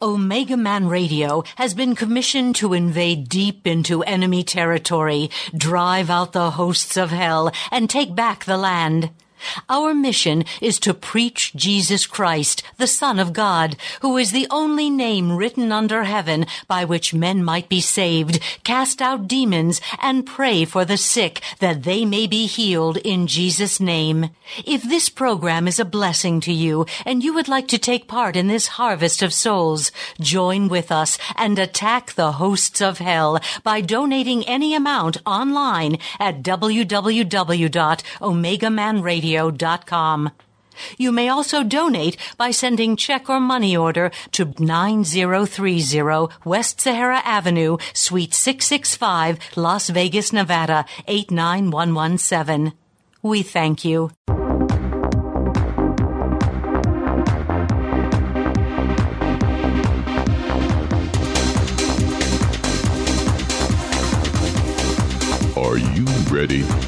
Omega Man Radio has been commissioned to invade deep into enemy territory, drive out the hosts of hell, and take back the land. Our mission is to preach Jesus Christ, the Son of God, who is the only name written under heaven by which men might be saved, cast out demons, and pray for the sick that they may be healed in Jesus' name. If this program is a blessing to you and you would like to take part in this harvest of souls, join with us and attack the hosts of hell by donating any amount online at www.omegamanradio radio.com. You may also donate by sending check or money order to 9030 West Sahara Avenue, Suite 665, Las Vegas, Nevada 89117. We thank you. Are you ready?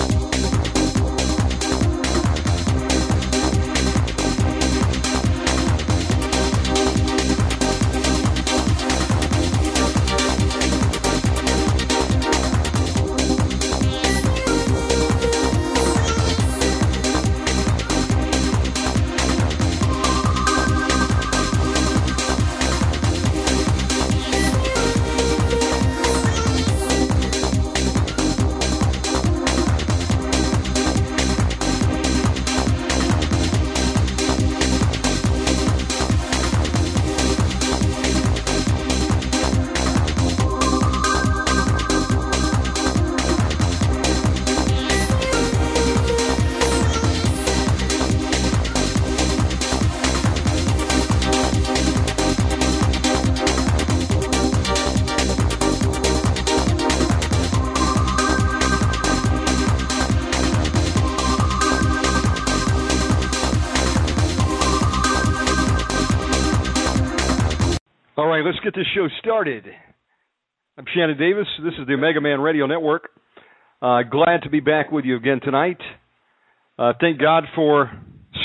Get this show started. I'm Shannon Davis. This is the Omega Man Radio Network. Uh, glad to be back with you again tonight. Uh, thank God for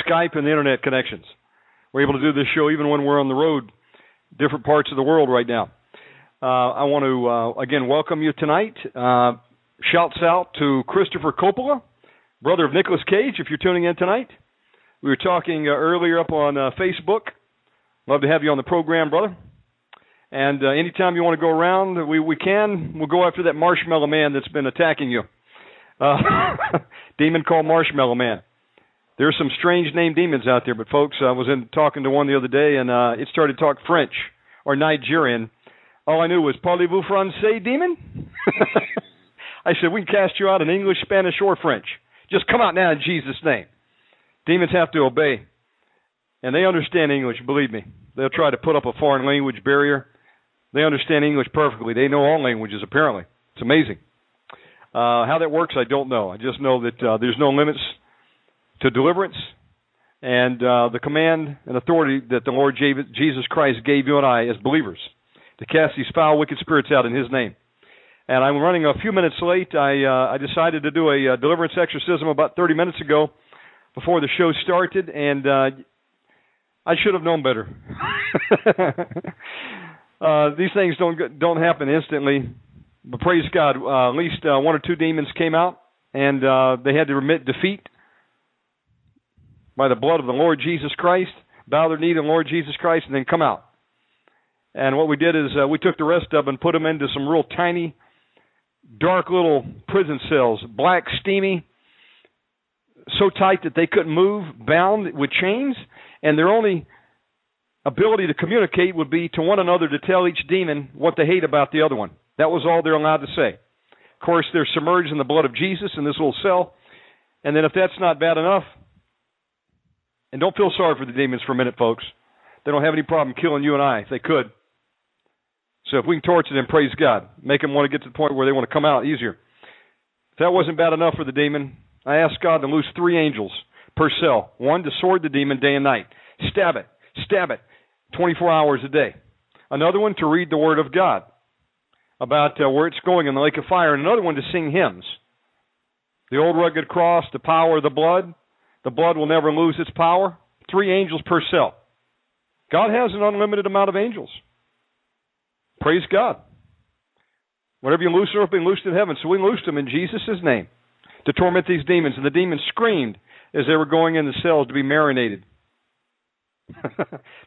Skype and the internet connections. We're able to do this show even when we're on the road, different parts of the world right now. Uh, I want to uh, again welcome you tonight. Uh, shouts out to Christopher Coppola, brother of Nicolas Cage. If you're tuning in tonight, we were talking uh, earlier up on Facebook. Love to have you on the program, brother. And uh, anytime you want to go around, we we can. We'll go after that Marshmallow Man that's been attacking you. Uh, demon called Marshmallow Man. There's some strange name demons out there, but folks, I was in talking to one the other day, and uh, it started to talk French or Nigerian. All I knew was "Parlez-vous français, demon?" I said, "We can cast you out in English, Spanish, or French. Just come out now in Jesus' name." Demons have to obey, and they understand English. Believe me, they'll try to put up a foreign language barrier they understand English perfectly. They know all languages, apparently. It's amazing. Uh, how that works, I don't know. I just know that uh, there's no limits to deliverance and uh, the command and authority that the Lord Jesus Christ gave you and I as believers to cast these foul, wicked spirits out in His name. And I'm running a few minutes late. I uh, I decided to do a uh, deliverance exorcism about 30 minutes ago before the show started, and uh, I should have known better. Uh, these things don't don't happen instantly, but praise God, uh, at least uh, one or two demons came out, and uh, they had to admit defeat by the blood of the Lord Jesus Christ, bow their knee to the Lord Jesus Christ, and then come out. And what we did is uh, we took the rest of them and put them into some real tiny, dark little prison cells, black, steamy, so tight that they couldn't move, bound with chains, and they're only ability to communicate would be to one another to tell each demon what they hate about the other one. That was all they're allowed to say. Of course, they're submerged in the blood of Jesus in this little cell. And then if that's not bad enough, and don't feel sorry for the demons for a minute, folks. They don't have any problem killing you and I if they could. So if we can torture them, praise God. Make them want to get to the point where they want to come out easier. If that wasn't bad enough for the demon, I asked God to loose three angels per cell. One to sword the demon day and night. Stab it. Stab it. 24 hours a day. Another one to read the Word of God about uh, where it's going in the lake of fire. And another one to sing hymns. The old rugged cross, the power of the blood. The blood will never lose its power. Three angels per cell. God has an unlimited amount of angels. Praise God. Whatever you loose on earth, being loosed in heaven. So we loosed them in Jesus' name to torment these demons. And the demons screamed as they were going in the cells to be marinated.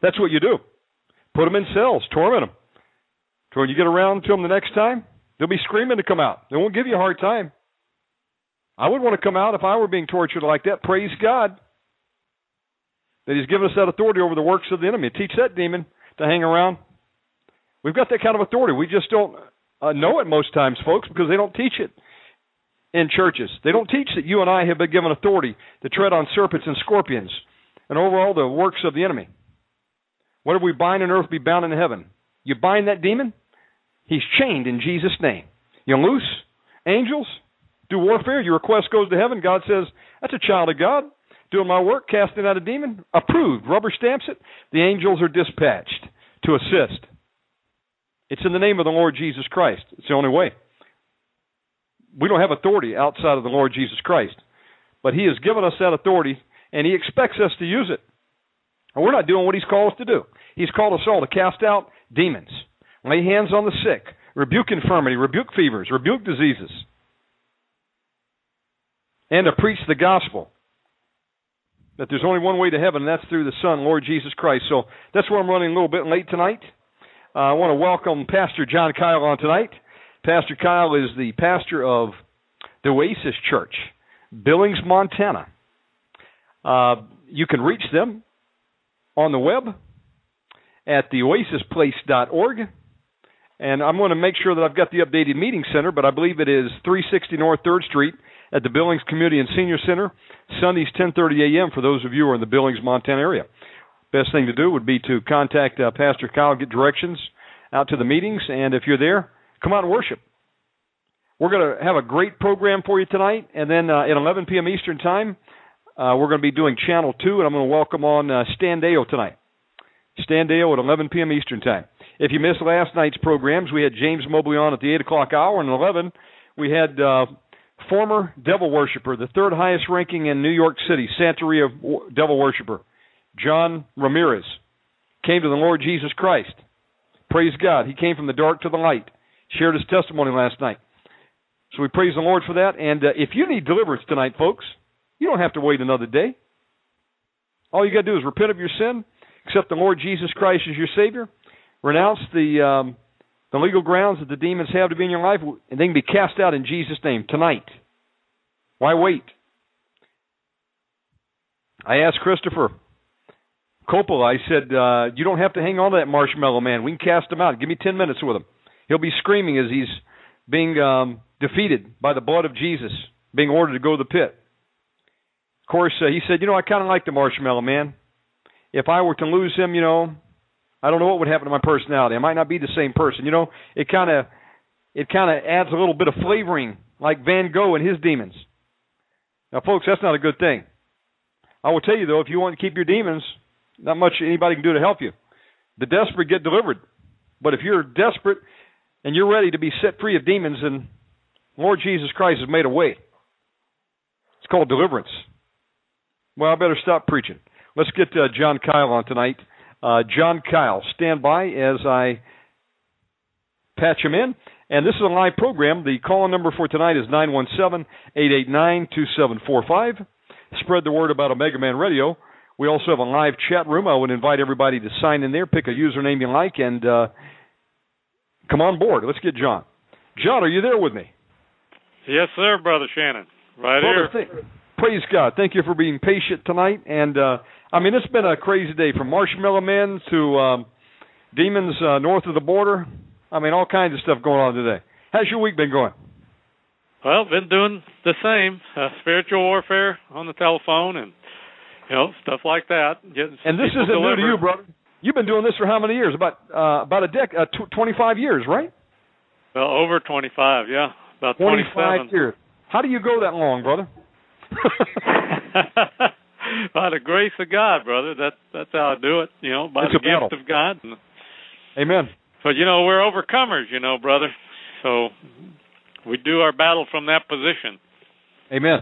That's what you do. Put them in cells, torment them. So when you get around to them the next time, they'll be screaming to come out. They won't give you a hard time. I would want to come out if I were being tortured like that. Praise God that He's given us that authority over the works of the enemy. Teach that demon to hang around. We've got that kind of authority. We just don't uh, know it most times, folks, because they don't teach it in churches. They don't teach that you and I have been given authority to tread on serpents and scorpions and over all the works of the enemy. Whatever we bind on earth be bound in heaven. You bind that demon, he's chained in Jesus' name. You loose angels, do warfare, your request goes to heaven. God says, That's a child of God. Doing my work, casting out a demon, approved. Rubber stamps it. The angels are dispatched to assist. It's in the name of the Lord Jesus Christ. It's the only way. We don't have authority outside of the Lord Jesus Christ. But He has given us that authority, and He expects us to use it. And we're not doing what He's called us to do. He's called us all to cast out demons, lay hands on the sick, rebuke infirmity, rebuke fevers, rebuke diseases, and to preach the gospel. That there's only one way to heaven, and that's through the Son, Lord Jesus Christ. So that's where I'm running a little bit late tonight. Uh, I want to welcome Pastor John Kyle on tonight. Pastor Kyle is the pastor of the Oasis Church, Billings, Montana. Uh, you can reach them on the web at theoasisplace.org. And I'm going to make sure that I've got the updated meeting center, but I believe it is 360 North 3rd Street at the Billings Community and Senior Center, Sundays 10:30 a.m. for those of you who are in the Billings, Montana area. Best thing to do would be to contact uh, Pastor Kyle, get directions out to the meetings, and if you're there, come out and worship. We're going to have a great program for you tonight, and then uh, at 11 p.m. Eastern Time, uh, we're going to be doing Channel 2, and I'm going to welcome on uh, Stan Deyo tonight. Stan Deyo at 11 p.m. Eastern Time. If you missed last night's programs, we had James Mobley on at the 8 o'clock hour, and at 11, we had uh, former devil worshiper, the third highest ranking in New York City, Santeria devil worshiper, John Ramirez, came to the Lord Jesus Christ. Praise God. He came from the dark to the light. Shared his testimony last night. So we praise the Lord for that. And uh, if you need deliverance tonight, folks, you don't have to wait another day. All you got to do is repent of your sin, accept the Lord Jesus Christ as your Savior, renounce the um, the legal grounds that the demons have to be in your life, and they can be cast out in Jesus' name tonight. Why wait? I asked Christopher Coppola, I said, uh, You don't have to hang on to that marshmallow man. We can cast him out. Give me 10 minutes with him. He'll be screaming as he's being um, defeated by the blood of Jesus, being ordered to go to the pit. Course, uh, he said, You know, I kind of like the marshmallow man. If I were to lose him, you know, I don't know what would happen to my personality. I might not be the same person. You know, it kind of it kind of adds a little bit of flavoring, like Van Gogh and his demons. Now, folks, that's not a good thing. I will tell you though, if you want to keep your demons, not much anybody can do to help you. The desperate get delivered, but if you're desperate and you're ready to be set free of demons, then Lord Jesus Christ has made a way. It's called deliverance. Well, I better stop preaching. Let's get uh, John Kyle on tonight. Uh, John Kyle, stand by as I patch him in. And this is a live program. The call number for tonight is 917 889 2745. Spread the word about Omega Man Radio. We also have a live chat room. I would invite everybody to sign in there, pick a username you like, and uh, come on board. Let's get John. John, are you there with me? Yes, sir, Brother Shannon. Right Brother, here. Th- praise God. Thank you for being patient tonight. And uh, I mean, it's been a crazy day from Marshmallow Men to um, demons uh, north of the border. I mean, all kinds of stuff going on today. How's your week been going? Well, been doing the same uh, spiritual warfare on the telephone and you know stuff like that. Getting and this isn't delivered. new to you, brother. You've been doing this for how many years? About uh, about a dec, uh, tw- 25 years, right? Well, over 25, yeah, about 25 27. years. How do you go that long, brother? by the grace of God, brother. That that's how I do it. You know, by It's the a battle. gift of God. Amen. but you know, we're overcomers. You know, brother. So we do our battle from that position. Amen.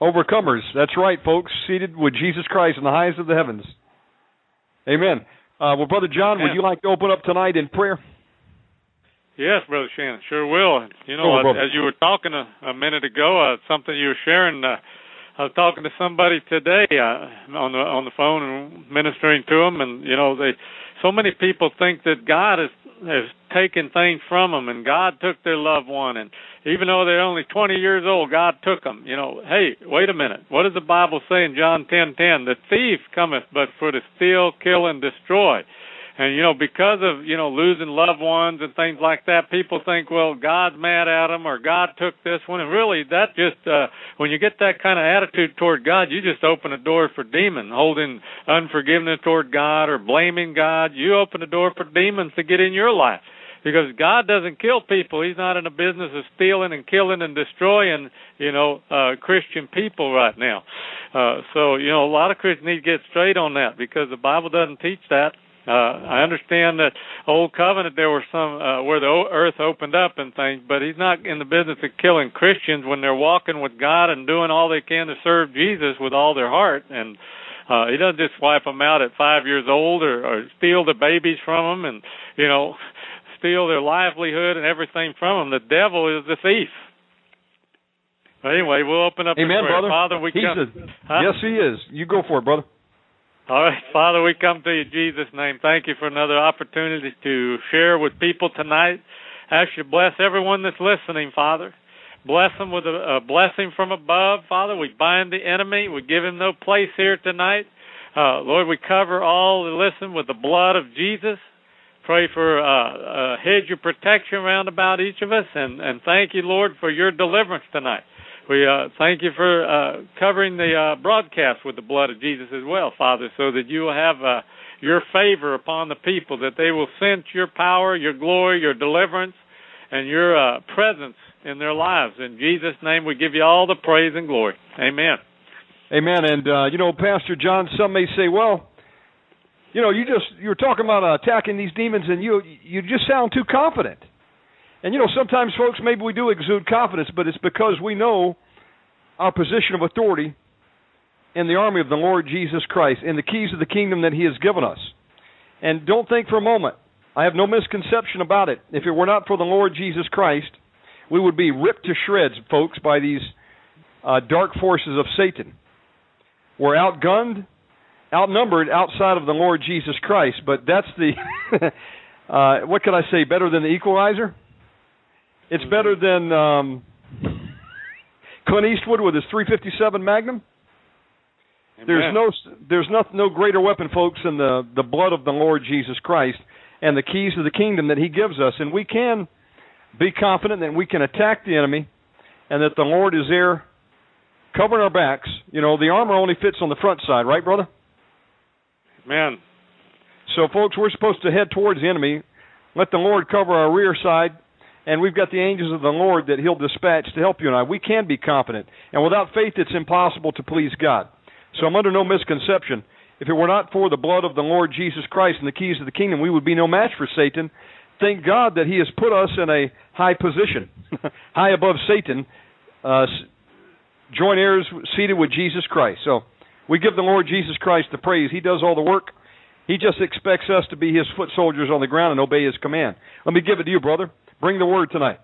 Overcomers. That's right, folks. Seated with Jesus Christ in the highest of the heavens. Amen. Uh, well, Brother John, would you like to open up tonight in prayer? Yes, brother Shannon, sure will. You know, uh, as you were talking a, a minute ago, uh, something you were sharing. Uh, I was talking to somebody today uh, on the on the phone and ministering to them, and you know, they so many people think that God has has taken things from them, and God took their loved one, and even though they're only 20 years old, God took them. You know, hey, wait a minute. What does the Bible say in John 10:10? The thief cometh but for to steal, kill, and destroy. And you know, because of you know losing loved ones and things like that, people think, well, God's mad at them or God took this one. And really, that just uh, when you get that kind of attitude toward God, you just open a door for demons, holding unforgiveness toward God or blaming God. You open the door for demons to get in your life. Because God doesn't kill people. He's not in the business of stealing and killing and destroying, you know, uh Christian people right now. Uh so, you know, a lot of Christians need to get straight on that because the Bible doesn't teach that. Uh, I understand that old covenant there were some uh, where the o- earth opened up and things, but he's not in the business of killing Christians when they're walking with God and doing all they can to serve Jesus with all their heart. And uh, he doesn't just wipe them out at five years old or, or steal the babies from them and you know steal their livelihood and everything from them. The devil is the thief. But anyway, we'll open up Amen, brother. Father, we He's come. a- Huh? Yes, he is. You go for it, brother. All right, Father, we come to you in Jesus' name. Thank you for another opportunity to share with people tonight. Ask you to bless everyone that's listening, Father. Bless them with a, a blessing from above, Father. We bind the enemy. We give him no place here tonight. Uh, Lord, we cover all that listen with the blood of Jesus. Pray for uh, a hedge of protection round about each of us, and, and thank you, Lord, for your deliverance tonight. We uh, thank you for uh, covering the uh, broadcast with the blood of Jesus as well, Father, so that you will have uh, your favor upon the people, that they will sense your power, your glory, your deliverance, and your uh, presence in their lives. In Jesus' name, we give you all the praise and glory. Amen. Amen. And uh, you know, Pastor John, some may say, well, you know, you just you were talking about attacking these demons, and you you just sound too confident. And you know, sometimes folks, maybe we do exude confidence, but it's because we know our position of authority in the army of the Lord Jesus Christ and the keys of the kingdom that He has given us. And don't think for a moment, I have no misconception about it. If it were not for the Lord Jesus Christ, we would be ripped to shreds, folks, by these uh, dark forces of Satan. We're outgunned, outnumbered outside of the Lord Jesus Christ, but that's the, uh, what can I say, better than the equalizer? It's better than um, Clint Eastwood with his 357 Magnum. There's no there's no no greater weapon, folks, than the the blood of the Lord Jesus Christ and the keys of the kingdom that He gives us, and we can be confident that we can attack the enemy, and that the Lord is there covering our backs. You know, the armor only fits on the front side, right, brother? Amen. So, folks, we're supposed to head towards the enemy, let the Lord cover our rear side, and we've got the angels of the Lord that He'll dispatch to help you and I. We can be confident, and without faith, it's impossible to please God. So, I'm under no misconception. If it were not for the blood of the Lord Jesus Christ and the keys of the kingdom, we would be no match for Satan. Thank God that He has put us in a high position, high above Satan, uh, joint heirs seated with Jesus Christ. So, we give the Lord Jesus Christ the praise. He does all the work. He just expects us to be his foot soldiers on the ground and obey his command. Let me give it to you, brother. Bring the word tonight.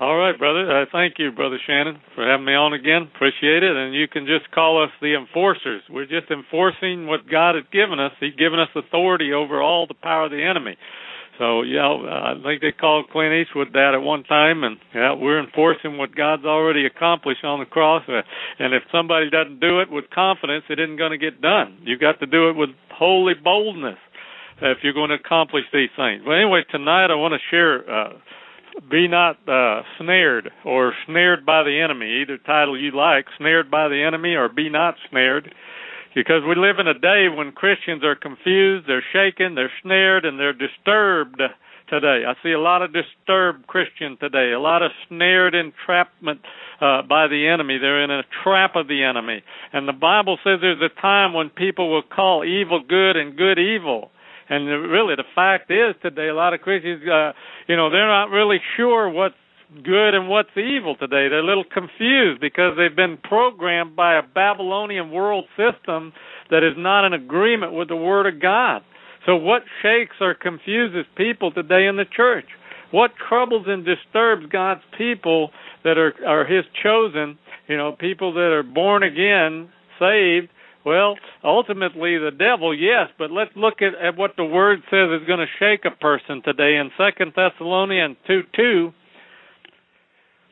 All right, brother. Uh, thank you, brother Shannon, for having me on again. Appreciate it. And you can just call us the enforcers. We're just enforcing what God has given us. He's given us authority over all the power of the enemy. So, you uh, I think they called Clint Eastwood that at one time, and yeah, we're enforcing what God's already accomplished on the cross. Uh, and if somebody doesn't do it with confidence, it isn't going to get done. You've got to do it with holy boldness if you're going to accomplish these things. Well, anyway, tonight I want to share. Uh, be not uh, snared or snared by the enemy, either title you like, snared by the enemy or be not snared. Because we live in a day when Christians are confused, they're shaken, they're snared, and they're disturbed today. I see a lot of disturbed Christians today, a lot of snared entrapment uh, by the enemy. They're in a trap of the enemy. And the Bible says there's a time when people will call evil good and good evil. And really, the fact is today, a lot of Christians, uh, you know, they're not really sure what's good and what's evil today. They're a little confused because they've been programmed by a Babylonian world system that is not in agreement with the Word of God. So, what shakes or confuses people today in the church? What troubles and disturbs God's people that are are His chosen? You know, people that are born again, saved. Well, ultimately the devil, yes, but let's look at, at what the word says is going to shake a person today in Second Thessalonians two two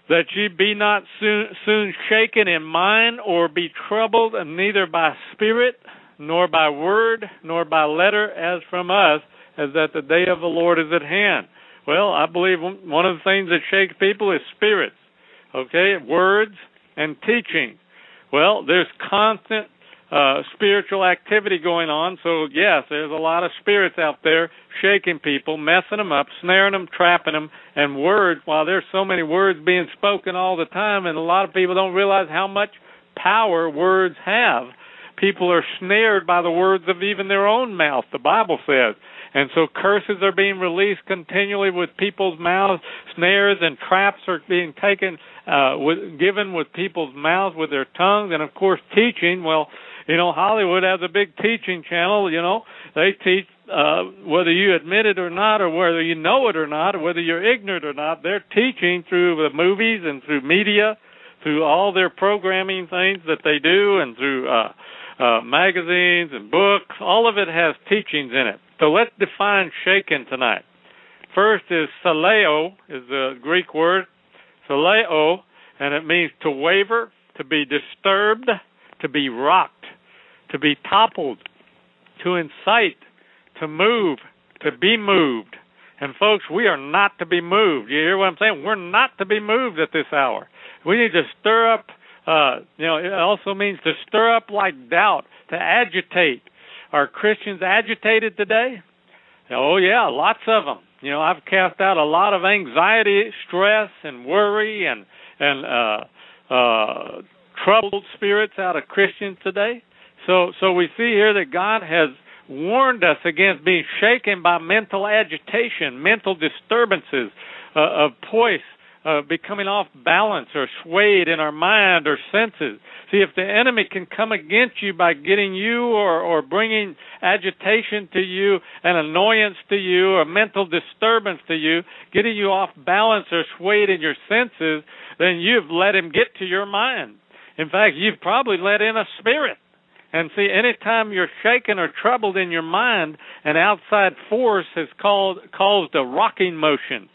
that ye be not soon, soon shaken in mind or be troubled, neither by spirit, nor by word, nor by letter, as from us, as that the day of the Lord is at hand. Well, I believe one of the things that shakes people is spirits, okay, words and teaching. Well, there's constant uh, spiritual activity going on. So yes, there's a lot of spirits out there shaking people, messing them up, snaring them, trapping them, and words. While there's so many words being spoken all the time, and a lot of people don't realize how much power words have. People are snared by the words of even their own mouth. The Bible says. And so curses are being released continually with people's mouths. Snares and traps are being taken, uh, with, given with people's mouths with their tongues. And of course, teaching. Well, you know, Hollywood has a big teaching channel. You know, they teach uh, whether you admit it or not, or whether you know it or not, or whether you're ignorant or not. They're teaching through the movies and through media, through all their programming things that they do, and through uh, uh, magazines and books. All of it has teachings in it. So let's define shaken tonight. First is saleo, is the Greek word, saleo, and it means to waver, to be disturbed, to be rocked to be toppled, to incite, to move, to be moved. And folks, we are not to be moved. You hear what I'm saying? We're not to be moved at this hour. We need to stir up. Uh, you know, it also means to stir up like doubt, to agitate. Are Christians agitated today? Oh yeah, lots of them. You know, I've cast out a lot of anxiety, stress, and worry, and and uh, uh, troubled spirits out of Christians today. So, so we see here that God has warned us against being shaken by mental agitation, mental disturbances uh, of poise, uh, becoming off balance or swayed in our mind or senses. See, if the enemy can come against you by getting you or, or bringing agitation to you, an annoyance to you, a mental disturbance to you, getting you off balance or swayed in your senses, then you've let him get to your mind. In fact, you've probably let in a spirit and see, anytime you're shaken or troubled in your mind, an outside force has called, caused a rocking motion.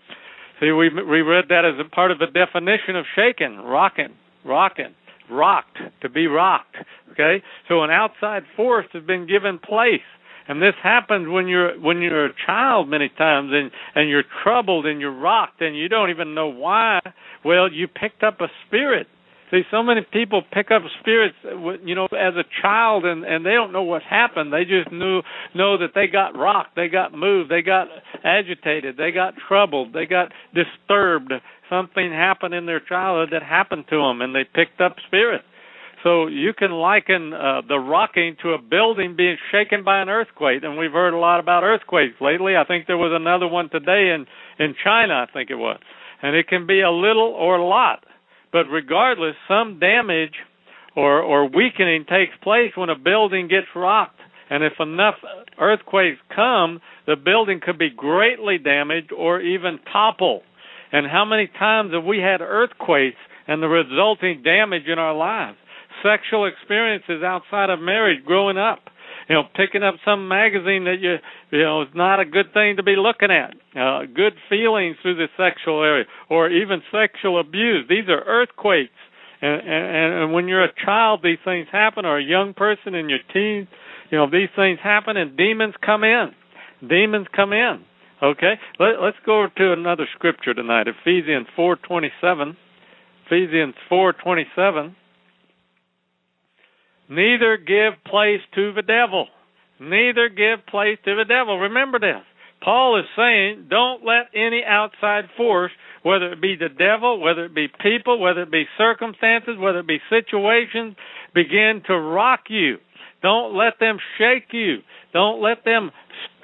See, we we read that as a part of the definition of shaken, rocking, rocking, rocked, to be rocked. Okay, so an outside force has been given place, and this happens when you're when you're a child many times, and and you're troubled and you're rocked, and you don't even know why. Well, you picked up a spirit See, so many people pick up spirits, you know, as a child, and and they don't know what happened. They just knew know that they got rocked, they got moved, they got agitated, they got troubled, they got disturbed. Something happened in their childhood that happened to them, and they picked up spirits. So you can liken uh, the rocking to a building being shaken by an earthquake, and we've heard a lot about earthquakes lately. I think there was another one today in in China. I think it was, and it can be a little or a lot. But regardless, some damage or, or weakening takes place when a building gets rocked. And if enough earthquakes come, the building could be greatly damaged or even topple. And how many times have we had earthquakes and the resulting damage in our lives? Sexual experiences outside of marriage growing up you know, picking up some magazine that you you know is not a good thing to be looking at. Uh, good feelings through the sexual area, or even sexual abuse. These are earthquakes. And, and, and when you're a child, these things happen, or a young person in your teens, you know, these things happen, and demons come in. Demons come in. Okay, Let, let's go to another scripture tonight. Ephesians four twenty seven. Ephesians four twenty seven Neither give place to the devil. Neither give place to the devil. Remember this. Paul is saying, don't let any outside force, whether it be the devil, whether it be people, whether it be circumstances, whether it be situations, begin to rock you. Don't let them shake you. Don't let them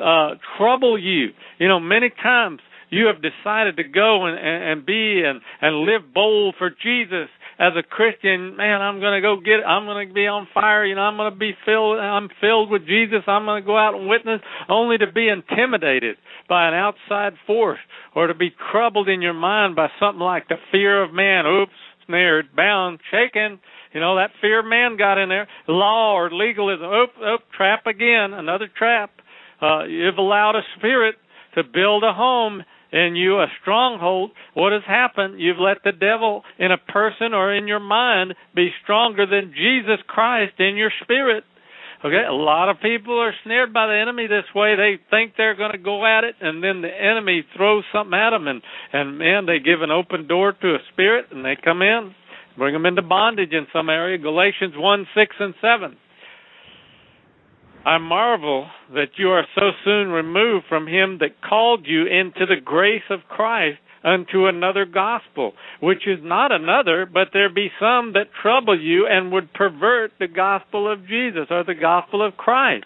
uh, trouble you. You know, many times you have decided to go and, and, and be and, and live bold for Jesus as a Christian, man, I'm going to go get, I'm going to be on fire. You know, I'm going to be filled, I'm filled with Jesus. I'm going to go out and witness only to be intimidated by an outside force or to be troubled in your mind by something like the fear of man. Oops, snared, bound, shaken. You know, that fear of man got in there. Law or legalism. Oop, oop, trap again, another trap. Uh, you've allowed a spirit to build a home in you a stronghold, what has happened? You've let the devil in a person or in your mind be stronger than Jesus Christ in your spirit. Okay, a lot of people are snared by the enemy this way. They think they're going to go at it, and then the enemy throws something at them, and and man, they give an open door to a spirit, and they come in, bring them into bondage in some area. Galatians one six and seven. I marvel that you are so soon removed from him that called you into the grace of Christ unto another gospel, which is not another, but there be some that trouble you and would pervert the gospel of Jesus or the gospel of Christ.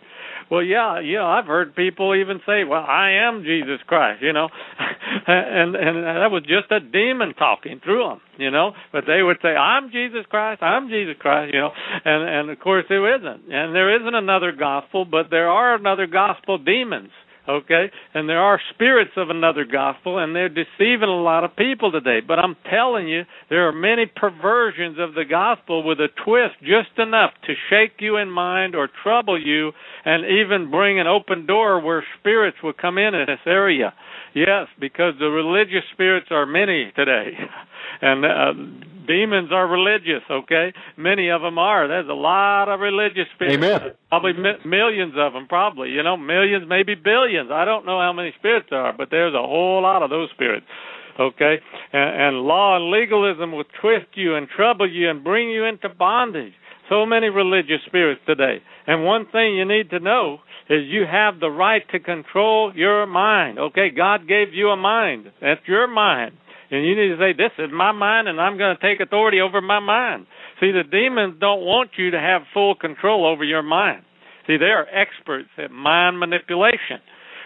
Well, yeah, yeah, I've heard people even say, "Well, I am Jesus Christ," you know, and and that was just a demon talking through them, you know. But they would say, "I'm Jesus Christ, I'm Jesus Christ," you know, and and of course there isn't, and there isn't another gospel, but there are another gospel demons okay? And there are spirits of another gospel, and they're deceiving a lot of people today. But I'm telling you, there are many perversions of the gospel with a twist just enough to shake you in mind or trouble you, and even bring an open door where spirits will come in in this area. Yes, because the religious spirits are many today. and uh, demons are religious. Okay, many of them are. There's a lot of religious spirits. Amen. Probably mi- millions of them. Probably, you know, millions, maybe billions. I don't know how many spirits there are, but there's a whole lot of those spirits. Okay, and, and law and legalism will twist you and trouble you and bring you into bondage. So many religious spirits today. And one thing you need to know is you have the right to control your mind. Okay, God gave you a mind. That's your mind. And you need to say, This is my mind, and I'm going to take authority over my mind. See, the demons don't want you to have full control over your mind. See, they are experts at mind manipulation.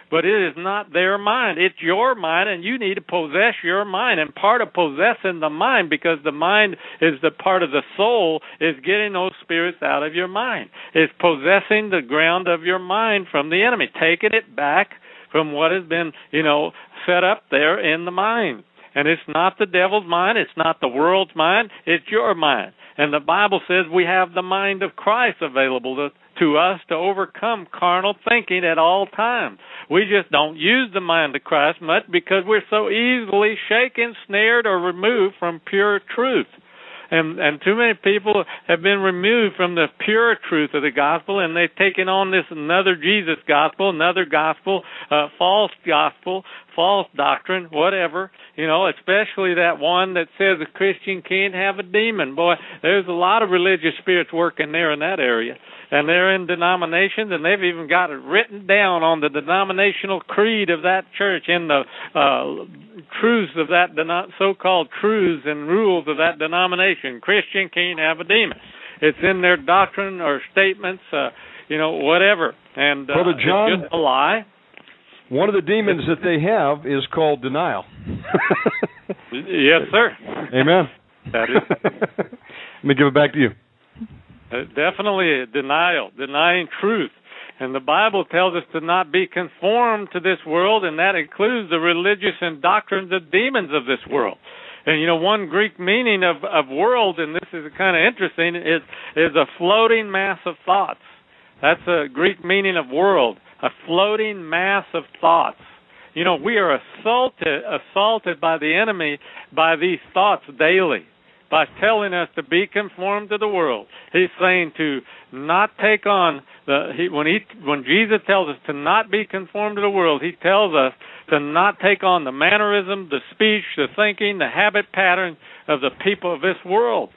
But it is not their mind. It's your mind, and you need to possess your mind. And part of possessing the mind, because the mind is the part of the soul, is getting those spirits out of your mind. It's possessing the ground of your mind from the enemy, taking it back from what has been, you know, set up there in the mind. And it's not the devil's mind, it's not the world's mind, it's your mind. And the Bible says we have the mind of Christ available to, to us to overcome carnal thinking at all times. We just don't use the mind of Christ much because we're so easily shaken, snared, or removed from pure truth and and too many people have been removed from the pure truth of the gospel and they've taken on this another jesus gospel another gospel uh false gospel false doctrine whatever you know especially that one that says a christian can't have a demon boy there's a lot of religious spirits working there in that area and they're in denominations, and they've even got it written down on the denominational creed of that church in the uh, truths of that deno- so-called truths and rules of that denomination. Christian can't have a demon. It's in their doctrine or statements, uh, you know, whatever. And uh, Brother John, it's just a lie. One of the demons that they have is called denial. yes, sir. Amen. That is. Let me give it back to you. Uh, definitely denial, denying truth. And the Bible tells us to not be conformed to this world, and that includes the religious and doctrines of demons of this world. And you know, one Greek meaning of, of world, and this is kind of interesting, is is a floating mass of thoughts. That's a Greek meaning of world, a floating mass of thoughts. You know, we are assaulted assaulted by the enemy by these thoughts daily by telling us to be conformed to the world. He's saying to not take on the he, when he when Jesus tells us to not be conformed to the world, he tells us to not take on the mannerism, the speech, the thinking, the habit pattern of the people of this world.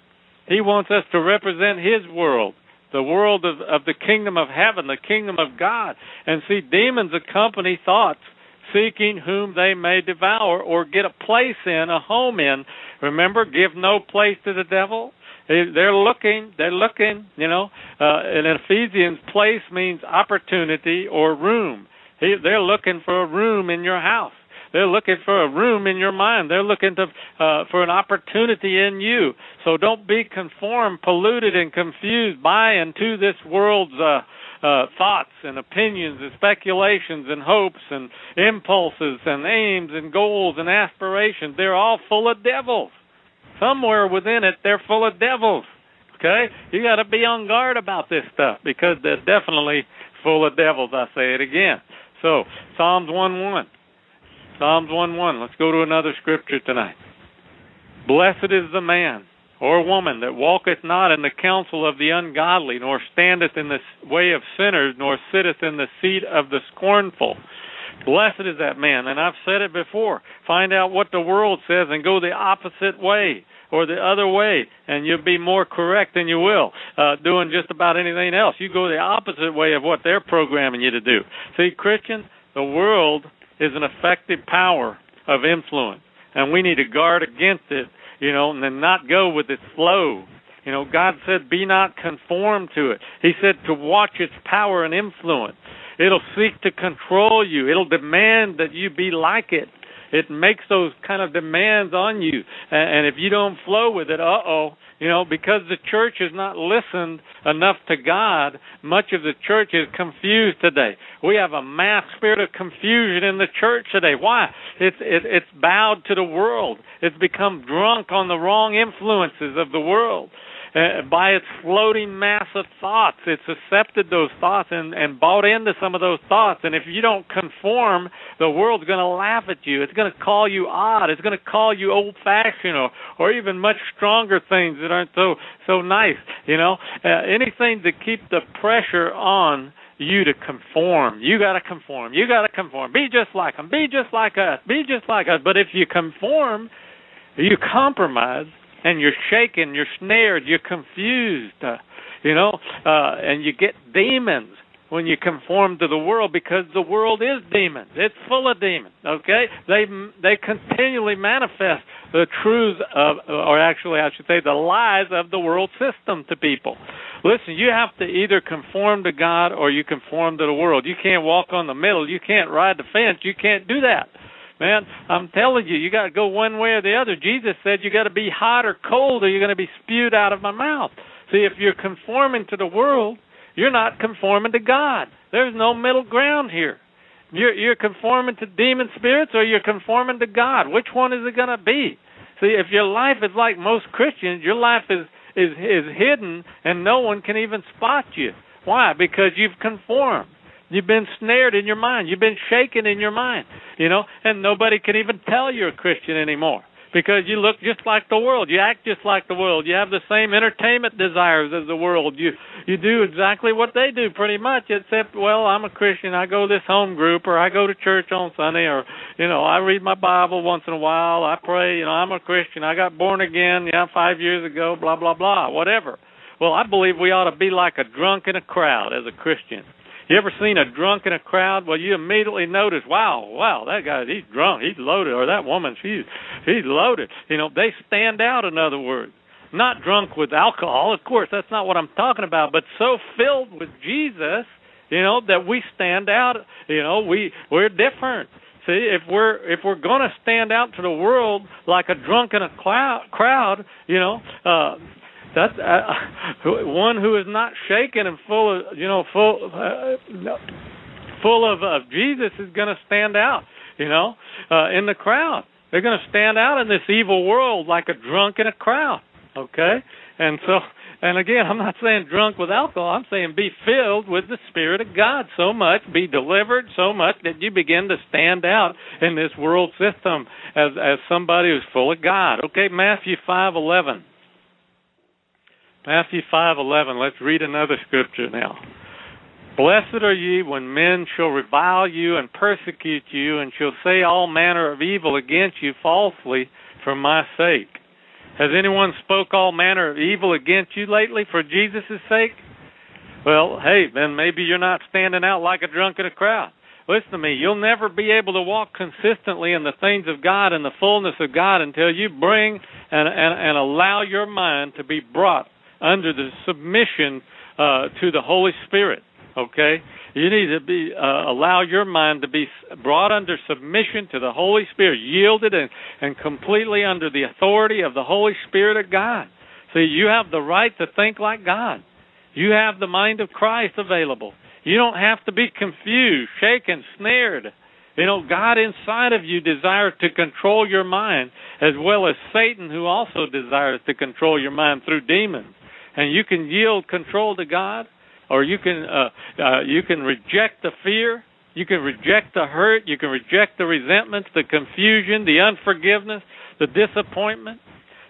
He wants us to represent his world, the world of, of the kingdom of heaven, the kingdom of God. And see, demons accompany thoughts seeking whom they may devour or get a place in, a home in. Remember, give no place to the devil. They're looking, they're looking, you know. Uh, in Ephesians, place means opportunity or room. They're looking for a room in your house. They're looking for a room in your mind. They're looking to uh, for an opportunity in you. So don't be conformed, polluted, and confused by and to this world's uh, uh, thoughts and opinions and speculations and hopes and impulses and aims and goals and aspirations. They're all full of devils. Somewhere within it, they're full of devils. Okay, you got to be on guard about this stuff because they're definitely full of devils. I say it again. So Psalms one one. Psalms 1 1. Let's go to another scripture tonight. Blessed is the man or woman that walketh not in the counsel of the ungodly, nor standeth in the way of sinners, nor sitteth in the seat of the scornful. Blessed is that man. And I've said it before. Find out what the world says and go the opposite way or the other way, and you'll be more correct than you will uh, doing just about anything else. You go the opposite way of what they're programming you to do. See, Christian, the world is an effective power of influence, and we need to guard against it, you know, and then not go with its flow. You know, God said, "Be not conformed to it." He said to watch its power and influence. It'll seek to control you. It'll demand that you be like it. It makes those kind of demands on you, and and if you don't flow with it, uh oh, you know, because the church has not listened enough to God, much of the church is confused today. We have a mass spirit of confusion in the church today. Why? It's it, it's bowed to the world. It's become drunk on the wrong influences of the world uh, by its floating mass of thoughts. It's accepted those thoughts and, and bought into some of those thoughts. And if you don't conform, the world's going to laugh at you. It's going to call you odd. It's going to call you old fashioned or, or even much stronger things that aren't so so nice. You know, uh, anything to keep the pressure on you to conform. You got to conform. You got to conform. Be just like them. Be just like us. Be just like us. But if you conform, you compromise and you're shaken, you're snared, you're confused, uh, you know, uh, and you get demons when you conform to the world because the world is demons. It's full of demons. Okay, they they continually manifest the truths of, or actually, I should say, the lies of the world system to people. Listen, you have to either conform to God or you conform to the world. You can't walk on the middle. You can't ride the fence. You can't do that. Man, I'm telling you, you got to go one way or the other. Jesus said you got to be hot or cold, or you're going to be spewed out of my mouth. See, if you're conforming to the world, you're not conforming to God. There's no middle ground here. You're, you're conforming to demon spirits, or you're conforming to God. Which one is it going to be? See, if your life is like most Christians, your life is is is hidden, and no one can even spot you. Why? Because you've conformed. You've been snared in your mind. You've been shaken in your mind, you know, and nobody can even tell you're a Christian anymore because you look just like the world. You act just like the world. You have the same entertainment desires as the world. You you do exactly what they do pretty much except well, I'm a Christian. I go to this home group or I go to church on Sunday or you know, I read my Bible once in a while. I pray, you know, I'm a Christian. I got born again, yeah, 5 years ago, blah blah blah, whatever. Well, I believe we ought to be like a drunk in a crowd as a Christian. You ever seen a drunk in a crowd? Well, you immediately notice, wow, wow, that guy, he's drunk, he's loaded, or that woman, she's she's loaded. You know, they stand out. In other words, not drunk with alcohol, of course, that's not what I'm talking about, but so filled with Jesus, you know, that we stand out. You know, we we're different. See, if we're if we're going to stand out to the world like a drunk in a cloud, crowd, you know, uh, that's uh, one who is not shaken and full of you know full uh, full of uh, Jesus is going to stand out. You know, uh, in the crowd, they're going to stand out in this evil world like a drunk in a crowd. Okay, and so. And again, I'm not saying drunk with alcohol. I'm saying be filled with the Spirit of God so much, be delivered so much that you begin to stand out in this world system as as somebody who's full of God. Okay, Matthew five eleven. Matthew 5:11. Let's read another scripture now. Blessed are ye when men shall revile you and persecute you and shall say all manner of evil against you falsely for my sake. Has anyone spoke all manner of evil against you lately for Jesus' sake? Well, hey, then maybe you're not standing out like a drunk in a crowd. Listen to me. You'll never be able to walk consistently in the things of God and the fullness of God until you bring and and, and allow your mind to be brought under the submission uh, to the Holy Spirit. Okay, you need to be uh, allow your mind to be brought under submission to the Holy Spirit, yielded and and completely under the authority of the Holy Spirit of God. See, you have the right to think like God. You have the mind of Christ available. You don't have to be confused, shaken, snared. You know, God inside of you desires to control your mind, as well as Satan, who also desires to control your mind through demons. And you can yield control to God, or you can uh, uh, you can reject the fear, you can reject the hurt, you can reject the resentments, the confusion, the unforgiveness, the disappointment,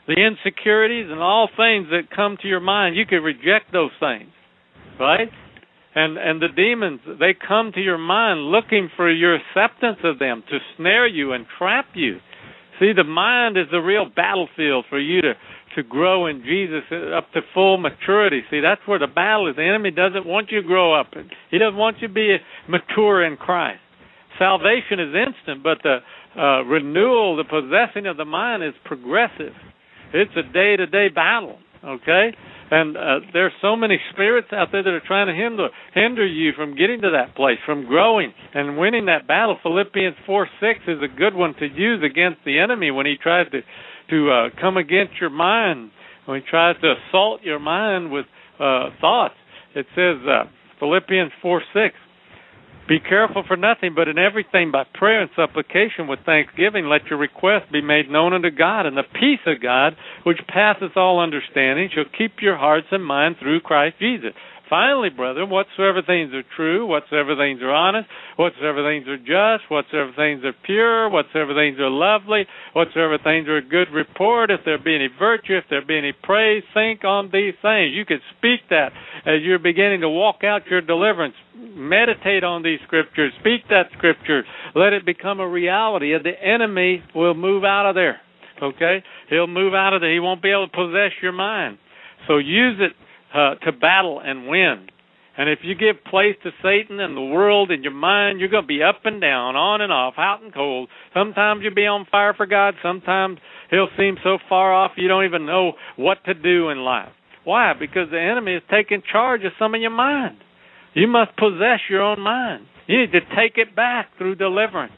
the insecurities, and all things that come to your mind. You can reject those things, right? and and the demons they come to your mind looking for your acceptance of them to snare you and trap you see the mind is the real battlefield for you to to grow in Jesus up to full maturity. See that's where the battle is. The enemy doesn't want you to grow up. He doesn't want you to be mature in Christ. Salvation is instant but the uh, renewal the possessing of the mind is progressive. It's a day to day battle okay? And uh, there's so many spirits out there that are trying to hinder hinder you from getting to that place, from growing and winning that battle. Philippians four six is a good one to use against the enemy when he tries to to uh, come against your mind, when he tries to assault your mind with uh, thoughts. It says uh, Philippians four six. Be careful for nothing, but in everything by prayer and supplication with thanksgiving, let your requests be made known unto God, and the peace of God, which passeth all understanding, shall keep your hearts and minds through Christ Jesus. Finally, brethren, whatsoever things are true, whatsoever things are honest, whatsoever things are just, whatsoever things are pure, whatsoever things are lovely, whatsoever things are good report, if there be any virtue, if there be any praise, think on these things. You can speak that as you're beginning to walk out your deliverance. Meditate on these scriptures, speak that scripture, let it become a reality, the enemy will move out of there. Okay? He'll move out of there. He won't be able to possess your mind. So use it uh, to battle and win. And if you give place to Satan and the world in your mind, you're going to be up and down, on and off, hot and cold. Sometimes you'll be on fire for God. Sometimes he'll seem so far off you don't even know what to do in life. Why? Because the enemy is taking charge of some of your mind. You must possess your own mind. You need to take it back through deliverance.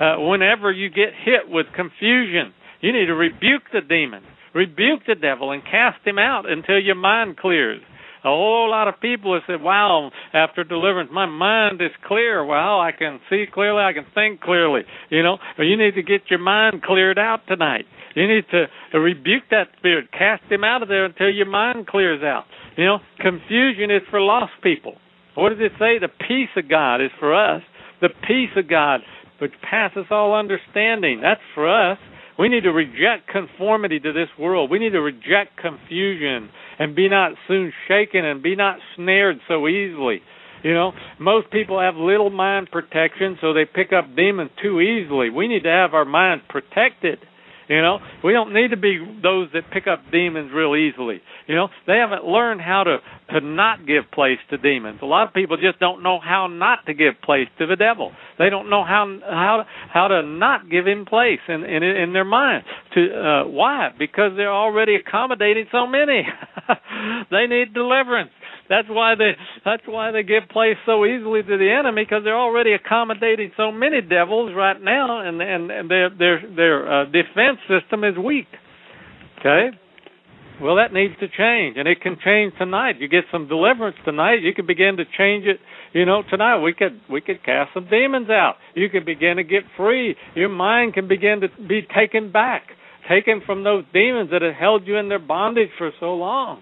Uh, whenever you get hit with confusion, you need to rebuke the demon rebuke the devil and cast him out until your mind clears. A whole lot of people have said, Wow, after deliverance, my mind is clear. Wow, I can see clearly, I can think clearly. You know, but you need to get your mind cleared out tonight. You need to rebuke that spirit, cast him out of there until your mind clears out. You know, confusion is for lost people. What does it say? The peace of God is for us. The peace of God, which passes all understanding, that's for us. We need to reject conformity to this world. We need to reject confusion and be not soon shaken and be not snared so easily. You know, most people have little mind protection, so they pick up demons too easily. We need to have our mind protected you know, we don't need to be those that pick up demons real easily. You know, they haven't learned how to to not give place to demons. A lot of people just don't know how not to give place to the devil. They don't know how how how to not give him place in in, in their mind. To uh, why? Because they're already accommodating so many. they need deliverance. That's why they that's why they give place so easily to the enemy because they're already accommodating so many devils right now, and and, and their their their uh, defense system is weak. Okay. Well, that needs to change, and it can change tonight. You get some deliverance tonight. You can begin to change it. You know, tonight we could we could cast some demons out. You can begin to get free. Your mind can begin to be taken back, taken from those demons that have held you in their bondage for so long.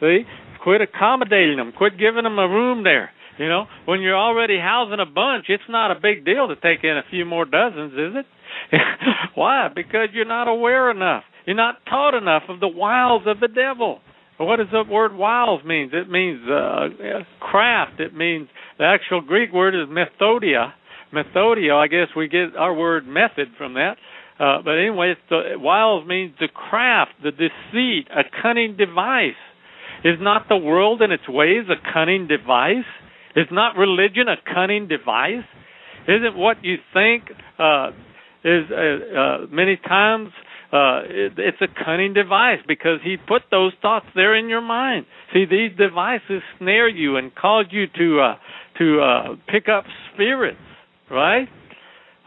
See, Quit accommodating them. Quit giving them a room there. You know, when you're already housing a bunch, it's not a big deal to take in a few more dozens, is it? Why? Because you're not aware enough. You're not taught enough of the wiles of the devil. What does the word wiles mean? It means uh, craft. It means the actual Greek word is methodia. Methodia, I guess we get our word method from that. Uh, but anyway, the, wiles means the craft, the deceit, a cunning device. Is not the world and its ways a cunning device? Is not religion a cunning device? Isn't what you think uh, is uh, uh, many times uh, it, it's a cunning device because he put those thoughts there in your mind. See, these devices snare you and cause you to uh, to uh, pick up spirits, right?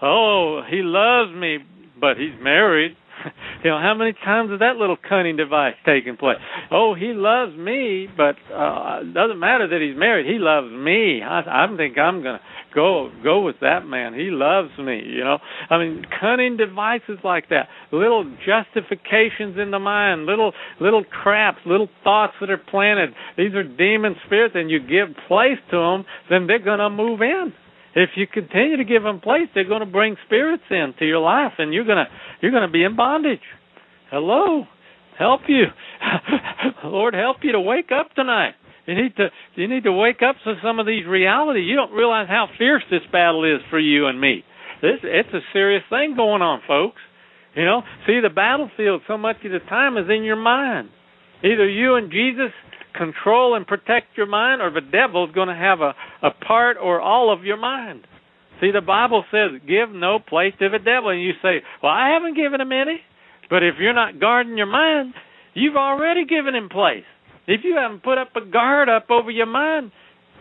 Oh, he loves me, but he's married. you know, how many times has that little cunning device taken place? Oh, he loves me, but uh doesn't matter that he's married. He loves me. I, I think I'm gonna go go with that man. He loves me. You know, I mean, cunning devices like that, little justifications in the mind, little little traps, little thoughts that are planted. These are demon spirits, and you give place to them, then they're gonna move in if you continue to give them place, they're going to bring spirits into your life, and you're going to you're going to be in bondage. Hello, help you, Lord, help you to wake up tonight. You need to you need to wake up to some of these realities. You don't realize how fierce this battle is for you and me. This it's a serious thing going on, folks. You know, see the battlefield so much of the time is in your mind. Either you and Jesus control and protect your mind, or the devil is going to have a, a part or all of your mind. See, the Bible says, give no place to the devil. And you say, well, I haven't given him any. But if you're not guarding your mind, you've already given him place. If you haven't put up a guard up over your mind,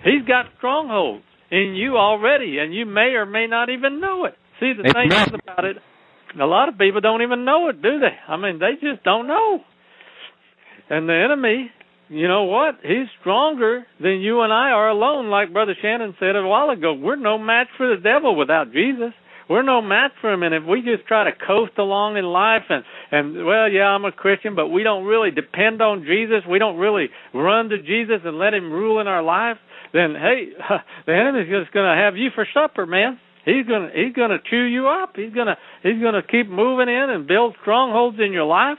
he's got strongholds in you already, and you may or may not even know it. See, the thing is about it, a lot of people don't even know it, do they? I mean, they just don't know. And the enemy you know what? He's stronger than you and I are alone, like Brother Shannon said a while ago. We're no match for the devil without Jesus. We're no match for him, and if we just try to coast along in life and and well, yeah, I'm a Christian, but we don't really depend on Jesus. We don't really run to Jesus and let Him rule in our life. Then hey, the enemy's just going to have you for supper, man. He's gonna he's gonna chew you up. He's gonna he's gonna keep moving in and build strongholds in your life.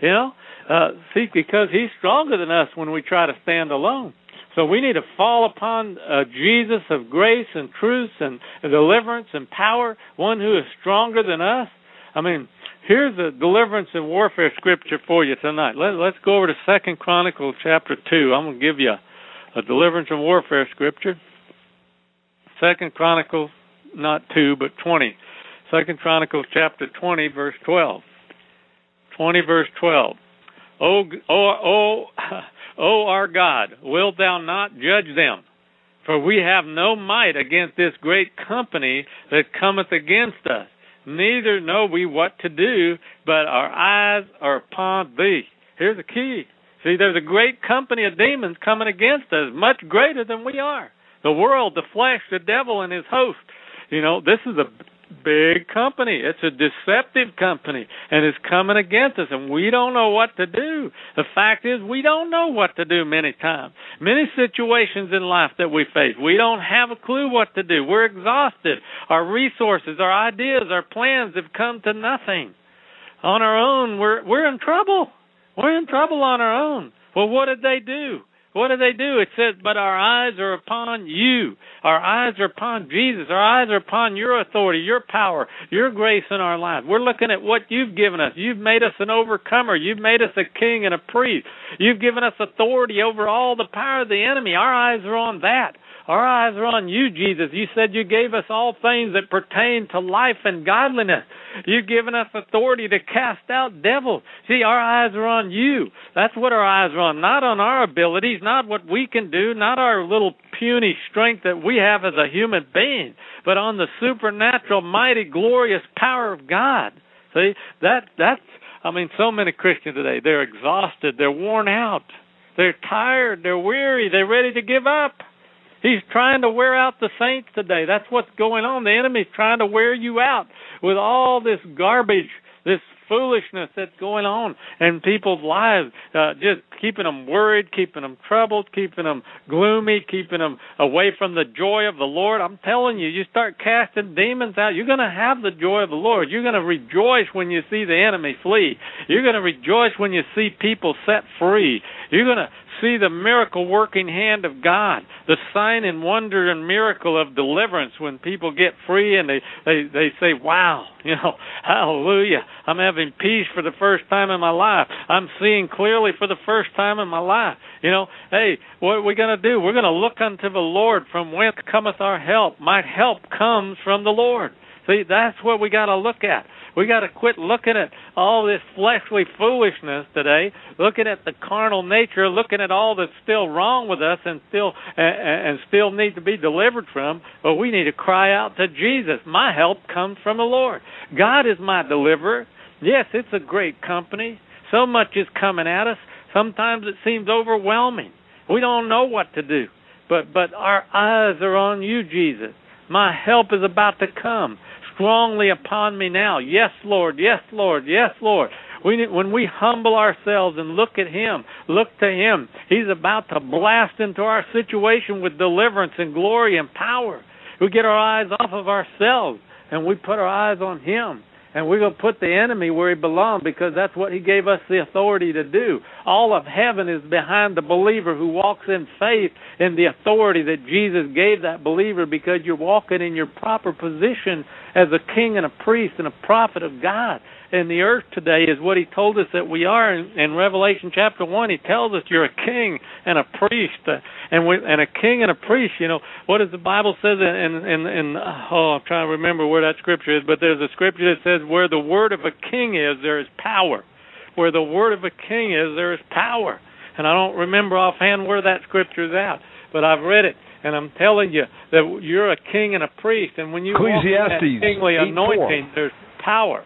You know, uh, see, because he's stronger than us when we try to stand alone. So we need to fall upon uh, Jesus of grace and truth and, deliverance and power, one who is stronger than us. I mean, here's a deliverance and warfare scripture for you tonight. Let, let's go over to Second Chronicles chapter two. I'm going to give you a, a deliverance and warfare scripture. Second Chronicles, not two, but twenty. Second Chronicles chapter twenty, verse twelve. Twenty, verse twelve. O, o, o, o our God, wilt thou not judge them? For we have no might against this great company that cometh against us. Neither know we what to do, but our eyes are upon thee. Here's the key. See, there's a great company of demons coming against us, much greater than we are. The world, the flesh, the devil, and his host. You know, this is a big company. It's a deceptive company and it's coming against us and we don't know what to do. The fact is we don't know what to do many times. Many situations in life that we face, we don't have a clue what to do. We're exhausted. Our resources, our ideas, our plans have come to nothing. On our own, we're we're in trouble. We're in trouble on our own. Well, what did they do? What do they do? It says, But our eyes are upon you. Our eyes are upon Jesus. Our eyes are upon your authority, your power, your grace in our lives. We're looking at what you've given us. You've made us an overcomer. You've made us a king and a priest. You've given us authority over all the power of the enemy. Our eyes are on that. Our eyes are on you, Jesus. You said you gave us all things that pertain to life and godliness. You've given us authority to cast out devils. See, our eyes are on you. That's what our eyes are on, not on our abilities, not what we can do, not our little puny strength that we have as a human being, but on the supernatural, mighty, glorious power of God. See, that that's I mean, so many Christians today, they're exhausted, they're worn out, they're tired, they're weary, they're ready to give up. He's trying to wear out the saints today. That's what's going on. The enemy's trying to wear you out with all this garbage, this foolishness that's going on in people's lives, uh, just keeping them worried, keeping them troubled, keeping them gloomy, keeping them away from the joy of the Lord. I'm telling you, you start casting demons out, you're going to have the joy of the Lord. You're going to rejoice when you see the enemy flee. You're going to rejoice when you see people set free. You're going to see the miracle working hand of God, the sign and wonder and miracle of deliverance when people get free and they they they say, "Wow, you know, hallelujah. I'm having peace for the first time in my life. I'm seeing clearly for the first time in my life." You know, hey, what are we going to do? We're going to look unto the Lord from whence cometh our help. My help comes from the Lord. See, that's what we got to look at. We got to quit looking at all this fleshly foolishness today, looking at the carnal nature, looking at all that's still wrong with us and still and and still need to be delivered from. But we need to cry out to Jesus. My help comes from the Lord. God is my deliverer. Yes, it's a great company. So much is coming at us. Sometimes it seems overwhelming. We don't know what to do. But but our eyes are on you, Jesus. My help is about to come strongly upon me now. Yes, Lord. Yes, Lord. Yes, Lord. When we humble ourselves and look at Him, look to Him, He's about to blast into our situation with deliverance and glory and power. We get our eyes off of ourselves and we put our eyes on Him and we're going to put the enemy where he belongs because that's what he gave us the authority to do. All of heaven is behind the believer who walks in faith in the authority that Jesus gave that believer because you're walking in your proper position as a king and a priest and a prophet of God And the earth today is what he told us that we are. In, in Revelation chapter 1 he tells us you're a king and a priest. Uh, and we, and a king and a priest you know what does the bible says in in in oh I'm trying to remember where that scripture is but there's a scripture that says where the word of a king is there is power. Where the word of a king is there is power. And I don't remember offhand where that scripture is at but I've read it and I'm telling you that you're a king and a priest, and when you walk in that kingly anointing, there's power.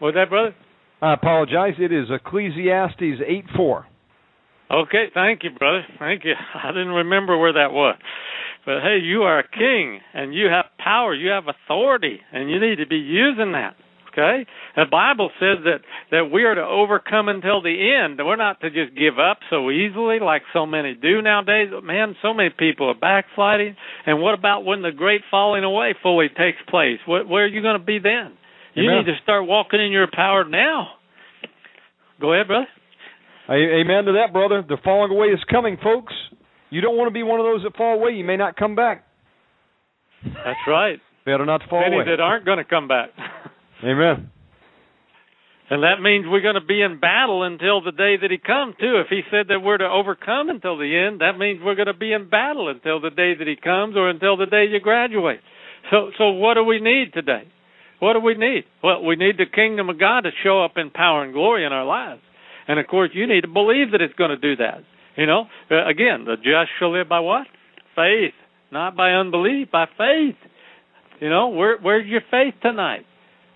Was that, brother? I apologize. It is Ecclesiastes 8 4. Okay, thank you, brother. Thank you. I didn't remember where that was. But hey, you are a king and you have power, you have authority, and you need to be using that. Okay? The Bible says that that we are to overcome until the end. We're not to just give up so easily like so many do nowadays. Man, so many people are backsliding. And what about when the great falling away fully takes place? What, where are you going to be then? You Amen. need to start walking in your power now. Go ahead, brother. Amen to that, brother. The falling away is coming, folks. You don't want to be one of those that fall away. You may not come back. That's right. Better not fall away. Many away. that aren't going to come back. Amen. And that means we're going to be in battle until the day that he comes, too. If he said that we're to overcome until the end, that means we're going to be in battle until the day that he comes or until the day you graduate. So so what do we need today? What do we need? Well, we need the kingdom of God to show up in power and glory in our lives. And of course, you need to believe that it's going to do that. You know, uh, again, the just shall live by what? Faith, not by unbelief, by faith. You know, where where's your faith tonight?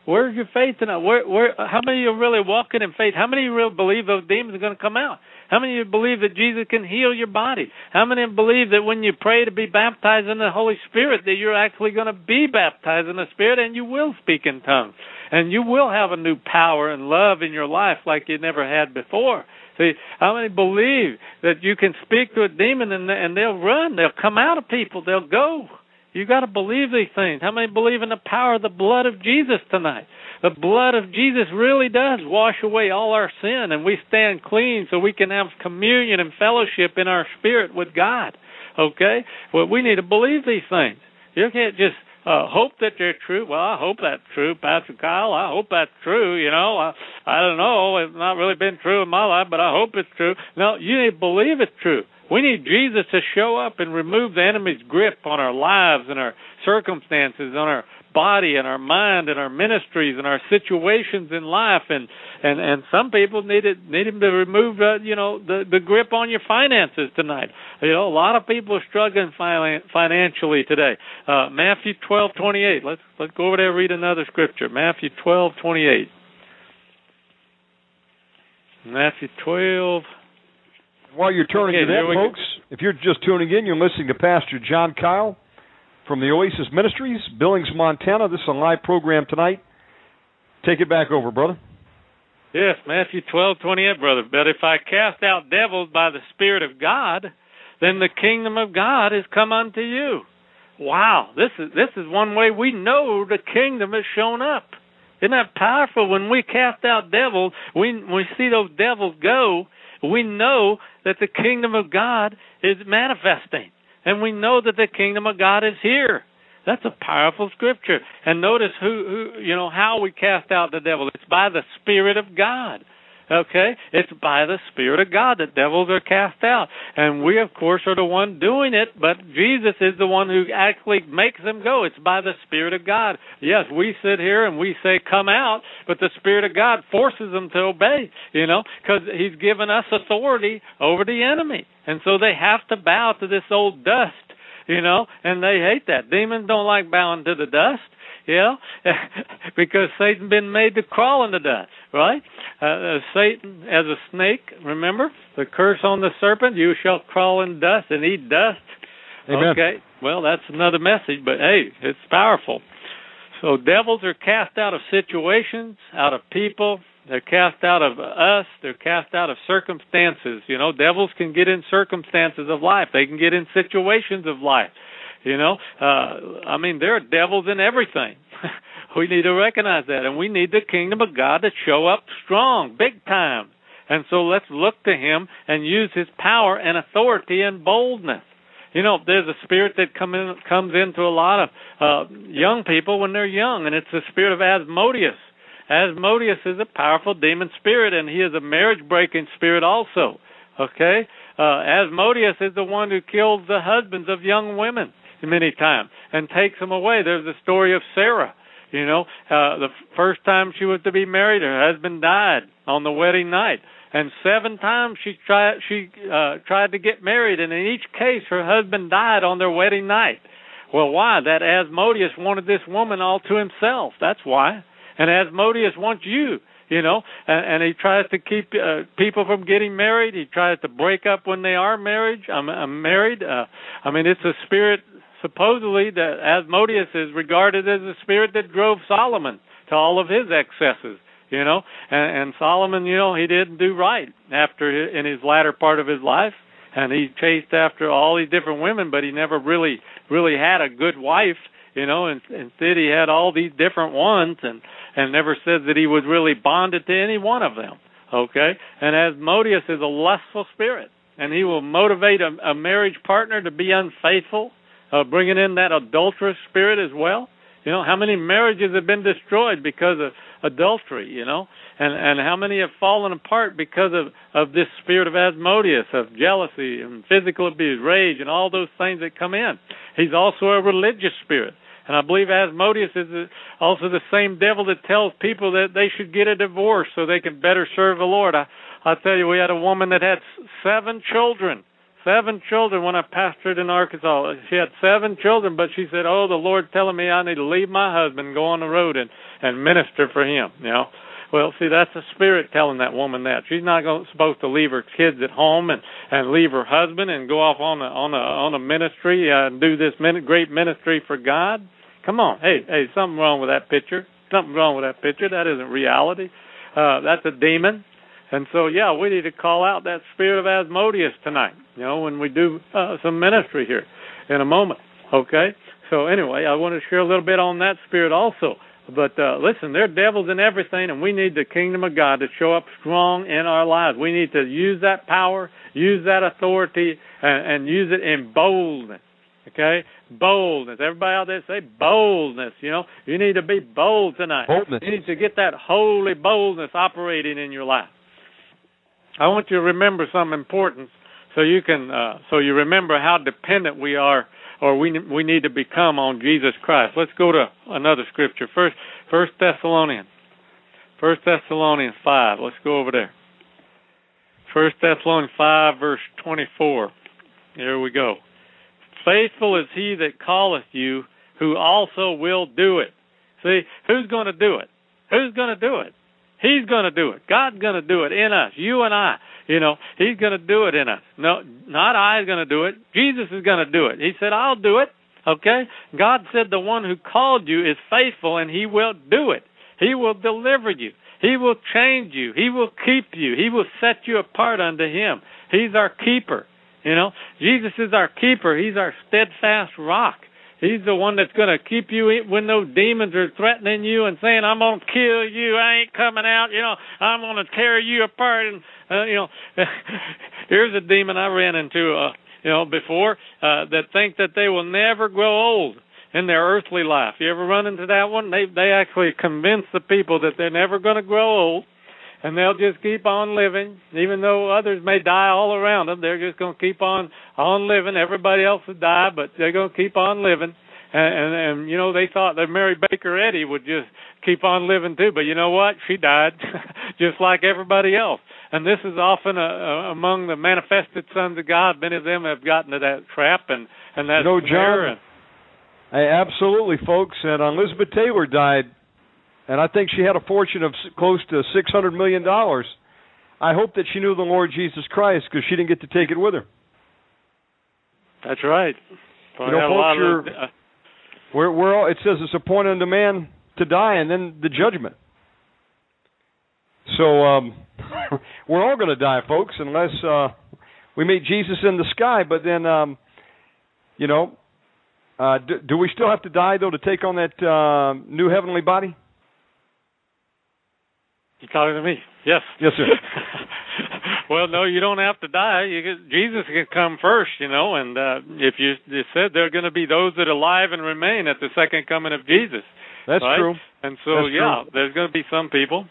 Where's your faith tonight? Where, where, how many of you are really walking in faith? How many of you really believe those demons are going to come out? How many of you believe that Jesus can heal your body? How many believe that when you pray to be baptized in the Holy Spirit, that you're actually going to be baptized in the Spirit and you will speak in tongues? And you will have a new power and love in your life like you never had before. See, how many believe that you can speak to a demon and, and they'll run? They'll come out of people. They'll go. You got to believe these things. How many believe in the power of the blood of Jesus tonight? The blood of Jesus really does wash away all our sin, and we stand clean so we can have communion and fellowship in our spirit with God. Okay? Well, we need to believe these things. You can't just uh, hope that they're true. Well, I hope that's true, Pastor Kyle. I hope that's true. You know, I, I don't know. It's not really been true in my life, but I hope it's true. No, you need to believe it's true. We need Jesus to show up and remove the enemy's grip on our lives and our circumstances, on our body and our mind and our ministries and our situations in life. And and and some people need it need him to remove uh, you know the the grip on your finances tonight. You know a lot of people are struggling financially today. Uh Matthew 12:28 let's let's go over there and read another scripture. Matthew 12:28 Matthew 12 while you're turning Okay, that, go. folks, if you're just tuning in, you're listening to Pastor John Kyle from the Oasis Ministries, Billings, Montana. This is a live program tonight. Take it back over, brother. Yes, Matthew twelve twenty eight, brother. But if I cast out devils by the Spirit of God, then the kingdom of God is come unto you. Wow, this is this is one way we know the kingdom has shown up. Isn't that powerful? When we cast out devils, we we see those devils go, we know that the kingdom of God is manifesting. And we know that the kingdom of God is here. That's a powerful scripture. And notice who, who you know how we cast out the devil. It's by the Spirit of God. Okay? It's by the Spirit of God that devils are cast out. And we, of course, are the one doing it, but Jesus is the one who actually makes them go. It's by the Spirit of God. Yes, we sit here and we say, come out, but the Spirit of God forces them to obey, you know, because He's given us authority over the enemy. And so they have to bow to this old dust, you know, and they hate that. Demons don't like bowing to the dust know, because Satan's been made to crawl in the dust, right? Uh, uh, Satan as a snake, remember the curse on the serpent: "You shall crawl in dust and eat dust." Amen. Okay, well that's another message, but hey, it's powerful. So devils are cast out of situations, out of people. They're cast out of us. They're cast out of circumstances. You know, devils can get in circumstances of life. They can get in situations of life. You know, uh, I mean, there are devils in everything. we need to recognize that, and we need the kingdom of God to show up strong, big time. And so let's look to Him and use His power and authority and boldness. You know, there's a spirit that come in, comes into a lot of uh, young people when they're young, and it's the spirit of Asmodeus. Asmodeus is a powerful demon spirit, and he is a marriage breaking spirit also. Okay? Uh, Asmodeus is the one who kills the husbands of young women many times and takes them away. There's the story of Sarah. You know, uh, the first time she was to be married, her husband died on the wedding night, and seven times she tried she uh, tried to get married, and in each case, her husband died on their wedding night. Well, why? That Asmodeus wanted this woman all to himself. That's why. And Asmodeus wants you you know and, and he tries to keep uh, people from getting married he tries to break up when they are married i'm, I'm married uh, i mean it's a spirit supposedly that Asmodeus is regarded as the spirit that drove Solomon to all of his excesses, you know. And, and Solomon, you know, he didn't do right after in his latter part of his life, and he chased after all these different women, but he never really really had a good wife, you know. And instead, he had all these different ones, and and never said that he was really bonded to any one of them. Okay, and Asmodeus is a lustful spirit, and he will motivate a, a marriage partner to be unfaithful uh, bringing in that adulterous spirit as well. You know, how many marriages have been destroyed because of adultery, you know? And and how many have fallen apart because of of this spirit of Asmodeus, of jealousy and physical abuse, rage and all those things that come in. He's also a religious spirit. And I believe Asmodeus is also the same devil that tells people that they should get a divorce so they can better serve the Lord. I I tell you, we had a woman that had seven children seven children when I pastored in Arkansas. She had seven children, but she said, "Oh, the Lord's telling me I need to leave my husband, go on the road, and and minister for Him." You know. Well, see, that's the spirit telling that woman that she's not going, supposed to leave her kids at home and and leave her husband and go off on a on a on a ministry uh, and do this min- great ministry for God. Come on, hey, hey, something wrong with that picture. Something wrong with that picture. That isn't reality. Uh, that's a demon. And so, yeah, we need to call out that spirit of Asmodeus tonight, you know, when we do uh, some ministry here in a moment. Okay? So, anyway, I want to share a little bit on that spirit also. But uh, listen, there are devils in everything, and we need the kingdom of God to show up strong in our lives. We need to use that power, use that authority, and, and use it in boldness. Okay? Boldness. Everybody out there say boldness. You know, you need to be bold tonight. Boldness. You need to get that holy boldness operating in your life. I want you to remember some importance so you can uh, so you remember how dependent we are or we we need to become on Jesus Christ. Let's go to another scripture. First First Thessalonians. First Thessalonians five. Let's go over there. First Thessalonians five verse twenty four. Here we go. Faithful is he that calleth you, who also will do it. See, who's going to do it? Who's going to do it? He's going to do it. God's going to do it in us, you and I. You know, He's going to do it in us. No, not I is going to do it. Jesus is going to do it. He said, "I'll do it." Okay? God said, "The one who called you is faithful, and He will do it. He will deliver you. He will change you. He will keep you. He will set you apart unto Him. He's our keeper. You know, Jesus is our keeper. He's our steadfast rock. He's the one that's going to keep you when those demons are threatening you and saying, "I'm going to kill you. I ain't coming out. You know, I'm going to tear you apart." And uh, you know, here's a demon I ran into, uh, you know, before uh, that think that they will never grow old in their earthly life. You ever run into that one? They they actually convince the people that they're never going to grow old and they'll just keep on living, even though others may die all around them. They're just going to keep on on living. Everybody else will die, but they're going to keep on living. And, and and you know they thought that Mary Baker Eddy would just keep on living too, but you know what? She died, just like everybody else. And this is often a, a, among the manifested sons of God. Many of them have gotten to that trap, and and that. No, John. Hey, absolutely, folks. And uh, Elizabeth Taylor died and I think she had a fortune of close to six hundred million dollars. I hope that she knew the Lord Jesus Christ because she didn't get to take it with her. That's right. you know, folks, you're, of, uh, we're, we're all, it says it's appointed unto man to die, and then the judgment. So um, we're all going to die, folks, unless uh, we meet Jesus in the sky. But then, um, you know, uh, do, do we still have to die though to take on that uh, new heavenly body? You talking to me? Yes. Yes, sir. well, no, you don't have to die. You get, Jesus can come first, you know. And uh, if you, you said there are going to be those that are alive and remain at the second coming of Jesus. That's right? true. And so, That's yeah, true. there's going to be some people.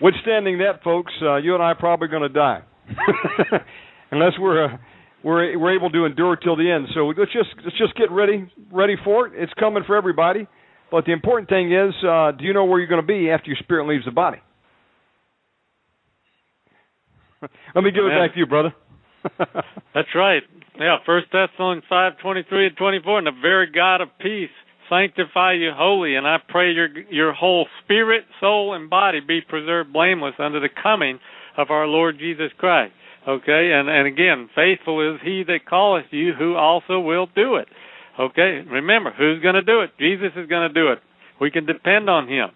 Withstanding that, folks, uh, you and I are probably going to die, unless we're uh, we're we're able to endure till the end. So let's just let's just get ready ready for it. It's coming for everybody. But the important thing is, uh, do you know where you're going to be after your spirit leaves the body? Let me give it back to you, brother. That's right. Yeah, First Thessalonians five twenty three and twenty four, and the very God of peace sanctify you wholly, and I pray your your whole spirit, soul, and body be preserved blameless under the coming of our Lord Jesus Christ. Okay, and and again, faithful is He that calleth you, who also will do it. Okay, remember who's going to do it? Jesus is going to do it. We can depend on Him.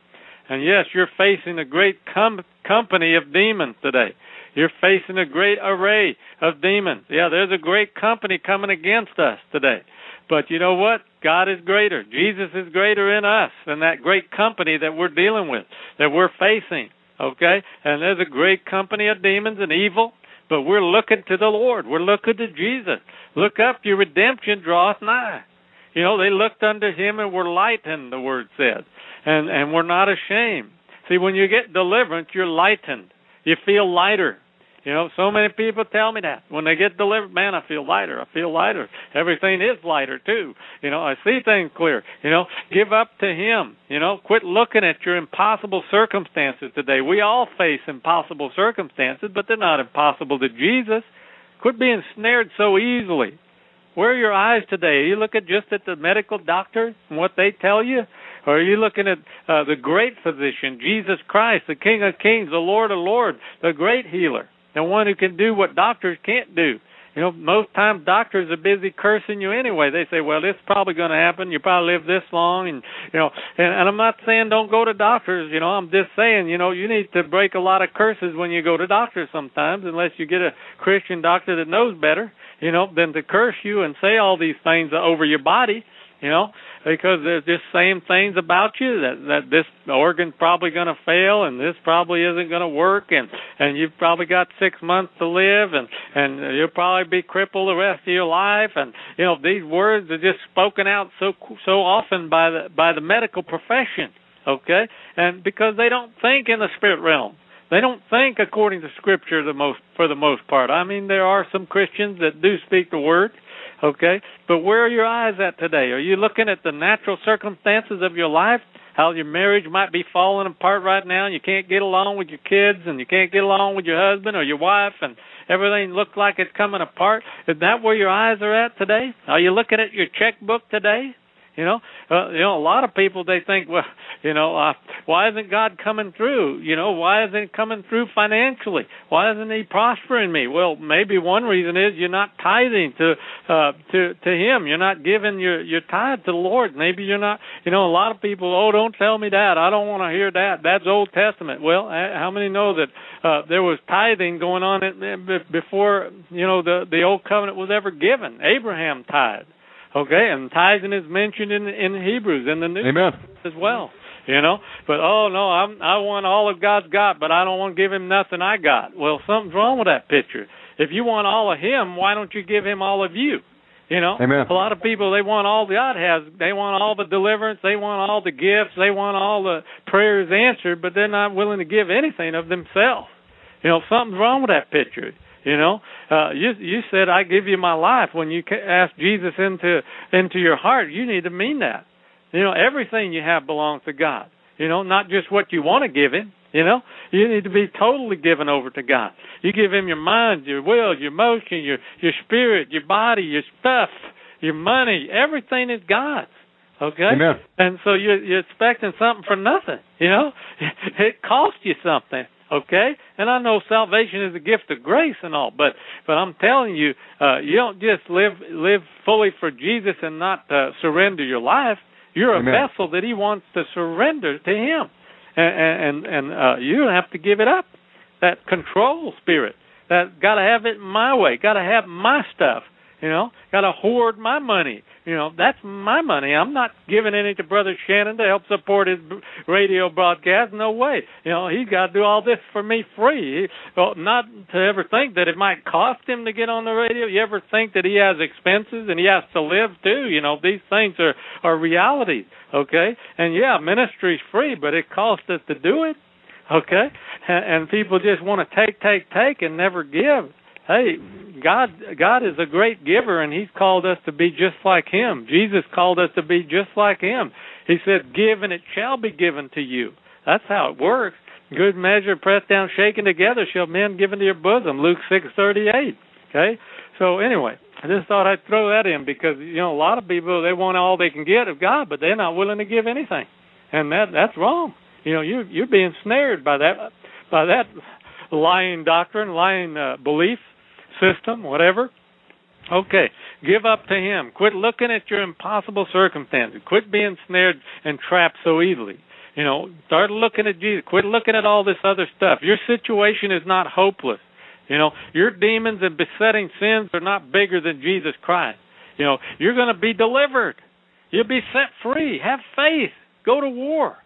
And yes, you're facing a great com- company of demons today. You're facing a great array of demons. Yeah, there's a great company coming against us today. But you know what? God is greater. Jesus is greater in us than that great company that we're dealing with, that we're facing. Okay? And there's a great company of demons and evil, but we're looking to the Lord. We're looking to Jesus. Look up, your redemption draweth nigh. You know, they looked unto him and were lightened, the word says. And and we're not ashamed. See, when you get deliverance, you're lightened. You feel lighter. You know, so many people tell me that when they get delivered, man, I feel lighter. I feel lighter. Everything is lighter too. You know, I see things clear. You know, give up to Him. You know, quit looking at your impossible circumstances today. We all face impossible circumstances, but they're not impossible to Jesus. Quit being snared so easily. Where are your eyes today? You look at just at the medical doctor and what they tell you? Or are you looking at uh, the great physician, Jesus Christ, the King of Kings, the Lord of Lords, the great healer, the one who can do what doctors can't do? You know, most times doctors are busy cursing you anyway. They say, "Well, this is probably going to happen. You probably live this long," and you know. And, and I'm not saying don't go to doctors. You know, I'm just saying, you know, you need to break a lot of curses when you go to doctors sometimes, unless you get a Christian doctor that knows better. You know, than to curse you and say all these things over your body you know, because they're just saying things about you that that this organ's probably going to fail and this probably isn't going to work and and you've probably got six months to live and and you'll probably be crippled the rest of your life and you know these words are just spoken out so so often by the by the medical profession, okay, and because they don't think in the spirit realm. They don't think according to Scripture the most for the most part. I mean, there are some Christians that do speak the word, Okay? But where are your eyes at today? Are you looking at the natural circumstances of your life? How your marriage might be falling apart right now and you can't get along with your kids and you can't get along with your husband or your wife and everything looks like it's coming apart? Is that where your eyes are at today? Are you looking at your checkbook today? You know, uh, you know, a lot of people they think, well, you know, uh, why isn't God coming through? You know, why isn't He coming through financially? Why isn't He prospering me? Well, maybe one reason is you're not tithing to uh, to to Him. You're not giving your your tithe to the Lord. Maybe you're not. You know, a lot of people, oh, don't tell me that. I don't want to hear that. That's Old Testament. Well, how many know that uh, there was tithing going on before you know the the old covenant was ever given? Abraham tithed. Okay, and tithing is mentioned in in Hebrews in the New Amen. as well. You know, but oh no, I'm I want all of God's got, but I don't want to give him nothing I got. Well, something's wrong with that picture. If you want all of him, why don't you give him all of you? You know, Amen. a lot of people they want all God has. They want all the deliverance. They want all the gifts. They want all the prayers answered, but they're not willing to give anything of themselves. You know, something's wrong with that picture. You know, uh, you you said I give you my life when you ask Jesus into into your heart. You need to mean that. You know, everything you have belongs to God. You know, not just what you want to give Him. You know, you need to be totally given over to God. You give Him your mind, your will, your emotion, your your spirit, your body, your stuff, your money. Everything is God's. Okay. Amen. And so you're you're expecting something for nothing. You know, it costs you something. Okay. And I know salvation is a gift of grace and all, but but I'm telling you, uh, you don't just live live fully for Jesus and not uh, surrender your life. You're a vessel that He wants to surrender to Him, and and and uh, you don't have to give it up. That control spirit, that got to have it my way, got to have my stuff. You know, got to hoard my money. You know, that's my money. I'm not giving any to Brother Shannon to help support his radio broadcast. No way. You know, he's got to do all this for me free. Well, not to ever think that it might cost him to get on the radio. You ever think that he has expenses and he has to live too? You know, these things are are realities. Okay, and yeah, ministry's free, but it costs us to do it. Okay, and, people just want to take, take, take, and never give hey god god is a great giver and he's called us to be just like him. Jesus called us to be just like him. He said give and it shall be given to you. That's how it works. Good measure pressed down shaken together shall men give into your bosom. Luke six thirty eight okay? So anyway i just thought i'd throw that in because you know a lot of people they want all they can get of god but they're not willing to give anything. And that that's wrong. You know you you're being snared by that by that lying doctrine lying uh, belief system, whatever. Okay, give up to Him. Quit looking at your impossible circumstances. Quit being snared and trapped so easily. You know, start looking at Jesus. Quit looking at all this other stuff. Your situation is not hopeless. You know, your demons and besetting sins are not bigger than Jesus Christ. You know, you're going to be delivered. You'll be set free. Have faith. Go to war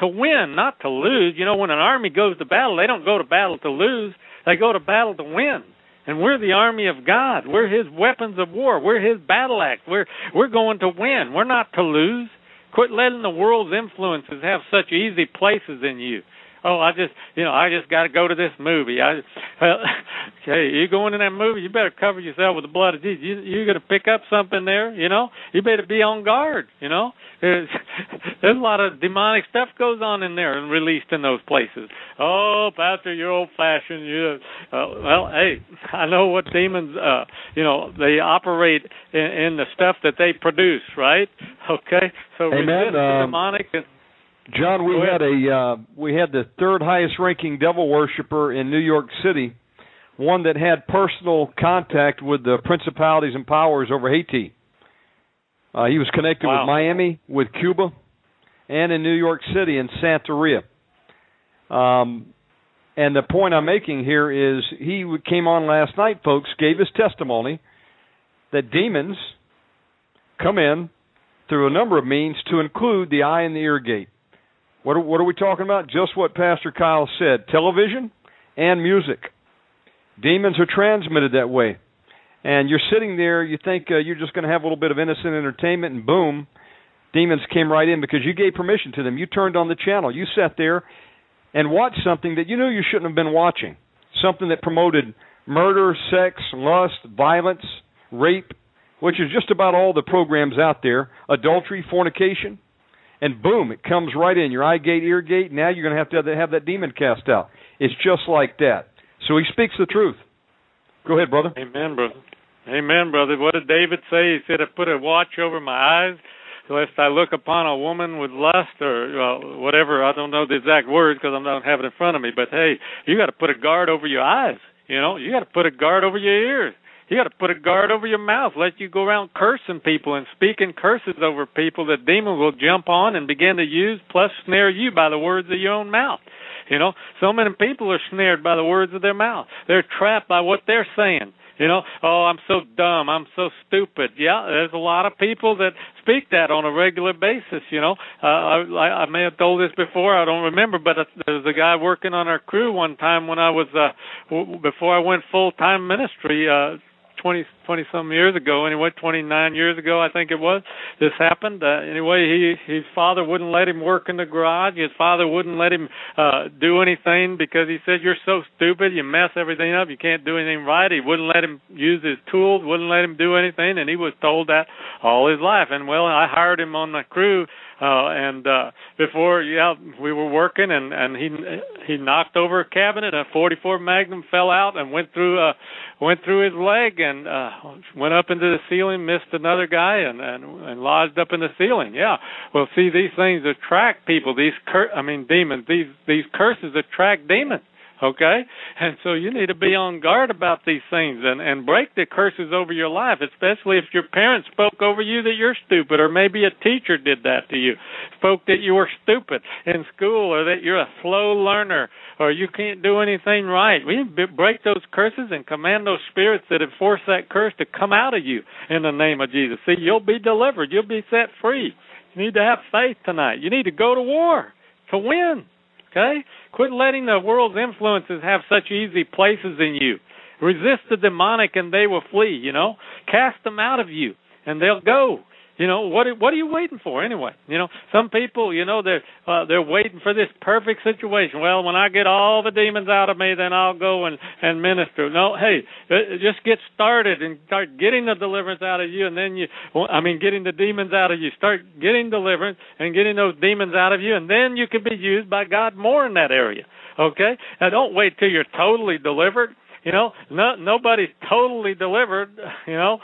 to win, not to lose. You know, when an army goes to battle, they don't go to battle to lose. They go to battle to win. And we're the army of God. We're his weapons of war. We're his battle axe. We're we're going to win. We're not to lose. Quit letting the world's influences have such easy places in you. Oh, I just, you know, I just got to go to this movie. I, well, okay, you going in that movie, you better cover yourself with the blood of Jesus. You, you're going to pick up something there, you know. You better be on guard, you know. There's, there's a lot of demonic stuff goes on in there and released in those places. Oh, Pastor, you're old-fashioned. You, uh, well, hey, I know what demons, uh, you know, they operate in, in the stuff that they produce, right? Okay, so Amen. resist the Um, demonic. And, John, we had a uh, we had the third highest ranking devil worshiper in New York City, one that had personal contact with the principalities and powers over Haiti. Uh, he was connected Wow. with Miami, with Cuba, and in New York City and Santeria. Um, and the point I'm making here is he came on last night, folks, gave his testimony that demons come in through a number of means to include the eye and the ear gate. What are, what are we talking about? Just what Pastor Kyle said television and music. Demons are transmitted that way. And you're sitting there, you think uh, you're just going to have a little bit of innocent entertainment, and boom, demons came right in because you gave permission to them. You turned on the channel. You sat there and watched something that you knew you shouldn't have been watching. Something that promoted murder, sex, lust, violence, rape, which is just about all the programs out there, adultery, fornication and boom, it comes right in your eye gate, ear gate. Now you're going to have to have that, have that demon cast out. It's just like that. So he speaks the truth. Go ahead, brother. Amen, brother. Amen, brother. What did David say? He said, I put a watch over my eyes, lest I look upon a woman with lust or uh, whatever. I don't know the exact words because I don't have it in front of me. But hey, you got to put a guard over your eyes. You know, you got to put a guard over your ears. You got to put a guard over your mouth. Let you go around cursing people and speaking curses over people that demons will jump on and begin to use, plus snare you by the words of your own mouth. You know, so many people are snared by the words of their mouth. They're trapped by what they're saying. You know, oh, I'm so dumb. I'm so stupid. Yeah, there's a lot of people that speak that on a regular basis. You know, uh, I, I may have told this before. I don't remember, but there was a guy working on our crew one time when I was uh, w- before I went full time ministry. Uh, twenty twenty some years ago anyway twenty nine years ago i think it was this happened. Uh, anyway he his father wouldn't let him work in the garage. His father wouldn't let him uh do anything because he said you're so stupid. You mess everything up. You can't do anything right. He wouldn't let him use his tools wouldn't let him do anything and he was told that all his life. And well i hired him on the crew uh and uh before yeah we were working and and he he knocked over a cabinet a 44 magnum fell out and went through uh went through his leg and uh went up into the ceiling missed another guy and and and lodged up in the ceiling. Yeah. Well see these things attract people. These cur- i mean demons these these curses attract demons okay? And so you need to be on guard about these things and and break the curses over your life especially if your parents spoke over you that you're stupid or maybe a teacher did that to you spoke that you were stupid in school or that you're a slow learner or you can't do anything right. We break those curses and command those spirits that enforce that curse to come out of you in the name of Jesus. See you'll be delivered. You'll be set free. You need to have faith tonight. You need to go to war to win Okay? Quit letting the world's influences have such easy places in you. Resist the demonic and they will flee, you know? Cast them out of you and they'll go. You know what? What are you waiting for anyway? You know, some people, you know, they're uh, they're waiting for this perfect situation. Well, when I get all the demons out of me, then I'll go and and minister. No, hey, uh, just get started and start getting the deliverance out of you, and then you, I mean, getting the demons out of you. Start getting deliverance and getting those demons out of you, and then you can be used by God more in that area. Okay, now don't wait till you're totally delivered you know, no, nobody's totally delivered. You know,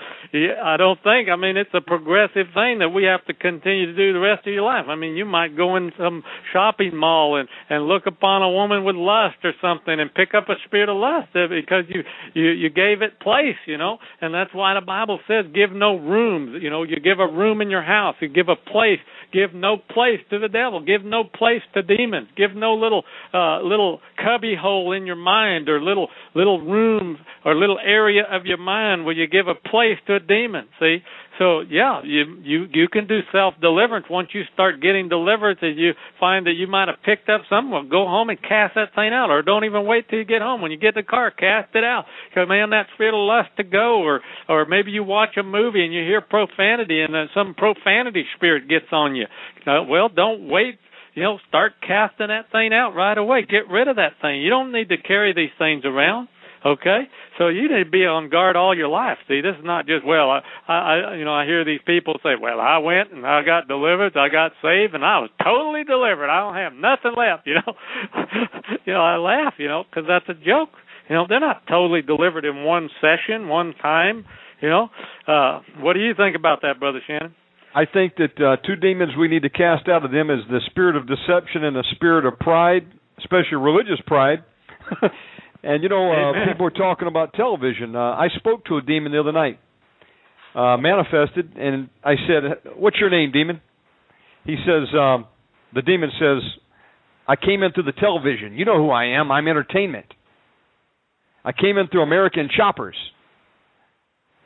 I don't think. I mean, it's a progressive thing that we have to continue to do the rest of your life. I mean, you might go in some shopping mall and and look upon a woman with lust or something and pick up a spirit of lust because you you you gave it place. You know, and that's why the Bible says, "Give no rooms." You know, you give a room in your house. You give a place. Give no place to the devil. Give no place to demons. Give no little uh little cubby hole in your mind or little little room or little area of your mind where you give a place to a demon. See, so yeah, you you you can do self deliverance once you start getting deliverance and you find that you might have picked up. Well, go home and cast that thing out, or don't even wait till you get home. When you get the car, cast it out. Command that spirit of lust to go, or or maybe you watch a movie and you hear profanity and then some profanity spirit gets on you. Uh, well, don't wait you know, start casting that thing out right away. Get rid of that thing. You don't need to carry these things around. Okay, so you need to be on guard all your life. See, this is not just well. I, I, you know, I hear these people say, "Well, I went and I got delivered, I got saved, and I was totally delivered. I don't have nothing left." You know, you know, I laugh, you know, because that's a joke. You know, they're not totally delivered in one session, one time. You know, uh, what do you think about that, brother Shannon? I think that uh, two demons we need to cast out of them is the spirit of deception and the spirit of pride, especially religious pride. And you know, uh, people are talking about television. Uh, I spoke to a demon the other night, uh, manifested, and I said, "What's your name, demon?" He says, um, "The demon says, I came in through the television. You know who I am. I'm entertainment. I came in through American Choppers,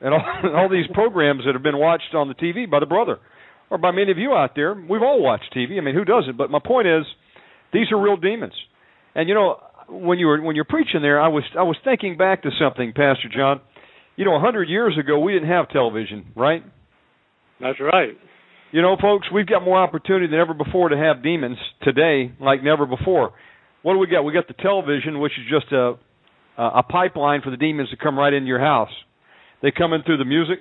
and all, all these programs that have been watched on the TV by the brother, or by many of you out there. We've all watched TV. I mean, who doesn't? But my point is, these are real demons. And you know, when you were when you're preaching there, I was I was thinking back to something, Pastor John. You know, a hundred years ago, we didn't have television, right? That's right. You know, folks, we've got more opportunity than ever before to have demons today, like never before. What do we got? We got the television, which is just a a pipeline for the demons to come right into your house. They come in through the music.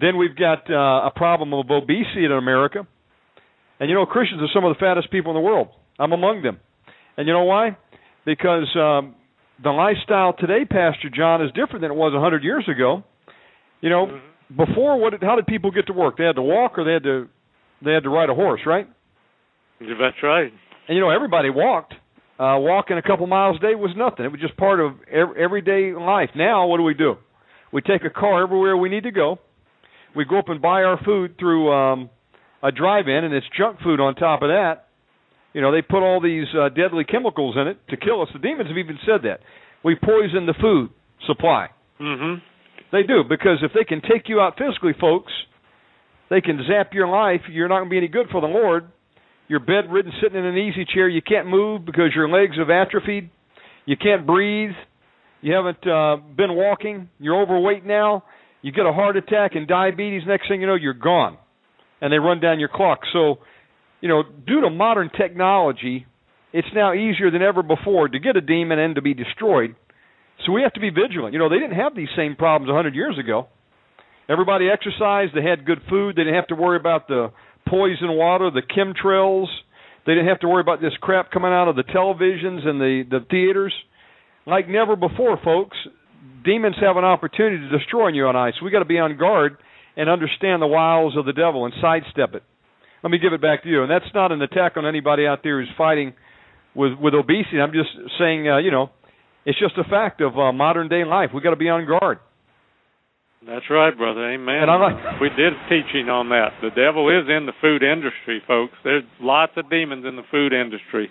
Then we've got uh, a problem of obesity in America. And you know, Christians are some of the fattest people in the world. I'm among them. And you know why? Because um, the lifestyle today, Pastor John, is different than it was a 100 years ago. You know, mm-hmm. before what? Did, how did people get to work? They had to walk, or they had to they had to ride a horse, right? That's right. And you know, everybody walked. Uh, walking a couple miles a day was nothing. It was just part of every, everyday life. Now, what do we do? We take a car everywhere we need to go. We go up and buy our food through um, a drive-in, and it's junk food on top of that. You know, they put all these uh, deadly chemicals in it to kill us. The demons have even said that. We poison the food supply. Mhm. They do because if they can take you out physically, folks, they can zap your life. You're not going to be any good for the Lord. You're bedridden, sitting in an easy chair. You can't move because your legs have atrophied. You can't breathe. You haven't uh, been walking. You're overweight now. You get a heart attack and diabetes. Next thing you know, you're gone, and they run down your clock. So, you know, due to modern technology, it's now easier than ever before to get a demon and to be destroyed. So we have to be vigilant. You know, they didn't have these same problems a 100 years ago. Everybody exercised. They had good food. They didn't have to worry about the poison water, the chemtrails. They didn't have to worry about this crap coming out of the televisions and the the theaters. Like never before, folks. Demons have an opportunity to destroy you on ice. We got to be on guard and understand the wiles of the devil and sidestep it. Let me give it back to you. And that's not an attack on anybody out there who's fighting with with obesity. I'm just saying, uh, you know, it's just a fact of uh, modern day life. We got to be on guard. That's right, brother. Amen. And I like- we did teaching on that. The devil is in the food industry, folks. There's lots of demons in the food industry.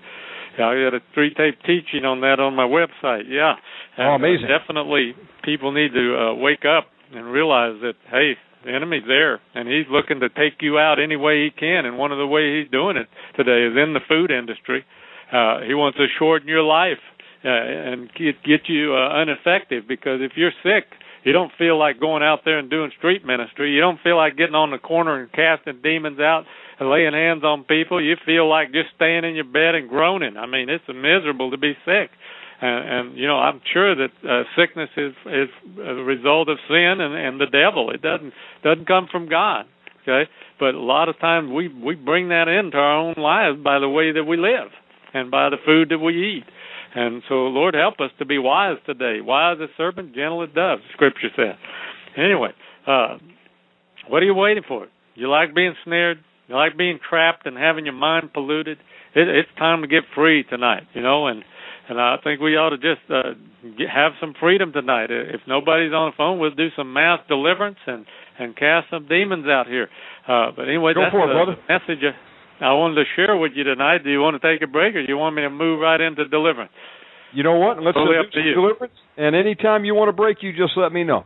I got a three tape teaching on that on my website. Yeah. And, Oh, amazing. Uh, definitely, people need to uh, wake up and realize that hey, the enemy's there, and he's looking to take you out any way he can. And one of the ways he's doing it today is in the food industry. Uh, he wants to shorten your life uh, and get get you uh, ineffective because if you're sick, you don't feel like going out there and doing street ministry. You don't feel like getting on the corner and casting demons out and laying hands on people. You feel like just staying in your bed and groaning. I mean, it's miserable to be sick. And, and you know, I'm sure that uh, sickness is is a result of sin and, and the devil. It doesn't doesn't come from God. Okay, but a lot of times we we bring that into our own lives by the way that we live and by the food that we eat. And so, Lord, help us to be wise today. Wise as a serpent, gentle as dove, Scripture says. Anyway, uh, what are you waiting for? You like being snared? You like being trapped and having your mind polluted? It, it's time to get free tonight, you know, and and I think we ought to just uh, get, have some freedom tonight. If nobody's on the phone, we'll do some mass deliverance and and cast some demons out here. Uh, but anyway, Go that's for it, the brother. message I wanted to share with you tonight. Do you want to take a break, or do you want me to move right into deliverance? You know what? Let's Totally do to some you. deliverance. And anytime you want to break, you just let me know.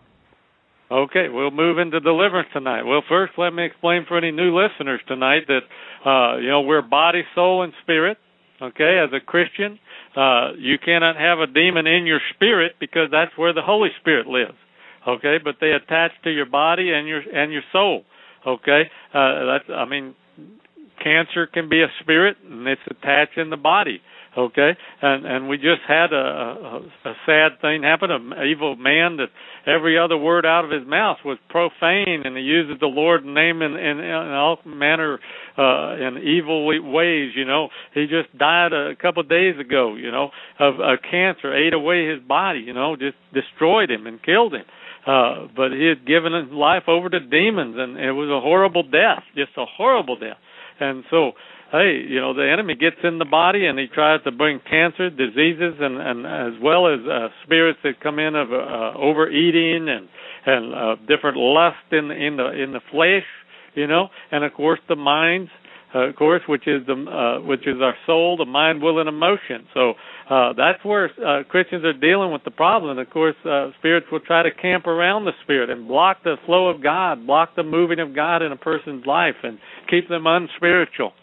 Okay, we'll move into deliverance tonight. Well, first, let me explain for any new listeners tonight that uh, you know we're body, soul, and spirit. Okay, as a Christian, uh, you cannot have a demon in your spirit because that's where the Holy Spirit lives. Okay, but they attach to your body and your and your soul. Okay, uh, that's I mean, cancer can be a spirit and it's attached in the body. Okay, and and we just had a, a, a sad thing happen. An evil man that every other word out of his mouth was profane, and he uses the Lord's name in in, in all manner uh, in evil ways. You know, he just died a couple of days ago. You know, of a cancer ate away his body. You know, just destroyed him and killed him. Uh, but he had given his life over to demons, and it was a horrible death, just a horrible death. And so hey, you know, the enemy gets in the body and he tries to bring cancer, diseases, and, and as well as uh, spirits that come in of uh, overeating and and uh, different lust in in the in the flesh, you know, and of course the minds. Uh, of course, which is the uh, which is our soul, the mind, will, and emotion. So uh, that's where uh, Christians are dealing with the problem. Of course, uh, spirits will try to camp around the spirit and block the flow of God, block the moving of God in a person's life, and keep them unspiritual.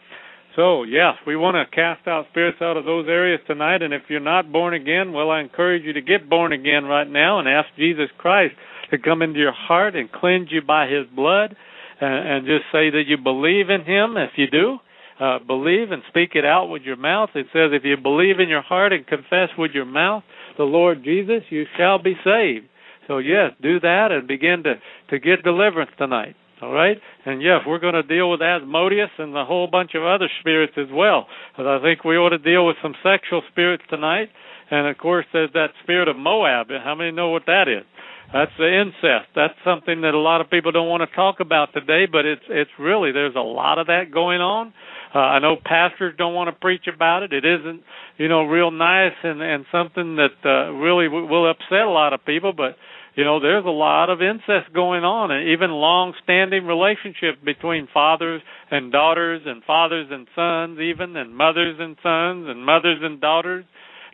So, yes, we want to cast out spirits out of those areas tonight. And if you're not born again, well, I encourage you to get born again right now and ask Jesus Christ to come into your heart and cleanse you by his blood and, and just say that you believe in him. If you do, uh, believe and speak it out with your mouth. It says, if you believe in your heart and confess with your mouth the Lord Jesus, you shall be saved. So, yes, do that and begin to, to get deliverance tonight. All right, and yes, we're going to deal with Asmodeus and a whole bunch of other spirits as well. But I think we ought to deal with some sexual spirits tonight, and of course, there's that spirit of Moab. How many know what that is? That's the incest. That's something that a lot of people don't want to talk about today, but it's it's really there's a lot of that going on. Uh, I know pastors don't want to preach about it. It isn't, you know, real nice and and something that uh, really w- will upset a lot of people, but you know there's a lot of incest going on and even long standing relationships between fathers and daughters and fathers and sons even and mothers and sons and mothers and daughters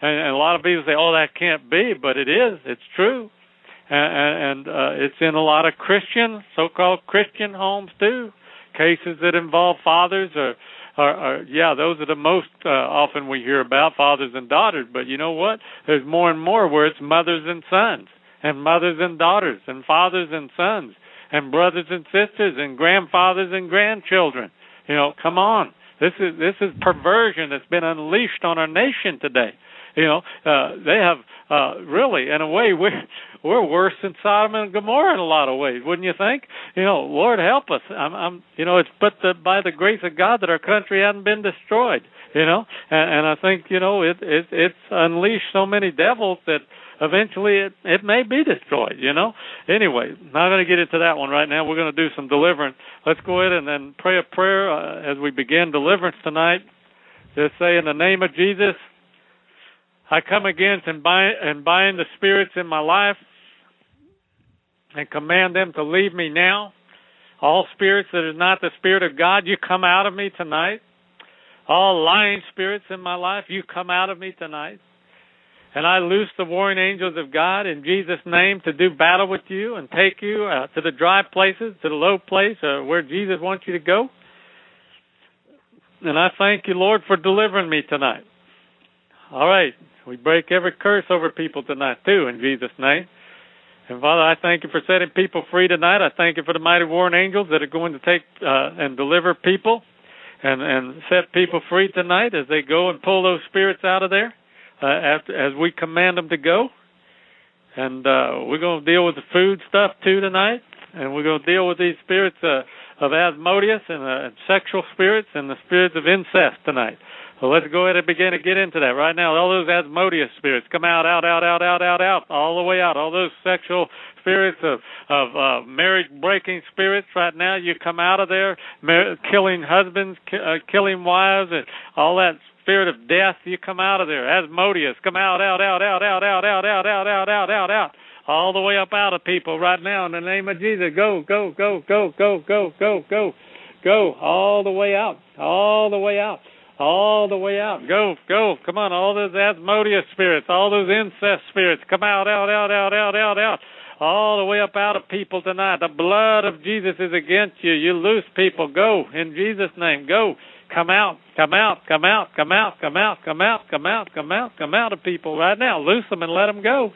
and, and a lot of people say oh that can't be but it is it's true and, and uh, it's in a lot of Christian, so-called Christian homes too. Cases that involve fathers or, or, or yeah, those are the most uh, often we hear about fathers and daughters. But you know what? There's more and more where it's mothers and sons, and mothers and daughters, and fathers and sons, and brothers and sisters, and grandfathers and grandchildren. You know, come on. This is this is perversion that's been unleashed on our nation today. You know, uh, they have uh, really, in a way, we're we're worse than Sodom and Gomorrah in a lot of ways, wouldn't you think? You know, Lord help us. I'm, I'm you know, it's but the, by the grace of God that our country hasn't been destroyed. You know, and, and I think you know it, it it's unleashed so many devils that eventually it it may be destroyed. You know. Anyway, not going to get into that one right now. We're going to do some deliverance. Let's go ahead and then pray a prayer uh, as we begin deliverance tonight. Just say in the name of Jesus. I come against and bind, and bind the spirits in my life and command them to leave me now. All spirits that is not the Spirit of God, you come out of me tonight. All lying spirits in my life, you come out of me tonight. And I loose the warring angels of God in Jesus' name to do battle with you and take you uh, to the dry places, to the low place uh, where Jesus wants you to go. And I thank you, Lord, for delivering me tonight. All right. We break every curse over people tonight, too, in Jesus' name. And Father, I thank you for setting people free tonight. I thank you for the mighty warring angels that are going to take uh, and deliver people and and set people free tonight as they go and pull those spirits out of there uh, after as we command them to go. And uh, we're going to deal with the food stuff too tonight, and we're going to deal with these spirits uh, of Asmodeus and, uh, and sexual spirits and the spirits of incest tonight. So let's go ahead and begin to get into that right now. All those Asmodeus spirits come out, out, out, out, out, out, out, all the way out. All those sexual spirits of of uh, marriage breaking spirits right now, you come out of there, mar- killing husbands, ki- uh, killing wives, and all that spirit of death. You come out of there. Asmodeus, come out, out, out, out, out, out, out, out, out, out, out, out, out. All the way up out of people right now in the name of Jesus. Go, go, go, go, go, go, go, go, go, all the way out, all the way out all the way out. Go, go, come on, all those Asmodeus spirits, all those incest spirits, come out, out, out, out, out, out, out, all the way up out of people tonight. The blood of Jesus is against you. You loose people. Go in Jesus' name. Go. Come out, come out, come out, come out, come out, come out, come out, come out, come out of people right now. Loose them and let them go.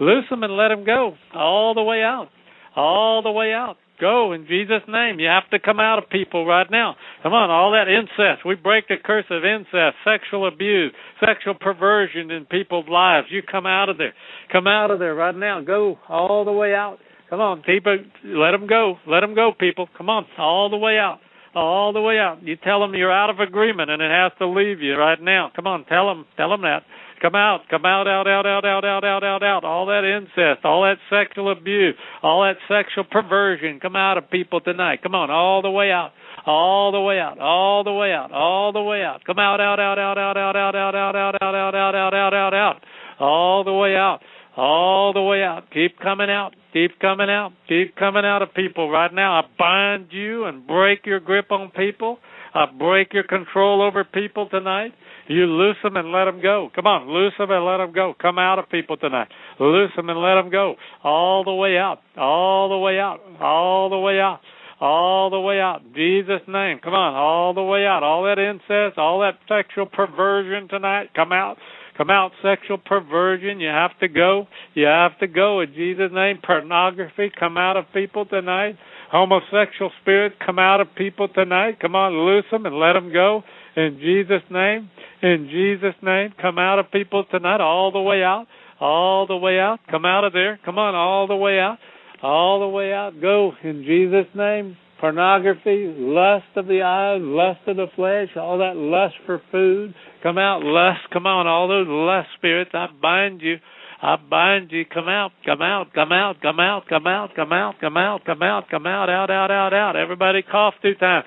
Loose them and let them go. All the way out. All the way out. Go in Jesus' name. You have to come out of people right now. Come on, all that incest. We break the curse of incest, sexual abuse, sexual perversion in people's lives. You come out of there. Come out of there right now. Go all the way out. Come on, people. Let them go. Let them go, people. Come on, all the way out. All the way out. You tell them you're out of agreement and it has to leave you right now. Come on, tell them. Tell them that. Come out, come out, out, out, out, out, out, out, out, out. All that incest, all that sexual abuse, all that sexual perversion, come out of people tonight. Come on, all the way out, all the way out, all the way out, all the way out. Come out, out, out, out, out, out, out, out, out, out, out, out, out, out, out, out, out, all the way out, all the way out. Keep coming out, keep coming out, keep coming out of people right now. I bind you and break your grip on people. I break your control over people tonight. You loose them and let them go. Come on, loose them and let them go. Come out of people tonight. Loose them and let them go. All the way out. All the way out. All the way out. All the way out. Jesus' name. Come on, all the way out. All that incest, all that sexual perversion tonight. Come out. Come out, sexual perversion. You have to go. You have to go in Jesus' name. Pornography, come out of people tonight. Homosexual spirit, come out of people tonight. Come on, loose them and let them go in Jesus' name. In Jesus' name, come out of people tonight, all the way out, all the way out. Come out of there. Come on, all the way out, all the way out. Go in Jesus' name. Pornography, lust of the eyes, lust of the flesh, all that lust for food. Come out, lust. Come on, all those lust spirits. I bind you. I bind you. Come out, come out, come out, come out, come out, come out, come out, come out, come out, out, out, out, out. Everybody cough two times.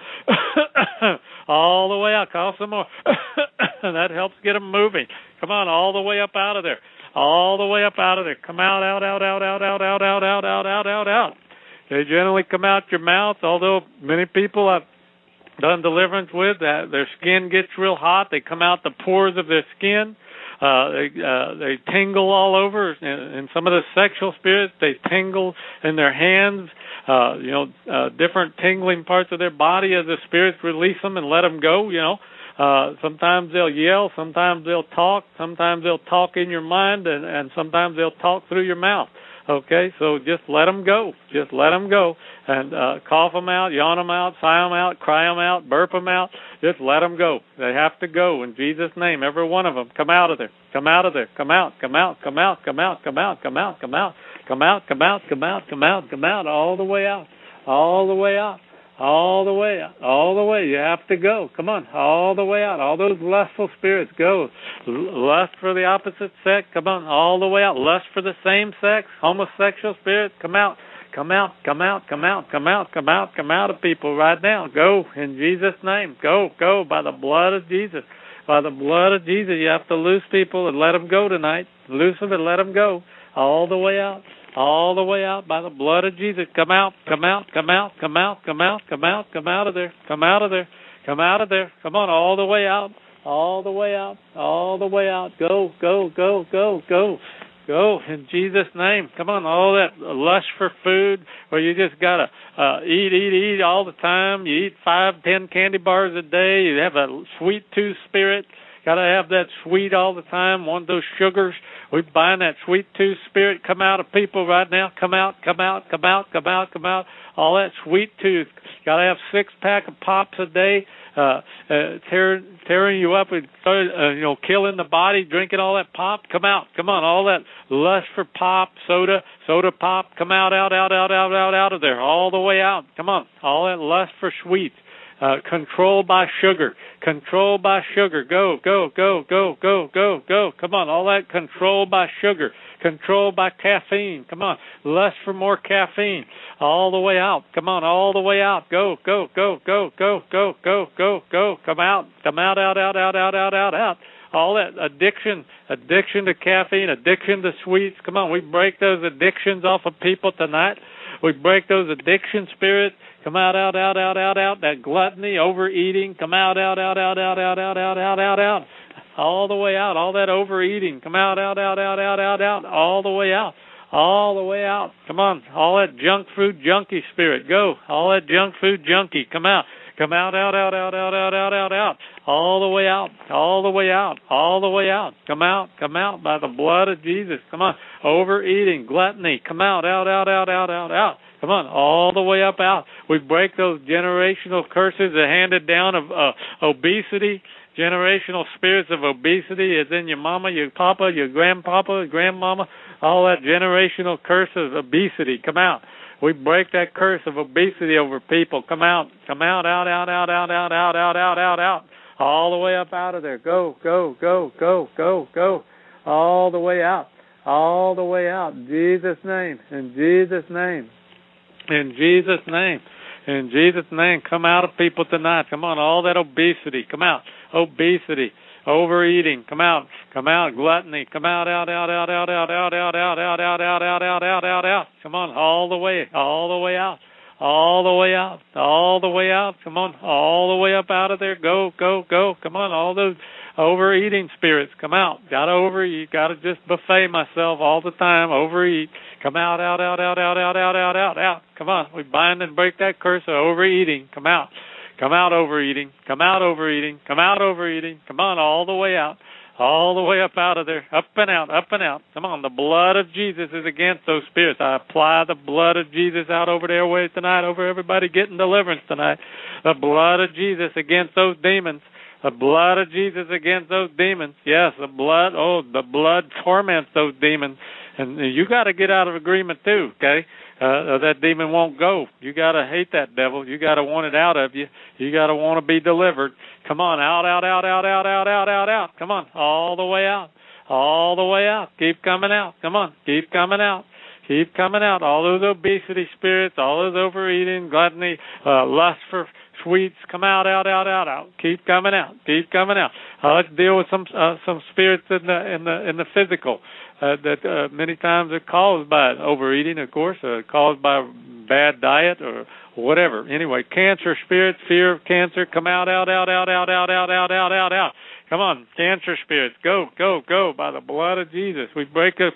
all the way out. Cough some more. that helps get them moving. Come on, all the way up out of there. All the way up out of there. Come out, out, out, out, out, out, out, out, out, out, out, out, out. They generally come out your mouth, although many people I've done deliverance with, that their skin gets real hot. They come out the pores of their skin. Uh, they uh, they tingle all over, and, and some of the sexual spirits they tingle in their hands. Uh, you know, uh, different tingling parts of their body as the spirits release them and let them go. You know, uh, sometimes they'll yell, sometimes they'll talk, sometimes they'll talk in your mind, and, and sometimes they'll talk through your mouth. Okay, so just let them go. Just let them go, and uh, cough them out, yawn them out, sigh them out, cry them out, burp them out. Just let them go. They have to go in Jesus' name. Every one of them, come out of there. Come out of there. Come out. Come out. Come out. Come out. Come out. Come out. Come out. Come out. Come out. Come out. Come out. Come out. All the way out. All the way out all the way out, all the way. You have to go. Come on, all the way out. All those lustful spirits go. Lust for the opposite sex, come on, all the way out. Lust for the same sex, homosexual spirits, come out. Come out, come out, come out, come out, come out, come out of people right now. Go in Jesus' name. Go, go by the blood of Jesus. By the blood of Jesus, you have to loose people and let them go tonight. Loose them and let them go all the way out all the way out by the blood of Jesus. Come out, come out, come out, come out, come out, come out, come out of there, come out of there, come out of there. Come on, all the way out, all the way out, all the way out. Go, go, go, go, go. Go in Jesus' name. Come on, all that lust for food where you just gotta uh, eat, eat, eat all the time. You eat five, ten candy bars a day. You have a sweet tooth spirit. Gotta have that sweet all the time. One of those sugars we bind that sweet tooth spirit come out of people right now. Come out, come out, come out, come out, come out. All that sweet tooth. Got to have six pack of pops a day. Uh, uh, tearing tearing you up and uh, you know killing the body, drinking all that pop. Come out, come on, all that lust for pop, soda, soda pop. Come out, out, out, out, out, out, out of there, all the way out. Come on, all that lust for sweets uh, controlled by sugar, controlled by sugar. Go, go, go, go, go, go, go. Come on, all that controlled by sugar, controlled by caffeine. Come on, less for more caffeine. All the way out. Come on, all the way out. Go, go, go, go, go, go, go, go, go. Come out, come out, out, out, out, out, out, out, out. All that addiction, addiction to caffeine, addiction to sweets. Come on, we break those addictions off of people tonight. We break those addiction spirits Come out, out, out, out, out, out. That gluttony, overeating. Come out, out, out, out, out, out, out, out, out, out, out. All the way out. All that overeating. Come out, out, out, out, out, out, out. All the way out. All the way out. Come on. All that junk food junkie spirit. Go. All that junk food junkie. Come out. Come out, out, out, out, out, out, out, out, out. All the way out. All the way out. All the way out. Come out. Come out by the blood of Jesus. Come on. Overeating, gluttony. Come out, out, out, out, out, out, out. Come on, all the way up out. We break those generational curses that handed down of uh, obesity, generational spirits of obesity is in your mama, your papa, your grandpapa, grandmama, all that generational curse of obesity. Come out. We break that curse of obesity over people. Come out. Come out, out, out, out, out, out, out, out, out, out, out. All the way up out of there. Go, go, go, go, go, go. All the way out. All the way out. In Jesus' name. In Jesus' name. In Jesus' name. In Jesus' name, come out of people tonight. Come on, all that obesity, come out. Obesity, overeating, come out. Come out, gluttony, come out, out, out, out, out, out, out, out, out, out, out, out, out, out, out, out, out. Come on, all the way, all the way out. All the way out, all the way out. Come on, all the way up out of there. Go, go, go. Come on, all those overeating spirits, come out. Got to overeat. Got to just buffet myself all the time. Overeat. Come out, out, out, out, out, out, out, out, out, out. Come on. We bind and break that curse of overeating. Come out. Come out overeating. Come out overeating. Come out overeating. Come on, all the way out. All the way up out of there. Up and out, up and out. Come on, the blood of Jesus is against those spirits. I apply the blood of Jesus out over the airways tonight, over everybody getting deliverance tonight. The blood of Jesus against those demons. The blood of Jesus against those demons. Yes, the blood, oh, the blood torments those demons and you got to get out of agreement too. Okay, uh, that demon won't go. You got to hate that devil. You got to want it out of you. You got to want to be delivered. Come on, out, out, out, out, out, out, out, out, out. Come on, all the way out, all the way out. Keep coming out. Come on, keep coming out. Keep coming out. All those obesity spirits, all those overeating, gluttony, uh, lust for sweets, come out, out, out, out, out. Keep coming out. Keep coming out. Uh, let's deal with some uh, some spirits in the in the in the physical uh, that uh, many times are caused by overeating, of course, uh, caused by bad diet or whatever. Anyway, cancer spirits, fear of cancer, come out, out, out, out, out, out, out, out, out, out, out. Come on, cancer spirits, go, go, go by the blood of Jesus. We break the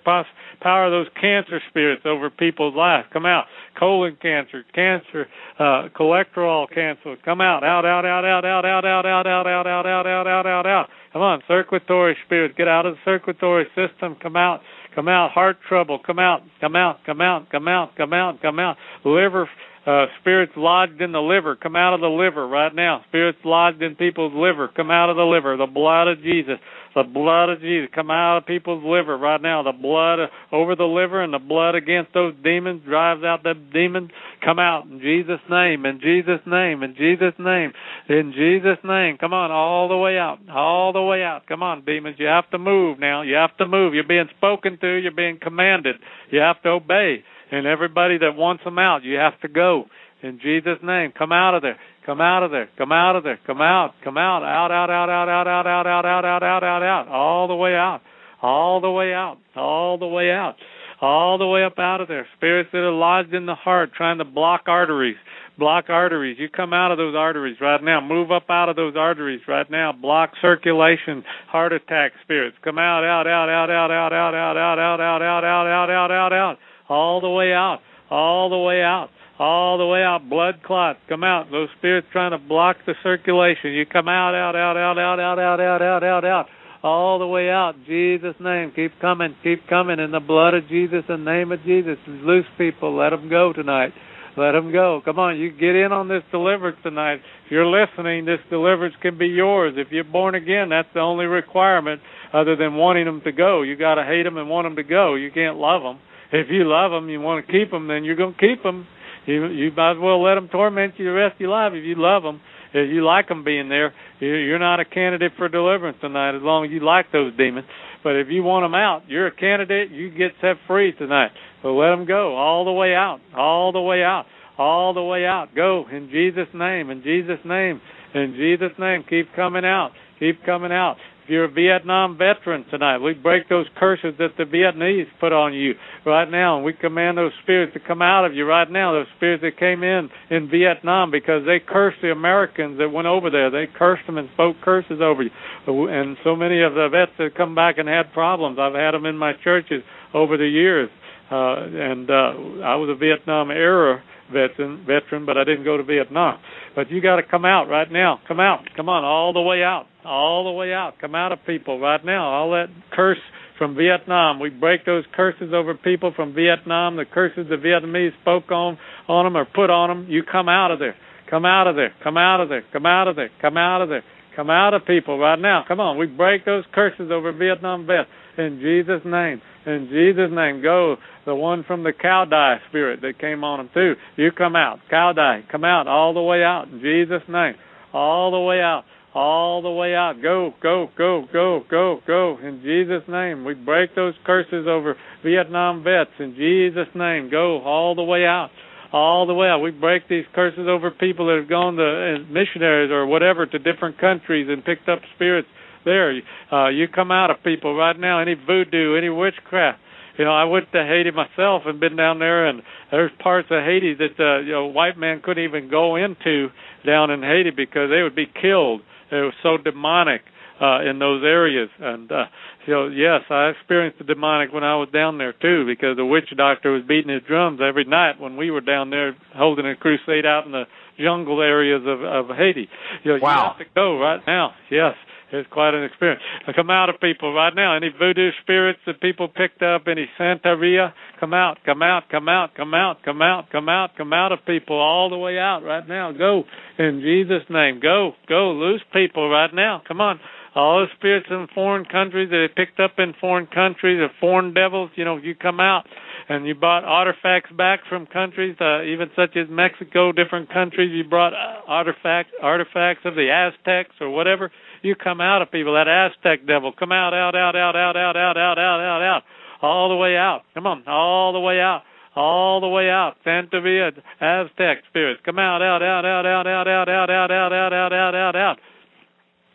power of those cancer spirits over people's lives. Come out, colon cancer, cancer, uh, cholesterol cancer. Come out, out, out, out, out, out, out, out, out, out, out, out, out, out, out, out, out. Come on, circulatory spirits, get out of the circulatory system. Come out, come out. Heart trouble, come out, come out, come out, come out, come out, come out. Liver uh, spirits lodged in the liver, come out of the liver right now. Spirits lodged in people's liver, come out of the liver. The blood of Jesus, the blood of Jesus, come out of people's liver right now. The blood over the liver and the blood against those demons drives out the demons. Come out in Jesus' name, in Jesus' name, in Jesus' name, in Jesus' name. Come on, all the way out, all the way out. Come on, demons, you have to move now. You have to move. You're being spoken to. You're being commanded. You have to obey and everybody that wants them out, you have to go in Jesus' name. Come out of there. Come out of there. Come out of there. Come out. Come out. Out. Out. Out. Out. Out. Out. Out. Out. Out. Out. Out. Out. Out. All the way out. All the way out. All the way out. All the way up out of there. Spirits that are lodged in the heart, trying to block arteries. Block arteries. You come out of those arteries right now. Move up out of those arteries right now. Block circulation. Heart attack spirits. Come out. Out. Out. Out. Out. Out. Out. Out. Out. Out. Out. Out. Out. Out. Out. Out. Out all the way out, all the way out, all the way out. Blood clot, come out. Those spirits trying to block the circulation. You come out, out, out, out, out, out, out, out, out, out, out, all the way out. Jesus' name, keep coming, keep coming. In the blood of Jesus, in the name of Jesus, loose people. Let them go tonight. Let them go. Come on, you get in on this deliverance tonight. If you're listening, this deliverance can be yours. If you're born again, that's the only requirement other than wanting them to go. You got to hate them and want them to go. You can't love them if you love them, you want to keep them, then you're going to keep them. You you might as well let them torment you the rest of your life if you love them. If you like them being there, you're not a candidate for deliverance tonight as long as you like those demons. But if you want them out, you're a candidate. You get set free tonight. So let them go all the way out, all the way out, all the way out. Go in Jesus' name, in Jesus' name, in Jesus' name. Keep coming out, keep coming out. If you're a Vietnam veteran tonight, we break those curses that the Vietnamese put on you right now, and we command those spirits to come out of you right now. Those spirits that came in in Vietnam because they cursed the Americans that went over there. They cursed them and spoke curses over you. And so many of the vets that come back and had problems. I've had them in my churches over the years. Uh, and uh, I was a Vietnam era veteran, veteran, but I didn't go to Vietnam. But you got to come out right now. Come out. Come on, all the way out all the way out. Come out of people right now. All that curse from Vietnam. We break those curses over people from Vietnam. The curses the Vietnamese spoke on on them or put on them. You come out of there. Come out of there. Come out of there. Come out of there. Come out of there. Come out of people right now. Come on. We break those curses over Vietnam vets in Jesus' name. In Jesus' name. Go. The one from the Cao Dai spirit that came on them too. You come out. Cao Dai. Come out all the way out in Jesus' name. All the way out all the way out. Go, go, go, go, go, go. In Jesus' name. We break those curses over Vietnam vets. In Jesus' name. Go all the way out. All the way out. We break these curses over people that have gone to missionaries or whatever to different countries and picked up spirits there. Uh, you come out of people right now. Any voodoo, any witchcraft. You know, I went to Haiti myself and been down there, and there's parts of Haiti that uh, you know white man couldn't even go into down in Haiti because they would be killed it was so demonic uh, in those areas. And uh, so, yes, I experienced the demonic when I was down there too, because the witch doctor was beating his drums every night when we were down there holding a crusade out in the jungle areas of, of Haiti. You know, wow. you have to go right now. Yes. It's quite an experience. I come out of people right now. Any voodoo spirits that people picked up, any Santeria, come out, come out, come out, come out, come out, come out, come out of people all the way out right now. Go in Jesus' name. Go, go, loose people right now. Come on. All the spirits in foreign countries that they picked up in foreign countries, the foreign devils, you know, you come out and you brought artifacts back from countries, uh, even such as Mexico, different countries. You brought uh, artifacts, artifacts of the Aztecs or whatever you come out of people. That Aztec devil, come out, out, out, out, out, out, out, out, out, out, out, all the way out. Come on, all the way out, all the way out. Santeria, Aztec spirits, come out, out, out, out, out, out, out, out, out, out, out, out, out, out, out.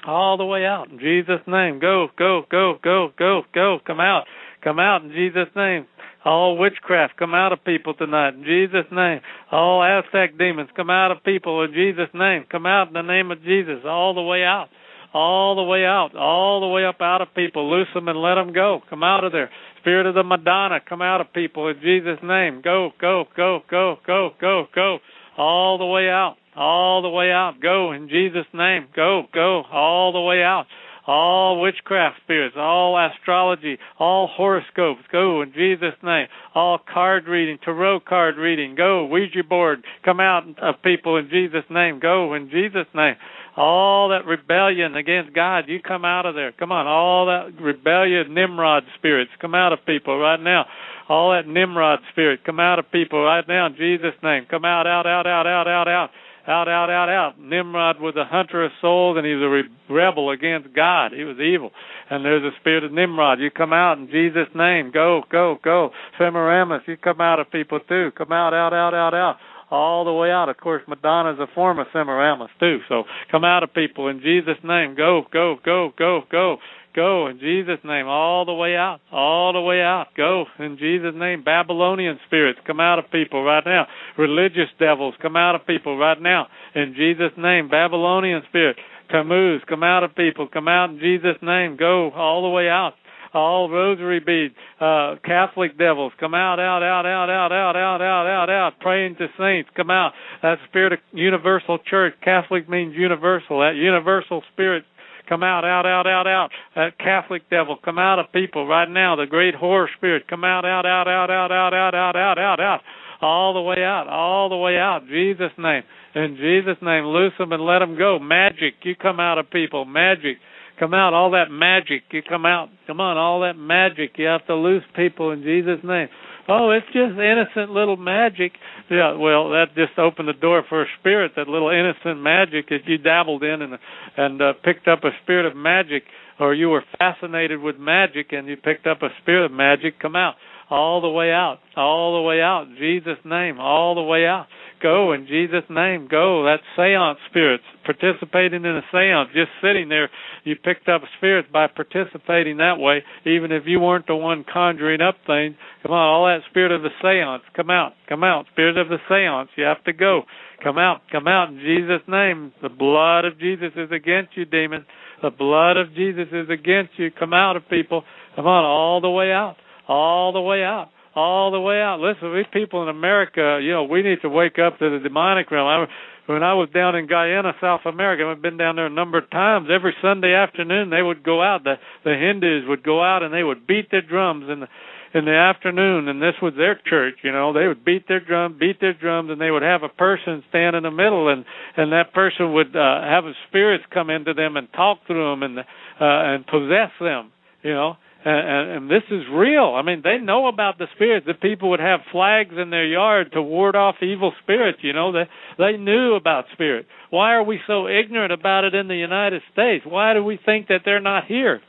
All the way out in Jesus' name. Go, go, go, go, go, go. Come out, come out in Jesus' name. All witchcraft come out of people tonight in Jesus' name. All Aztec demons come out of people in Jesus' name. Come out in the name of Jesus all the way out all the way out, all the way up out of people. Loose them and let them go. Come out of there. Spirit of the Madonna, come out of people in Jesus' name. Go, go, go, go, go, go, go. All the way out, all the way out. Go in Jesus' name. Go, go, all the way out all witchcraft spirits, all astrology, all horoscopes, go in Jesus' name. All card reading, tarot card reading, go. Ouija board, come out of people in Jesus' name. Go in Jesus' name. All that rebellion against God, you come out of there. Come on, all that rebellion, Nimrod spirits, come out of people right now. All that Nimrod spirit, come out of people right now in Jesus' name. Come out, out, out, out, out, out, out out, out, out, out. Nimrod was a hunter of souls, and he was a re- rebel against God. He was evil. And there's a spirit of Nimrod. You come out in Jesus' name. Go, go, go. Semiramis, you come out of people too. Come out, out, out, out, out. All the way out. Of course, Madonna's a form of Semiramis too. So come out of people in Jesus' name. Go, go, go, go, go. Go in Jesus' name, all the way out, all the way out. Go in Jesus' name. Babylonian spirits come out of people right now. Religious devils come out of people right now. In Jesus' name, Babylonian spirit, Tammuz, come out of people. Come out in Jesus' name. Go all the way out all rosary beads, uh, Catholic devils, come out, out, out, out, out, out, out, out, out, out, praying to saints, come out. That spirit of universal church, Catholic means universal, that universal spirit Come out, out, out, out, out. That Catholic devil, come out of people right now. The great horror spirit, come out, out, out, out, out, out, out, out, out, out, out. All the way out, all the way out. Jesus' name. In Jesus' name, loose them and let them go. Magic, you come out of people. Magic, come out. All that magic, you come out. Come on, all that magic. You have to loose people in Jesus' name. Oh, it's just innocent little magic. Yeah, well, that just opened the door for a spirit, that little innocent magic that you dabbled in and and uh, picked up a spirit of magic, or you were fascinated with magic and you picked up a spirit of magic. Come out, all the way out, all the way out. Jesus' name, all the way out. Go in Jesus' name. Go. That seance spirits participating in a seance, just sitting there. You picked up spirits by participating that way, even if you weren't the one conjuring up things. Come on, all that spirit of the seance, come out, come out. Spirit of the seance, you have to go. Come out, come out in Jesus' name. The blood of Jesus is against you, demon. The blood of Jesus is against you. Come out of people. Come on, all the way out, all the way out all the way out. Listen, we people in America, you know, we need to wake up to the demonic realm. I, when I was down in Guyana, South America, I've been down there a number of times. Every Sunday afternoon, they would go out. The the Hindus would go out and they would beat their drums in the in the afternoon, and this was their church. You know, they would beat their drum, beat their drums, and they would have a person stand in the middle, and and that person would uh, have a spirits come into them and talk through them and uh, and possess them. You know, and, and this is real. I mean, they know about the spirits. The people would have flags in their yard to ward off evil spirits. You know, they they knew about spirits. Why are we so ignorant about it in the United States? Why do we think that they're not here?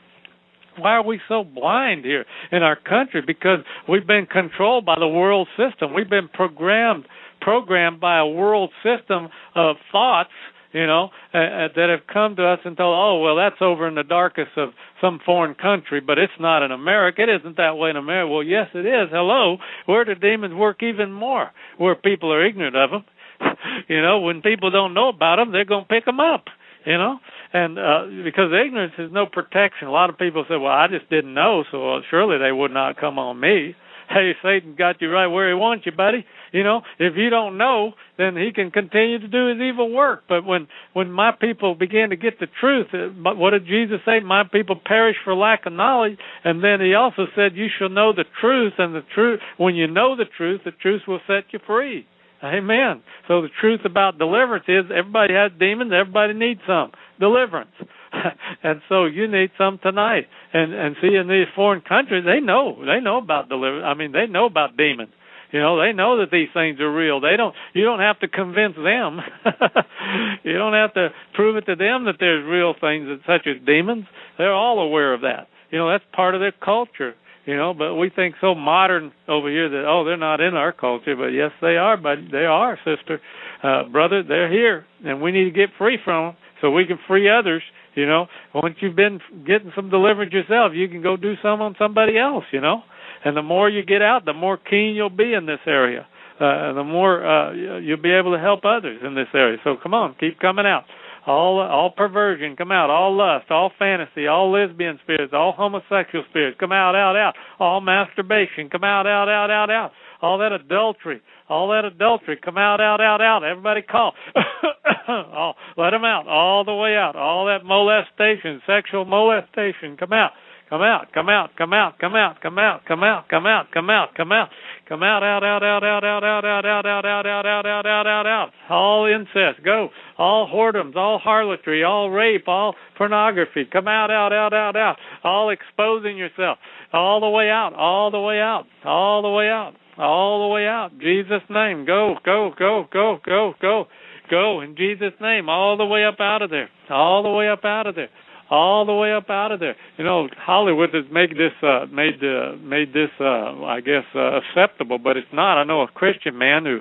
Why are we so blind here in our country? Because we've been controlled by the world system. We've been programmed programmed by a world system of thoughts you know, uh, uh, that have come to us and told, oh, well, that's over in the darkest of some foreign country, but it's not in America. It isn't that way in America. Well, yes, it is. Hello, where do demons work even more? Where people are ignorant of them. you know, when people don't know about them, they're going to pick them up. You know, and uh, because ignorance is no protection. A lot of people say, "Well, I just didn't know, so surely they would not come on me." Hey, Satan got you right where he wants you, buddy. You know, if you don't know, then he can continue to do his evil work. But when when my people begin to get the truth, uh, what did Jesus say? My people perish for lack of knowledge. And then he also said, "You shall know the truth, and the truth. When you know the truth, the truth will set you free." Amen. So the truth about deliverance is everybody has demons. Everybody needs some deliverance. and so you need some tonight. And and see in these foreign countries, they know they know about deliverance. I mean, they know about demons. You know, they know that these things are real. They don't you don't have to convince them. you don't have to prove it to them that there's real things such as demons. They're all aware of that. You know, that's part of their culture. You know, but we think so modern over here that oh they're not in our culture, but yes they are, but they are, sister, uh, brother. They're here, and we need to get free from them so we can free others. You know, once you've been getting some deliverance yourself, you can go do some on somebody else. You know, and the more you get out, the more keen you'll be in this area. Uh, the more uh, you'll be able to help others in this area. So come on, keep coming out. all all perversion, come out, all lust, all fantasy, all lesbian spirits, all homosexual spirits, come out, out, out, all masturbation, come out, out, out, out, out, all that adultery, all that adultery, come out, out, out, out. Everybody call, all, let them out, all the way out, all that molestation, sexual molestation, come out. Come out, come out, come out, come out, come out, come out, come out, come out, come out, come out, out, out, out, out, out, out, out, out, out, out, out, out, out, out, out, out. All incest, go. All whoredoms, all harlotry, all rape, all pornography, come out, out, out, out, out. All exposing yourself, all the way out, all the way out, all the way out, all the way out. Jesus' name, go, go, go, go, go, go, go in Jesus' name, all the way up out of there, all the way up out of there all the way up out of there. You know, Hollywood has made this uh, made uh, made this uh, I guess uh, acceptable, but it's not. I know a Christian man who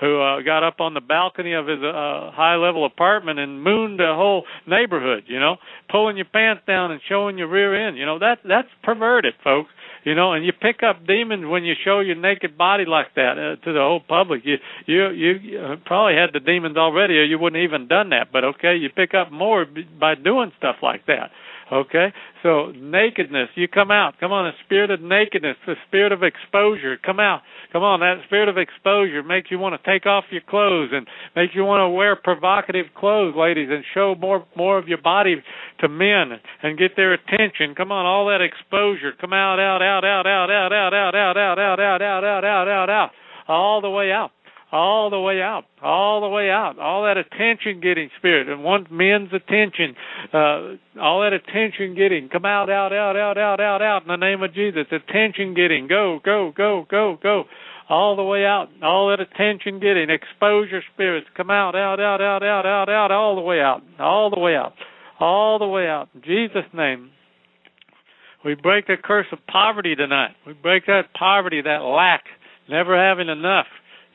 who uh, got up on the balcony of his uh, high level apartment and mooned the whole neighborhood. You know, pulling your pants down and showing your rear end. You know, that that's perverted, folks you know, and you pick up demons when you show your naked body like that uh, to the whole public. You you you uh, probably had the demons already, or you wouldn't even done that. But okay, you pick up more by doing stuff like that. Okay, so nakedness, you come out. Come on, a spirit of nakedness, a spirit of exposure, come out. Come on, that spirit of exposure makes you want to take off your clothes and makes you want to wear provocative clothes, ladies, and show more more of your body to men and get their attention. Come on, all that exposure, come out, out, out, out, out, out, out, out, out, out, out, out, out, out, out, out, out, all the way out all the way out, all the way out, all that attention getting spirit and want men's attention, uh, all that attention getting, come out, out, out, out, out, out, out in the name of Jesus. Attention getting, go, go, go, go, go, all the way out, all that attention getting, exposure spirits, come out, out, out, out, out, out, out, all the way out, all the way out, all the way out. In Jesus' name. We break the curse of poverty tonight. We break that poverty, that lack, never having enough.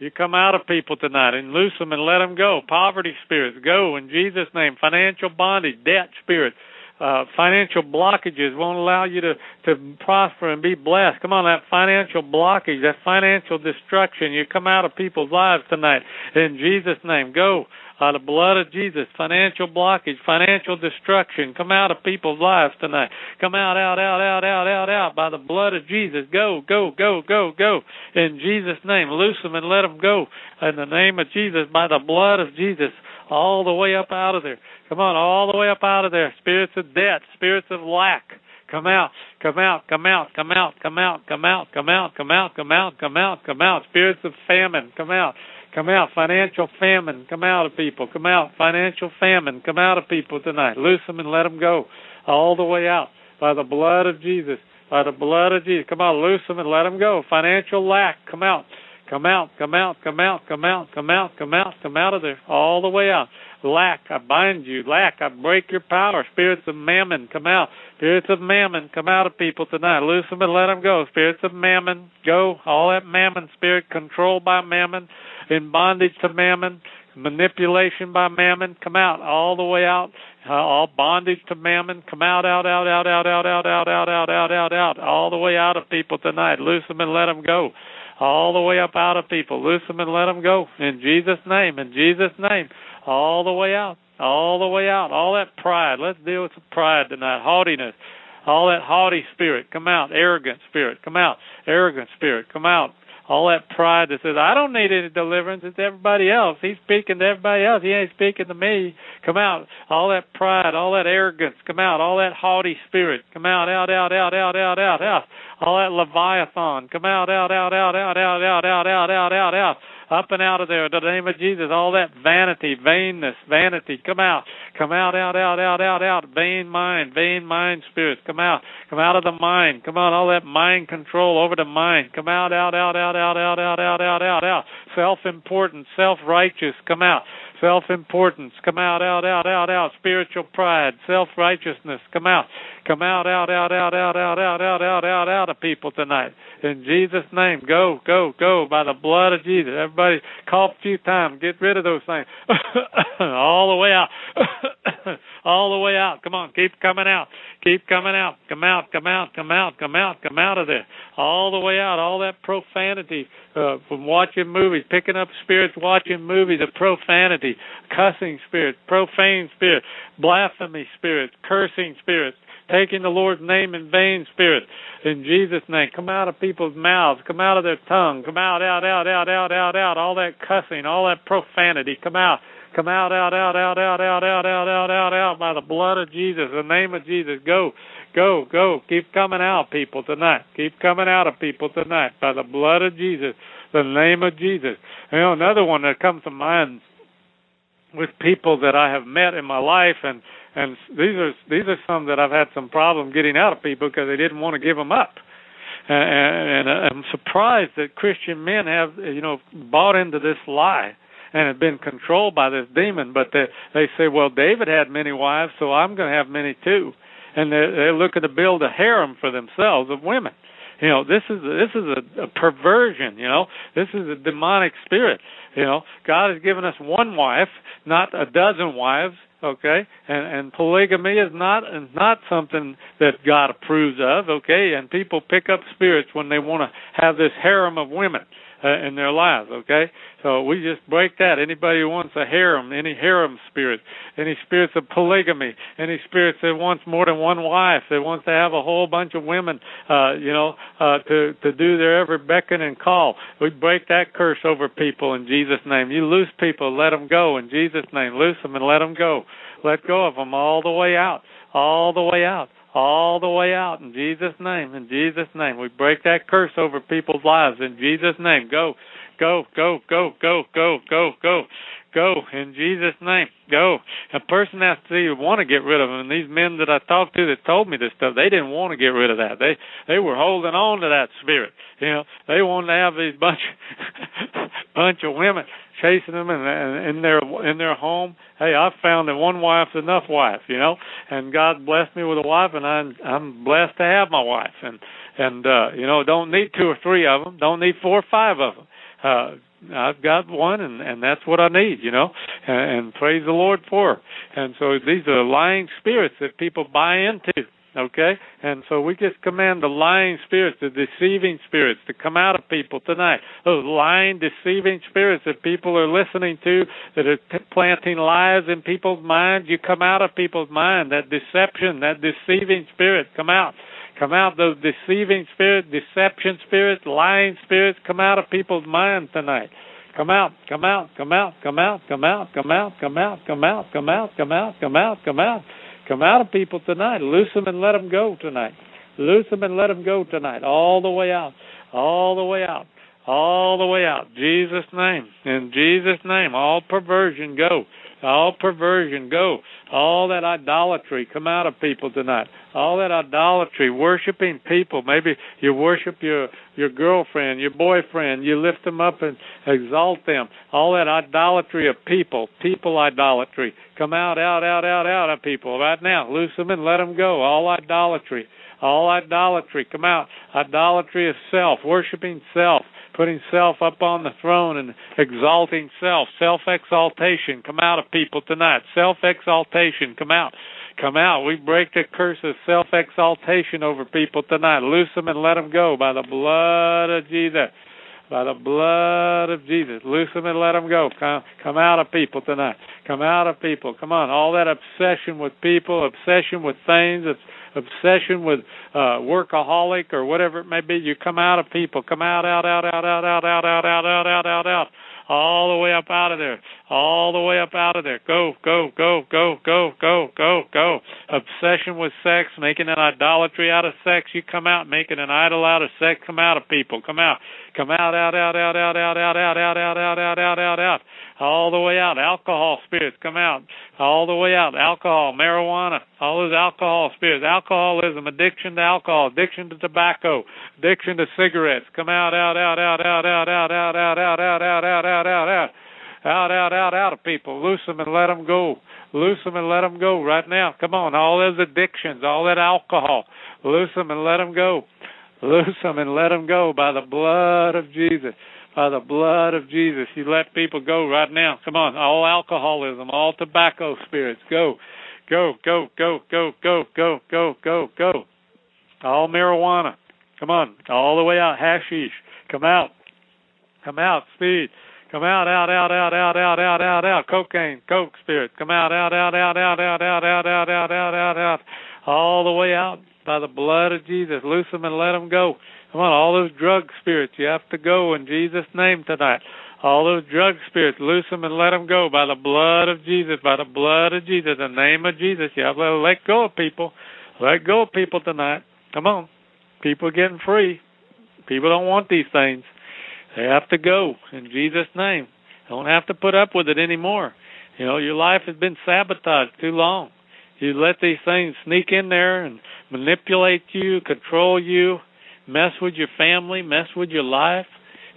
You come out of people tonight and loose them and let them go. Poverty spirits, go in Jesus' name. Financial bondage, debt spirits, uh, financial blockages won't allow you to, to prosper and be blessed. Come on, that financial blockage, that financial destruction, you come out of people's lives tonight. In Jesus' name, go by the blood of Jesus, financial blockage, financial destruction, come out of people's lives tonight. Come out, out, out, out, out, out, out by the blood of Jesus. Go, go, go, go, go. In Jesus' name, loose them and let them go. In the name of Jesus, by the blood of Jesus, all the way up out of there. Come on, all the way up out of there. Spirits of debt, spirits of lack. Come out, come out, come out, come out, come out, come out, come out, come out, come out, come out, come out. Spirits of famine, come out. Come out, financial famine. Come out of people. Come out, financial famine. Come out of people tonight. Loose them and let them go all the way out by the blood of Jesus. By the blood of Jesus. Come on, loose them and let them go. Financial lack. Come out. Come out, come out, come out, come out, come out, come out, come out of there, all the way out. Lack, I bind you. Lack, I break your power. Spirits of mammon, come out. Spirits of mammon, come out of people tonight. Loose them and let them go. Spirits of mammon, go. All that mammon spirit controlled by mammon in bondage to mammon, manipulation by mammon, come out all the way out. Uh, all bondage to mammon, come out, out, out, out, out, out, out, out, out, out, out, out, out, all the way out of people tonight. Loose them and let them go. All the way up out of people. Loose them and let them go. In Jesus' name. In Jesus' name. All the way out. All the way out. All that pride. Let's deal with some pride tonight. Haughtiness. All that haughty spirit. Come out. Arrogant spirit. Come out. Arrogant spirit. Come out all that pride that says, I don't need any deliverance, it's everybody else. He's speaking to everybody else. He ain't speaking to me. Come out. All that pride, all that arrogance, come out. All that haughty spirit, come out, out, out, out, out, out, out, out. All that Leviathan, come out, out, out, out, out, out, out, out, out, out, out, out up and out of there in the name of Jesus. All that vanity, vainness, vanity, come out. Come out, out, out, out, out, out. Vain mind, vain mind spirits, come out. Come out of the mind. Come on, all that mind control over the mind. Come out, out, out, out, out, out, out, out, out, out, out. Self important, self righteous, come out self importance, come out, out, out, out, out, spiritual pride, self righteousness, come out, come out, out, out, out, out, out, out, out, out, out, out of people tonight. In Jesus' name, go, go, go by the blood of Jesus. Everybody cough a few times. Get rid of those things. All the way out. All the way out. Come on, keep coming out. Keep coming out. Come out, come out, come out, come out, come out of there. All the way out. All that profanity uh, from watching movies, picking up spirits, watching movies, of profanity, cussing spirits, profane spirits, blasphemy spirits, cursing spirits, taking the Lord's name in vain spirit. In Jesus' name, come out of people's mouths, come out of their tongue, come out, out, out, out, out, out, out, all that cussing, all that profanity, come out. Come out, out, out, out, out, out, out, out, out, out, out by the blood of Jesus, the name of Jesus. Go, go, go. Keep coming out, people, tonight. Keep coming out of people tonight by the blood of Jesus, the name of Jesus. You know, another one that comes to mind with people that I have met in my life, and and these are these are some that I've had some problem getting out of people because they didn't want to give them up. And, and I'm surprised that Christian men have you know bought into this lie and have been controlled by this demon. But they they say, well, David had many wives, so I'm going to have many too, and they're, they're looking to build a harem for themselves of women. You know, this is this is a, a perversion. You know, this is a demonic spirit. You know, God has given us one wife, not a dozen wives okay and and polygamy is not is not something that god approves of okay and people pick up spirits when they want to have this harem of women uh, in their lives. Okay, so we just break that. Anybody who wants a harem, any harem spirit, any spirits of polygamy, any spirits that wants more than one wife, that wants to have a whole bunch of women, uh, you know, uh, to to do their every beckon and call. We break that curse over people in Jesus' name. You loose people, let them go in Jesus' name. Loose them and let them go. Let go of them all the way out, all the way out all the way out in Jesus' name. In Jesus' name. We break that curse over people's lives in Jesus' name. Go, go, go, go, go, go, go, go. Go in Jesus' name. Go. A person has to want to get rid of them. And these men that I talked to that told me this stuff, they didn't want to get rid of that. They they were holding on to that spirit. You know, they wanted to have these bunch bunch of women chasing them in, in their in their home. Hey, I found that one wife's enough wife, you know, and God blessed me with a wife, and I'm I'm blessed to have my wife, and and uh, you know, don't need two or three of them, don't need four or five of them. Uh, I've got one, and and that's what I need, you know, and, and praise the Lord for. And so these are lying spirits that people buy into Okay? And so we just command the lying spirits, the deceiving spirits to come out of people tonight. Those lying, deceiving spirits that people are listening to that are t- planting lies in people's minds, you come out of people's mind. That deception, that deceiving spirit, come out. Come out, those deceiving spirits, deception spirits, lying spirits, come out of people's minds tonight. Come out, come out, come out, come out, come out, come out, come out, come out, come out, come out, come out, come out. Come out of people tonight. Loose them and let them go tonight. Loose them and let them go tonight. All the way out. All the way out. All the way out. Jesus' name. In Jesus' name. All perversion go. All perversion go. All that idolatry come out of people tonight. All that idolatry, worshiping people. Maybe you worship your your girlfriend, your boyfriend. You lift them up and exalt them. All that idolatry of people, people idolatry, come out, out, out, out, out of people right now. Loose them and let them go. All idolatry, all idolatry, come out. Idolatry of self, worshiping self putting self up on the throne and exalting self, self exaltation, come out of people tonight. Self exaltation, come out. Come out. We break the curse of self exaltation over people tonight. Loose them and let them go by the blood of Jesus. By the blood of Jesus. Loose them and let them go. Come, come out of people tonight. Come out of people. Come on. All that obsession with people, obsession with things, with uh workaholic or whatever it may be you come out of people come out out out out out out out out out out out out out all the way up out of there all the way up out of there go go go go go go go go obsession with sex making an idolatry out of sex you come out making an idol out of sex come out of people come out come out out out out out out out out out out out out out out out all the way out. Alcohol spirits come out all the way out. Alcohol, marijuana, all those alcohol spirits. Alcoholism, addiction to alcohol, addiction to tobacco, addiction to cigarettes. Come out, out, out, out, out, out, out, out, out, out, out, out, out, out, out, out. Out, out, out, out of people. Loose them and let them go. Loose them and let them go right now. Come on, all those addictions, all that alcohol. Loose them and let them go. Loose them and let them go by the blood of Jesus. By the blood of Jesus. You let people go right now. Come on. All alcoholism, all tobacco spirits, go. Go, go, go, go, go, go, go, go, go. All marijuana. Come on. All the way out. Hashish. Come out. Come out. Speed. Come out, out, out, out, out, out, out, out, out. Cocaine, coke spirit. Come out, out, out, out, out, out, out, out, out, out, out, out, out. All the way out by the blood of Jesus. Loose them and let them go. Come on, all those drug spirits, you have to go in Jesus' name tonight. All those drug spirits, loose them and let them go by the blood of Jesus, by the blood of Jesus, the name of Jesus. You have to let go of people. Let go of people tonight. Come on. People are getting free. People don't want these things. They have to go in Jesus' name. Don't have to put up with it anymore. You know, your life has been sabotaged too long. You let these things sneak in there and manipulate you, control you, mess with your family, mess with your life.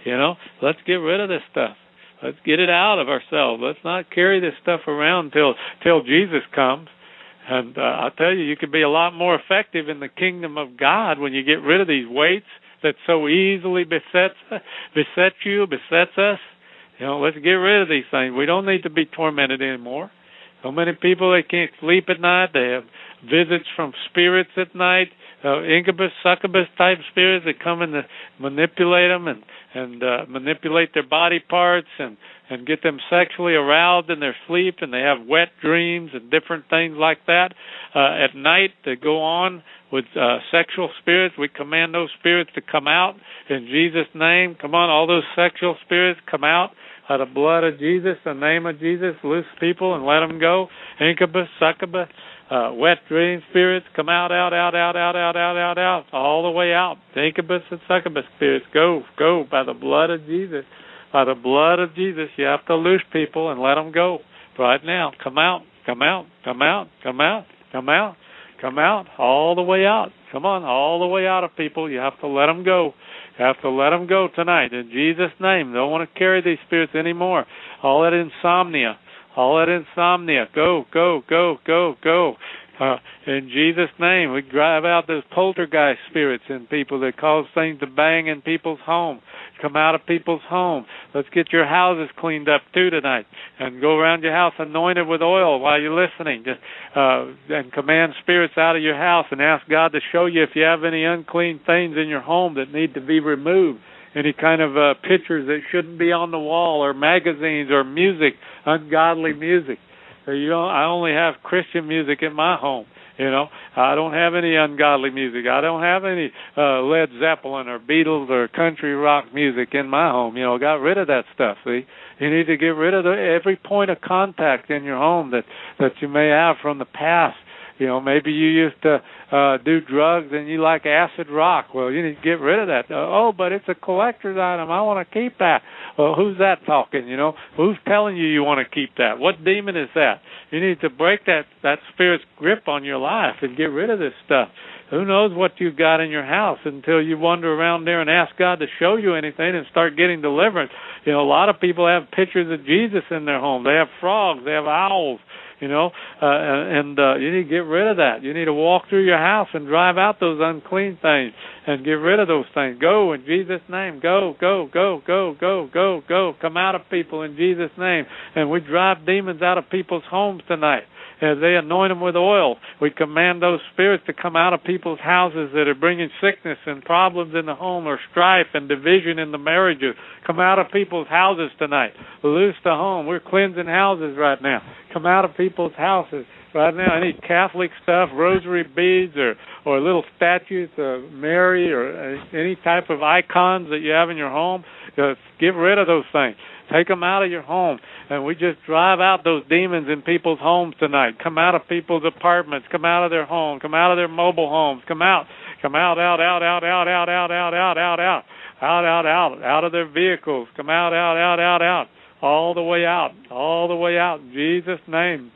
You know, let's get rid of this stuff. Let's get it out of ourselves. Let's not carry this stuff around till till Jesus comes. And uh, I tell you, you can be a lot more effective in the kingdom of God when you get rid of these weights that so easily besets besets you, besets us. You know, let's get rid of these things. We don't need to be tormented anymore. So many people they can't sleep at night. They have visits from spirits at night, uh, incubus, succubus type spirits that come in to manipulate them and and uh, manipulate their body parts and and get them sexually aroused in their sleep, and they have wet dreams and different things like that. Uh, at night, they go on with uh, sexual spirits. We command those spirits to come out in Jesus' name. Come on, all those sexual spirits come out by the blood of Jesus, the name of Jesus. Loose people and let them go. Incubus, succubus, uh, wet dream spirits come out, out, out, out, out, out, out, out, out, all the way out. Incubus and succubus spirits go, go by the blood of Jesus. By the blood of Jesus, you have to loose people and let them go right now. Come out, come out, come out, come out, come out, come out, all the way out. Come on, all the way out of people. You have to let them go. You have to let them go tonight in Jesus' name. Don't want to carry these spirits anymore. All that insomnia, all that insomnia, go, go, go, go, go. Uh, in Jesus' name, we drive out those poltergeist spirits in people that cause things to bang in people's homes come out of people's homes. Let's get your houses cleaned up too tonight, and go around your house anointed with oil while you're listening, Just, uh, and command spirits out of your house, and ask God to show you if you have any unclean things in your home that need to be removed. Any kind of uh, pictures that shouldn't be on the wall, or magazines, or music, ungodly music. You know, I only have Christian music in my home you know, I don't have any ungodly music. I don't have any uh, Led Zeppelin or Beatles or country rock music in my home. You know, got rid of that stuff. See, you need to get rid of the, every point of contact in your home that that you may have from the past. You know, maybe you used to uh do drugs and you like acid rock. Well, you need to get rid of that. Uh, oh, but it's a collector's item. I want to keep that. Well, who's that talking? You know, who's telling you you want to keep that? What demon is that? You need to break that that spirit's grip on your life and get rid of this stuff. Who knows what you've got in your house until you wander around there and ask God to show you anything and start getting deliverance. You know, a lot of people have pictures of Jesus in their home. They have frogs, they have owls, you know, uh, and uh, you need to get rid of that. You need to walk through your house and drive out those unclean things and get rid of those things. Go in Jesus' name. Go, go, go, go, go, go, go. Come out of people in Jesus' name. And we drive demons out of people's homes tonight as they anoint them with oil. We command those spirits to come out of people's houses that are bringing sickness and problems in the home or strife and division in the marriages. Come out of people's houses tonight. Loose the home. We're cleansing houses right now. Come out of people's houses right now. Any Catholic stuff, rosary beads, or or little statues of Mary, or any type of icons that you have in your home, just get rid of those things. Take them out of your home. And we just drive out those demons in people's homes tonight. Come out of people's apartments. Come out of their home. Come out of their mobile homes. Come out. Come out, out, out, out, out, out, out, out, out, out, out. Out, out, out, out of their vehicles. Come out, out, out, out, out. All the way out. All the way out. In Jesus' name.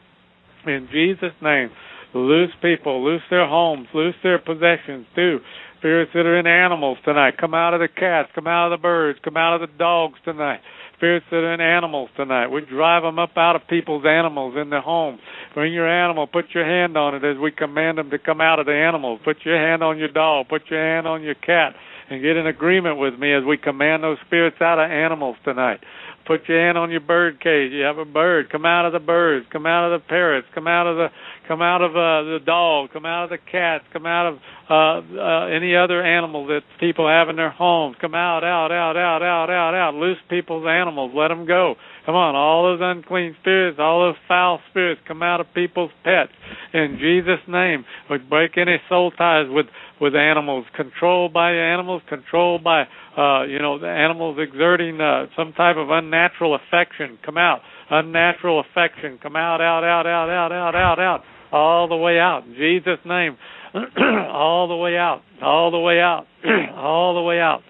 In Jesus' name. Loose people. Loose their homes. Loose their possessions too. Spirits that are in animals tonight, come out of the cats, come out of the birds, come out of the dogs tonight. Spirits that are in animals tonight, we drive them up out of people's animals in their homes. Bring your animal, put your hand on it as we command them to come out of the animals. Put your hand on your dog, put your hand on your cat, and get in agreement with me as we command those spirits out of animals tonight. Put your hand on your bird cage. You have a bird. Come out of the birds. Come out of the parrots. Come out of the come out of uh, the dog. Come out of the cats. Come out of uh, uh, any other animal that people have in their homes. Come out, out, out, out, out, out, out. Loose people's animals. Let them go. Come on, all those unclean spirits, all those foul spirits, come out of people's pets. In Jesus' name, we break any soul ties with with animals, controlled by animals, controlled by uh, you know the animals exerting uh, some type of unnatural affection. Come out, unnatural affection. Come out, out, out, out, out, out, out, out, all the way out. In Jesus' name, all the way out, all the way out, all the way out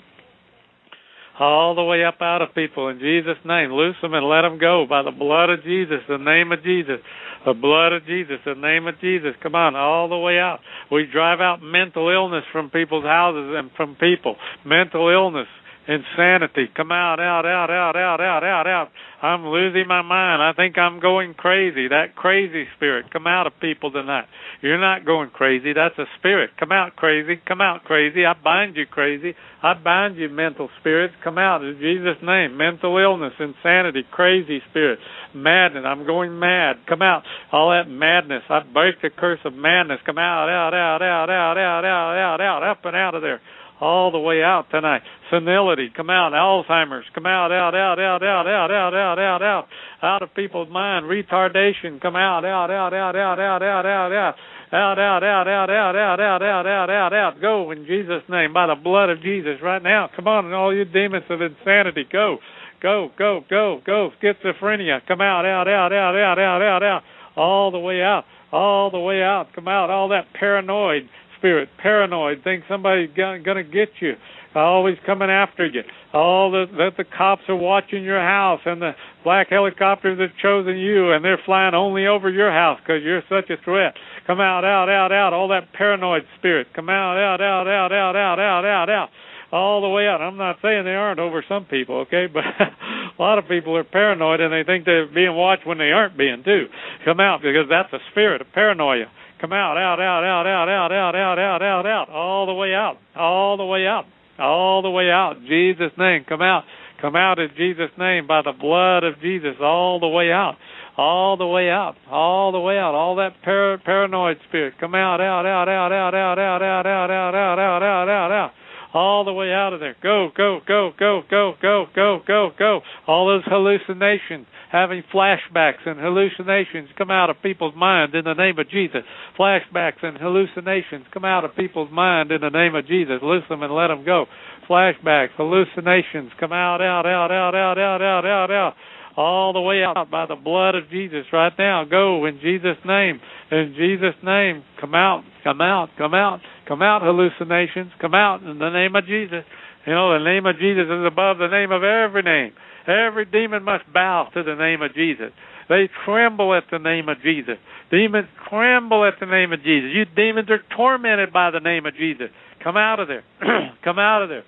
all the way up out of people in Jesus' name. Loose them and let them go by the blood of Jesus, the name of Jesus, the blood of Jesus, the name of Jesus. Come on, all the way out. We drive out mental illness from people's houses and from people. Mental illness, insanity. Come out, out, out, out, out, out, out, out. I'm losing my mind. I think I'm going crazy. That crazy spirit, come out of people tonight. You're not going crazy. That's a spirit. Come out crazy. Come out crazy. I bind you crazy. I bind you mental spirits. Come out in Jesus' name. Mental illness, insanity, crazy spirit, madness. I'm going mad. Come out. All that madness. I break the curse of madness. Come out, out, out, out, out, out, out, out, out, up and out of there all the way out tonight. Senility, come out. Alzheimer's, come out, out, out, out, out, out, out, out, out, out, out of people's mind. Retardation, come out, out, out, out, out, out, out, out, out. Out, out, out, out, out, out, out, out, out, out, out. Go in Jesus' name, by the blood of Jesus, right now. Come on, and all you demons of insanity, go, go, go, go, go. Schizophrenia, come out, out, out, out, out, out, out, out, all the way out, all the way out. Come out, all that paranoid spirit, paranoid, think somebody's going to get you, always coming after you. All the, that the cops are watching your house and the black helicopters have chosen you and they're flying only over your house because you're such a threat. Come out, out, out, out. All that paranoid spirit. Come out, out, out, out, out, out, out, out, out. All the way out. I'm not saying they aren't over some people, okay, but a lot of people are paranoid and they think they're being watched when they aren't being too. Come out because that's a spirit of paranoia. Come out, out, out, out, out, out, out, out, out, out, out, all the way out, all the way out, all the way out. Jesus' name, come out, come out in Jesus' name by the blood of Jesus, all the way out, all the way out, all the way out. All that par- paranoid spirit, come out, out, out, out, out, out, out, out, out, out, out, out, out, out, out all the way out of there. Go, go, go, go, go, go, go, go, go. All those hallucinations, having flashbacks and hallucinations come out of people's mind in the name of Jesus. Flashbacks and hallucinations come out of people's mind in the name of Jesus. Loose them and let them go. Flashbacks, hallucinations come out, out, out, out, out, out, out, out, out all the way out by the blood of Jesus right now. Go in Jesus' name. In Jesus' name. Come out, come out, come out, come out, hallucinations. Come out in the name of Jesus. You know, the name of Jesus is above the name of every name. Every demon must bow to the name of Jesus. They tremble at the name of Jesus. Demons tremble at the name of Jesus. You demons are tormented by the name of Jesus. Come out of there. Come out of there.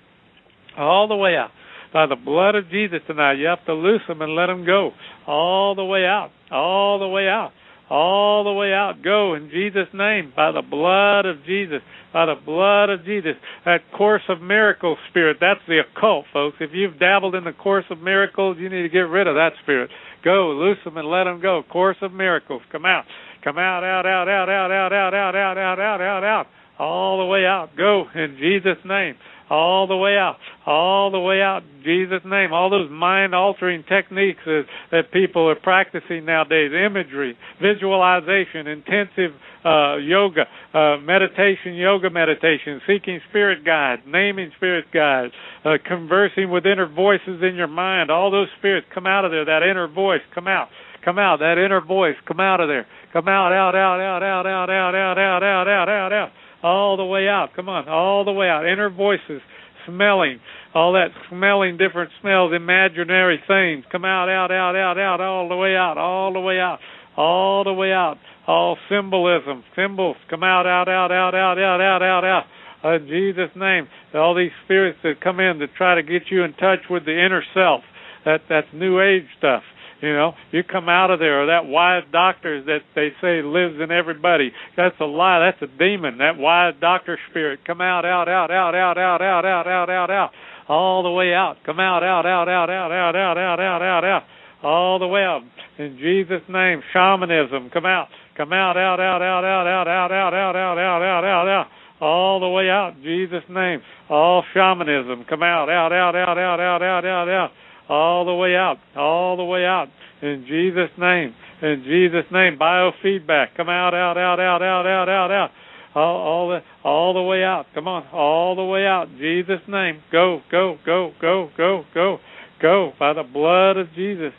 All the way out. By the blood of Jesus tonight, you have to loose them and let them go. All the way out. All the way out all the way out. Go in Jesus' name by the blood of Jesus. By the blood of Jesus. That course of miracles spirit, that's the occult, folks. If you've dabbled in the course of miracles, you need to get rid of that spirit. Go, loose them and let them go. Course of miracles, come out. Come out, out, out, out, out, out, out, out, out, out, out, out, out. All the way out. Go in Jesus' name all the way out, all the way out Jesus' name. All those mind altering techniques that, that people are practicing nowadays imagery, visualization, intensive uh, yoga, uh, meditation, yoga meditation, seeking spirit guides, naming spirit guides, uh, conversing with inner voices in your mind. All those spirits come out of there. That inner voice, come out. Come out. That inner voice, come out of there. Come out, out, out, out, out, out, out, out, out, out, out, out, out all the way out. Come on, all the way out. Inner voices, smelling, all that smelling different smells, imaginary things. Come out, out, out, out, out, all the way out, all the way out, all the way out. All symbolism, symbols, come out, out, out, out, out, out, out, out, out. uh, in Jesus' name. All these spirits that come in to try to get you in touch with the inner self. That that's New Age stuff. You know, you come out of there, or that wise doctor that they say lives in everybody. That's a lie. That's a demon. That wise doctor spirit. Come out, out, out, out, out, out, out, out, out, out, out, all the way out. Come out, out, out, out, out, out, out, out, out, out, out, all the way out. In Jesus' name, shamanism. Come out, come out, out, out, out, out, out, out, out, out, out, out, out, out, out all the way out Jesus' name. All shamanism, come out, out, out, out, out, out, out, out, out, all the way out, all the way out in Jesus' name. In Jesus' name, biofeedback, come out, out, out, out, out, out, out, out. All, all the all the way out. Come on, all the way out. Jesus' name. Go, go, go, go, go, go, go. By the blood of Jesus.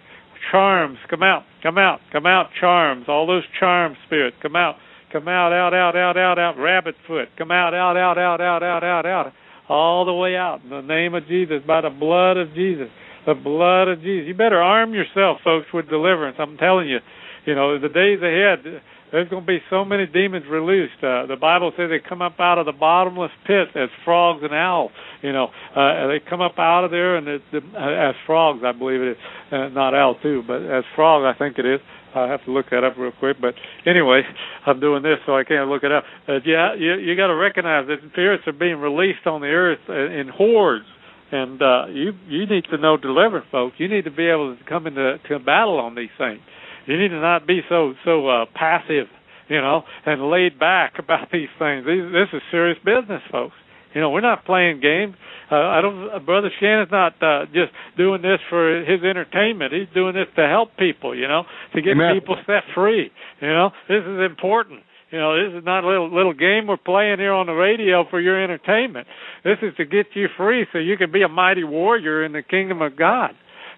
Charms, come out, come out, come out, charms. All those charm spirits, come out Come out, out, out, out, out, out. Rabbit foot. Come out, out, out, out, out, out, out, out. All the way out in the name of Jesus, by the blood of Jesus. The blood of Jesus. You better arm yourself, folks, with deliverance. I'm telling you. You know, the days ahead, there's going to be so many demons released. Uh, the Bible says they come up out of the bottomless pit as frogs and owls. You know, uh, they come up out of there and it, the, uh, as frogs, I believe it is, uh, not owls too, but as frogs, I think it is. I have to look that up real quick. But anyway, I'm doing this so I can't look it up. Uh, yeah, you you got to recognize that spirits are being released on the earth uh, in hordes, and uh, you you need to know deliverance, folks. You need to be able to come into to battle on these things. You need to not be so so uh, passive, you know, and laid back about these things. These, this is serious business, folks. You know, we're not playing games. Uh, I don't. Uh, Brother Shannon's not uh, just doing this for his entertainment. He's doing this to help people. You know, to get Amen. people set free. You know, this is important. You know, this is not a little little game we're playing here on the radio for your entertainment. This is to get you free so you can be a mighty warrior in the kingdom of God.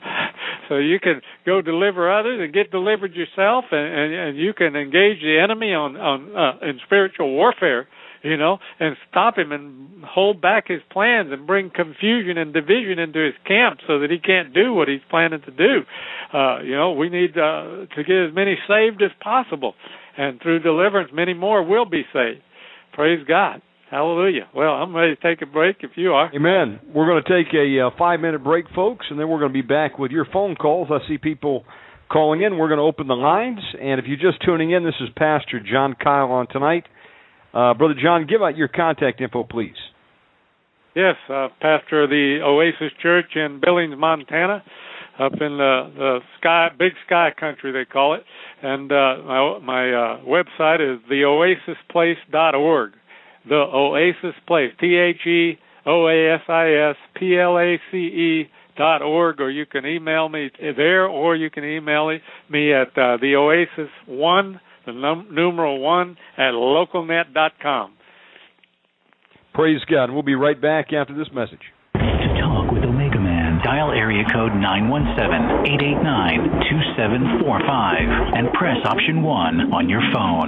So you can go deliver others and get delivered yourself, and and, and you can engage the enemy on on uh, in spiritual warfare you know, and stop him and hold back his plans and bring confusion and division into his camp so that he can't do what he's planning to do. Uh, you know, we need uh, to get as many saved as possible, and through deliverance, many more will be saved. Praise God. Hallelujah. Well, I'm ready to take a break if you are. Amen. We're going to take a uh, five minute break, folks, and then we're going to be back with your phone calls. I see people calling in. We're going to open the lines. And if you're just tuning in, this is Pastor John Kyle on tonight. Uh, Brother John, give out your contact info, please. Yes, uh, pastor of the Oasis Church in Billings, Montana, up in the, the sky, big sky country they call it, and uh, my my uh, website is theoasisplace.org. The Oasis Place, T H E O A S I S P L A C E dot org, or you can email me there, or you can email me at uh, the Oasis one the num- numeral one at localnet.com. Praise God. We'll be right back after this message. Dial area code 917-889-2745 and press option 1 on your phone.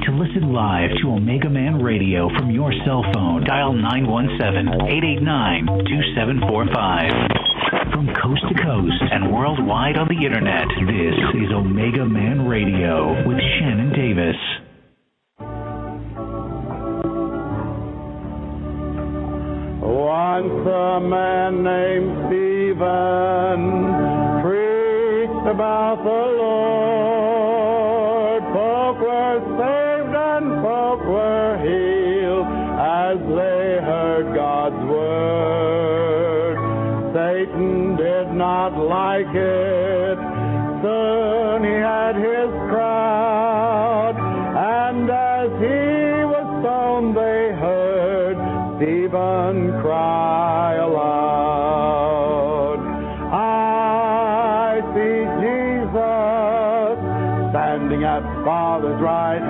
To listen live to Omega Man Radio from your cell phone, dial 917-889-2745. From coast to coast and worldwide on the internet, this is Omega Man Radio with Shannon Davis. Once a man named Stephen preached about the Lord. Folk were saved and folk were healed as they heard God's word. Satan did not like it. right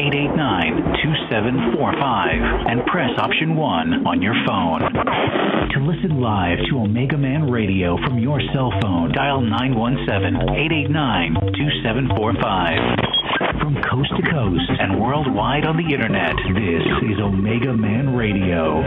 917-889-2745 and press option 1 on your phone. To listen live to Omega Man Radio from your cell phone, dial 917-889-2745. From coast to coast and worldwide on the internet, this is Omega Man Radio.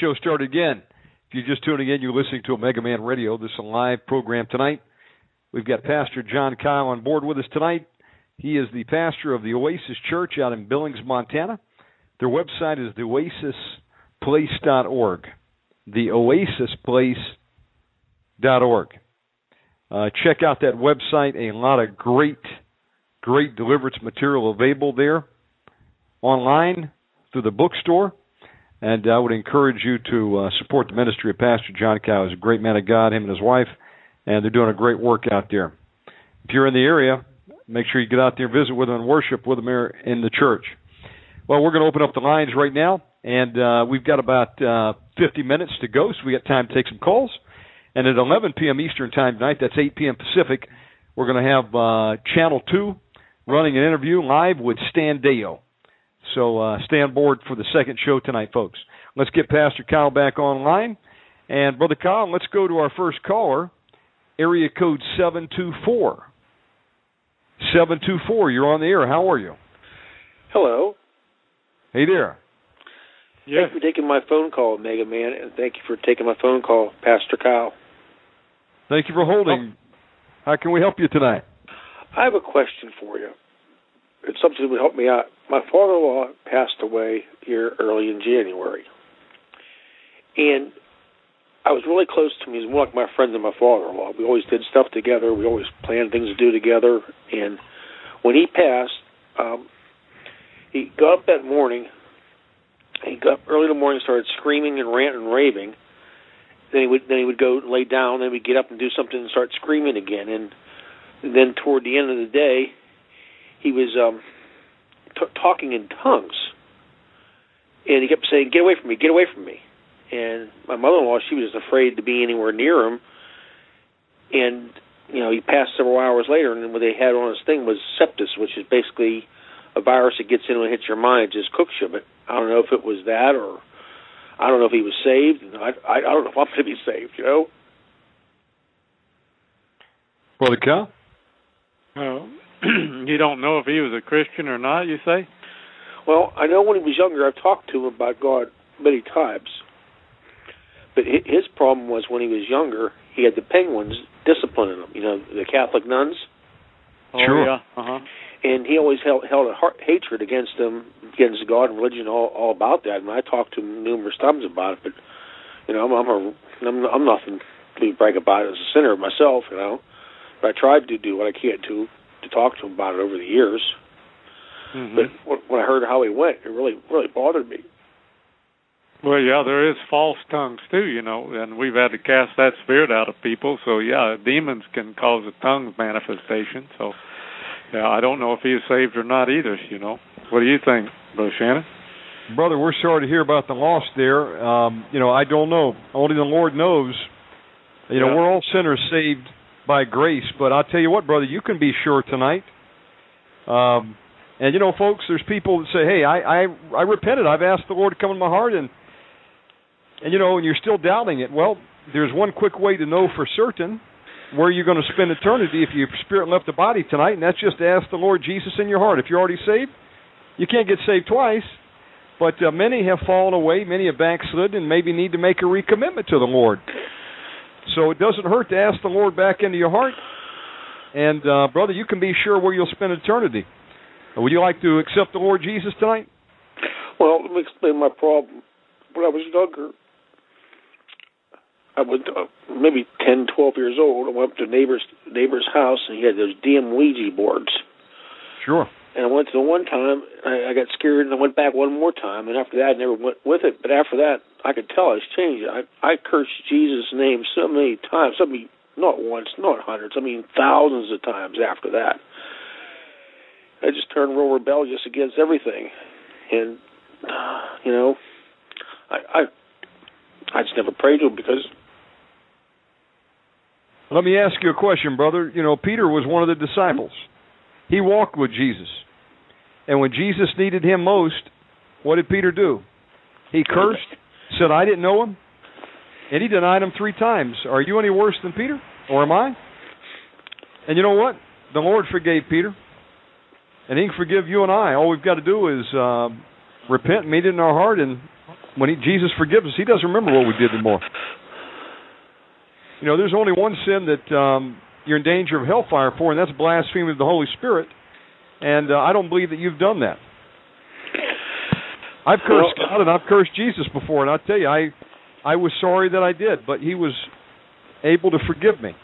Show started again. If you're just tuning in, you're listening to Omega Man Radio. This is a live program tonight. We've got Pastor John Kyle on board with us tonight. He is the pastor of the Oasis Church out in Billings, Montana. Their website is theoasisplace.org. Theoasisplace.org. Uh, check out that website. A lot of great, great deliverance material available there online through the bookstore. And I would encourage you to uh, support the ministry of Pastor John Cow. He's a great man of God, him and his wife, and they're doing a great work out there. If you're in the area, make sure you get out there visit with them and worship with them here in the church. Well, we're going to open up the lines right now, and uh, we've got about uh, 50 minutes to go, so we got time to take some calls. And at 11 p.m. Eastern Time tonight, that's 8 p.m. Pacific, we're going to have uh, Channel 2 running an interview live with Stan Deo. So uh, stay on board for the second show tonight, folks. Let's get Pastor Kyle back online. And, Brother Kyle, let's go to our first caller, area code 724. 724, you're on the air. How are you? Hello. Hey there. Yes. Thank you for taking my phone call, Mega Man, and thank you for taking my phone call, Pastor Kyle. Thank you for holding. How can we help you tonight? I have a question for you. Something would help me out. My father-in-law passed away here early in January, and I was really close to him. He's more like my friend than my father-in-law. We always did stuff together. We always planned things to do together. And when he passed, um, he got up that morning. He got up early in the morning, started screaming and ranting and raving. Then he would then he would go lay down. Then we'd get up and do something and start screaming again. And then toward the end of the day, he was um, t- talking in tongues, and he kept saying, "Get away from me! Get away from me!" And my mother-in-law, she was afraid to be anywhere near him. And you know, he passed several hours later, and what they had on his thing was sepsis, which is basically a virus that gets in and hits your mind, it just cooks you. But I don't know if it was that, or I don't know if he was saved. And I, I, I don't know if I'm going to be saved. You know. Brother Kyle? Oh, you don't know if he was a Christian or not, you say? Well, I know when he was younger, I've talked to him about God many times. But his problem was when he was younger, he had the penguins disciplining him. You know, the Catholic nuns. Oh, Sure. yeah. Uh-huh. and he always held held a heart, hatred against them, against God and religion, all all about that. And I talked to him numerous times about it, but you know, I'm I'm, a, I'm, I'm nothing to be brag about as a sinner myself, you know. But I tried to do what I can to to talk to him about it over the years. Mm-hmm. But when I heard how he went, it really really bothered me. Well, yeah, there is false tongues too, you know, and we've had to cast that spirit out of people. So yeah, demons can cause a tongue manifestation. So yeah, I don't know if he is saved or not either. You know, what do you think, Brother Shannon? Brother, we're sorry to hear about the loss there. Um, you know, I don't know. Only the Lord knows. You know, Yeah. we're all sinners saved by grace, but I'll tell you what, brother, you can be sure tonight. Um, and you know, folks, there's people that say, "Hey, I I I repented. I've asked the Lord to come in my heart," and and you know, and you're still doubting it. Well, there's one quick way to know for certain where you're going to spend eternity if your spirit left the body tonight, and that's just to ask the Lord Jesus in your heart. If you're already saved, you can't get saved twice. But uh, many have fallen away, many have backslid, and maybe need to make a recommitment to the Lord. So it doesn't hurt to ask the Lord back into your heart. And uh, brother, you can be sure where you'll spend eternity. Uh, Would you like to accept the Lord Jesus tonight? Well, let me explain my problem. When I was younger, I was uh, maybe ten, twelve years old. I went up to a neighbor's neighbor's house, and he had those damn Ouija boards. Sure. And I went to the one time, I, I got scared, and I went back one more time. And after that, I never went with it. But after that, I could tell I was changed. I I cursed Jesus' name so many times. I mean, not once, not hundreds. I mean, thousands of times after that. I just turned real rebellious against everything, and you know, I I I just never prayed to him because Let me ask you a question, brother. You know, Peter was one of the disciples. He walked with Jesus. And when Jesus needed him most, what did Peter do? He cursed, said, I didn't know him, and he denied him three times. Are you any worse than Peter? Or am I? And you know what? The Lord forgave Peter, and he can forgive you and I. All we've got to do is uh, repent, and meet it in our heart, and when he, Jesus forgives us, he doesn't remember what we did anymore. You know, there's only one sin that um, you're in danger of hellfire for, and that's blasphemy of the Holy Spirit. And uh, I don't believe that you've done that. I've cursed Well- God and I've cursed Jesus before, and I'll tell you, I I was sorry that I did, but He was able to forgive me,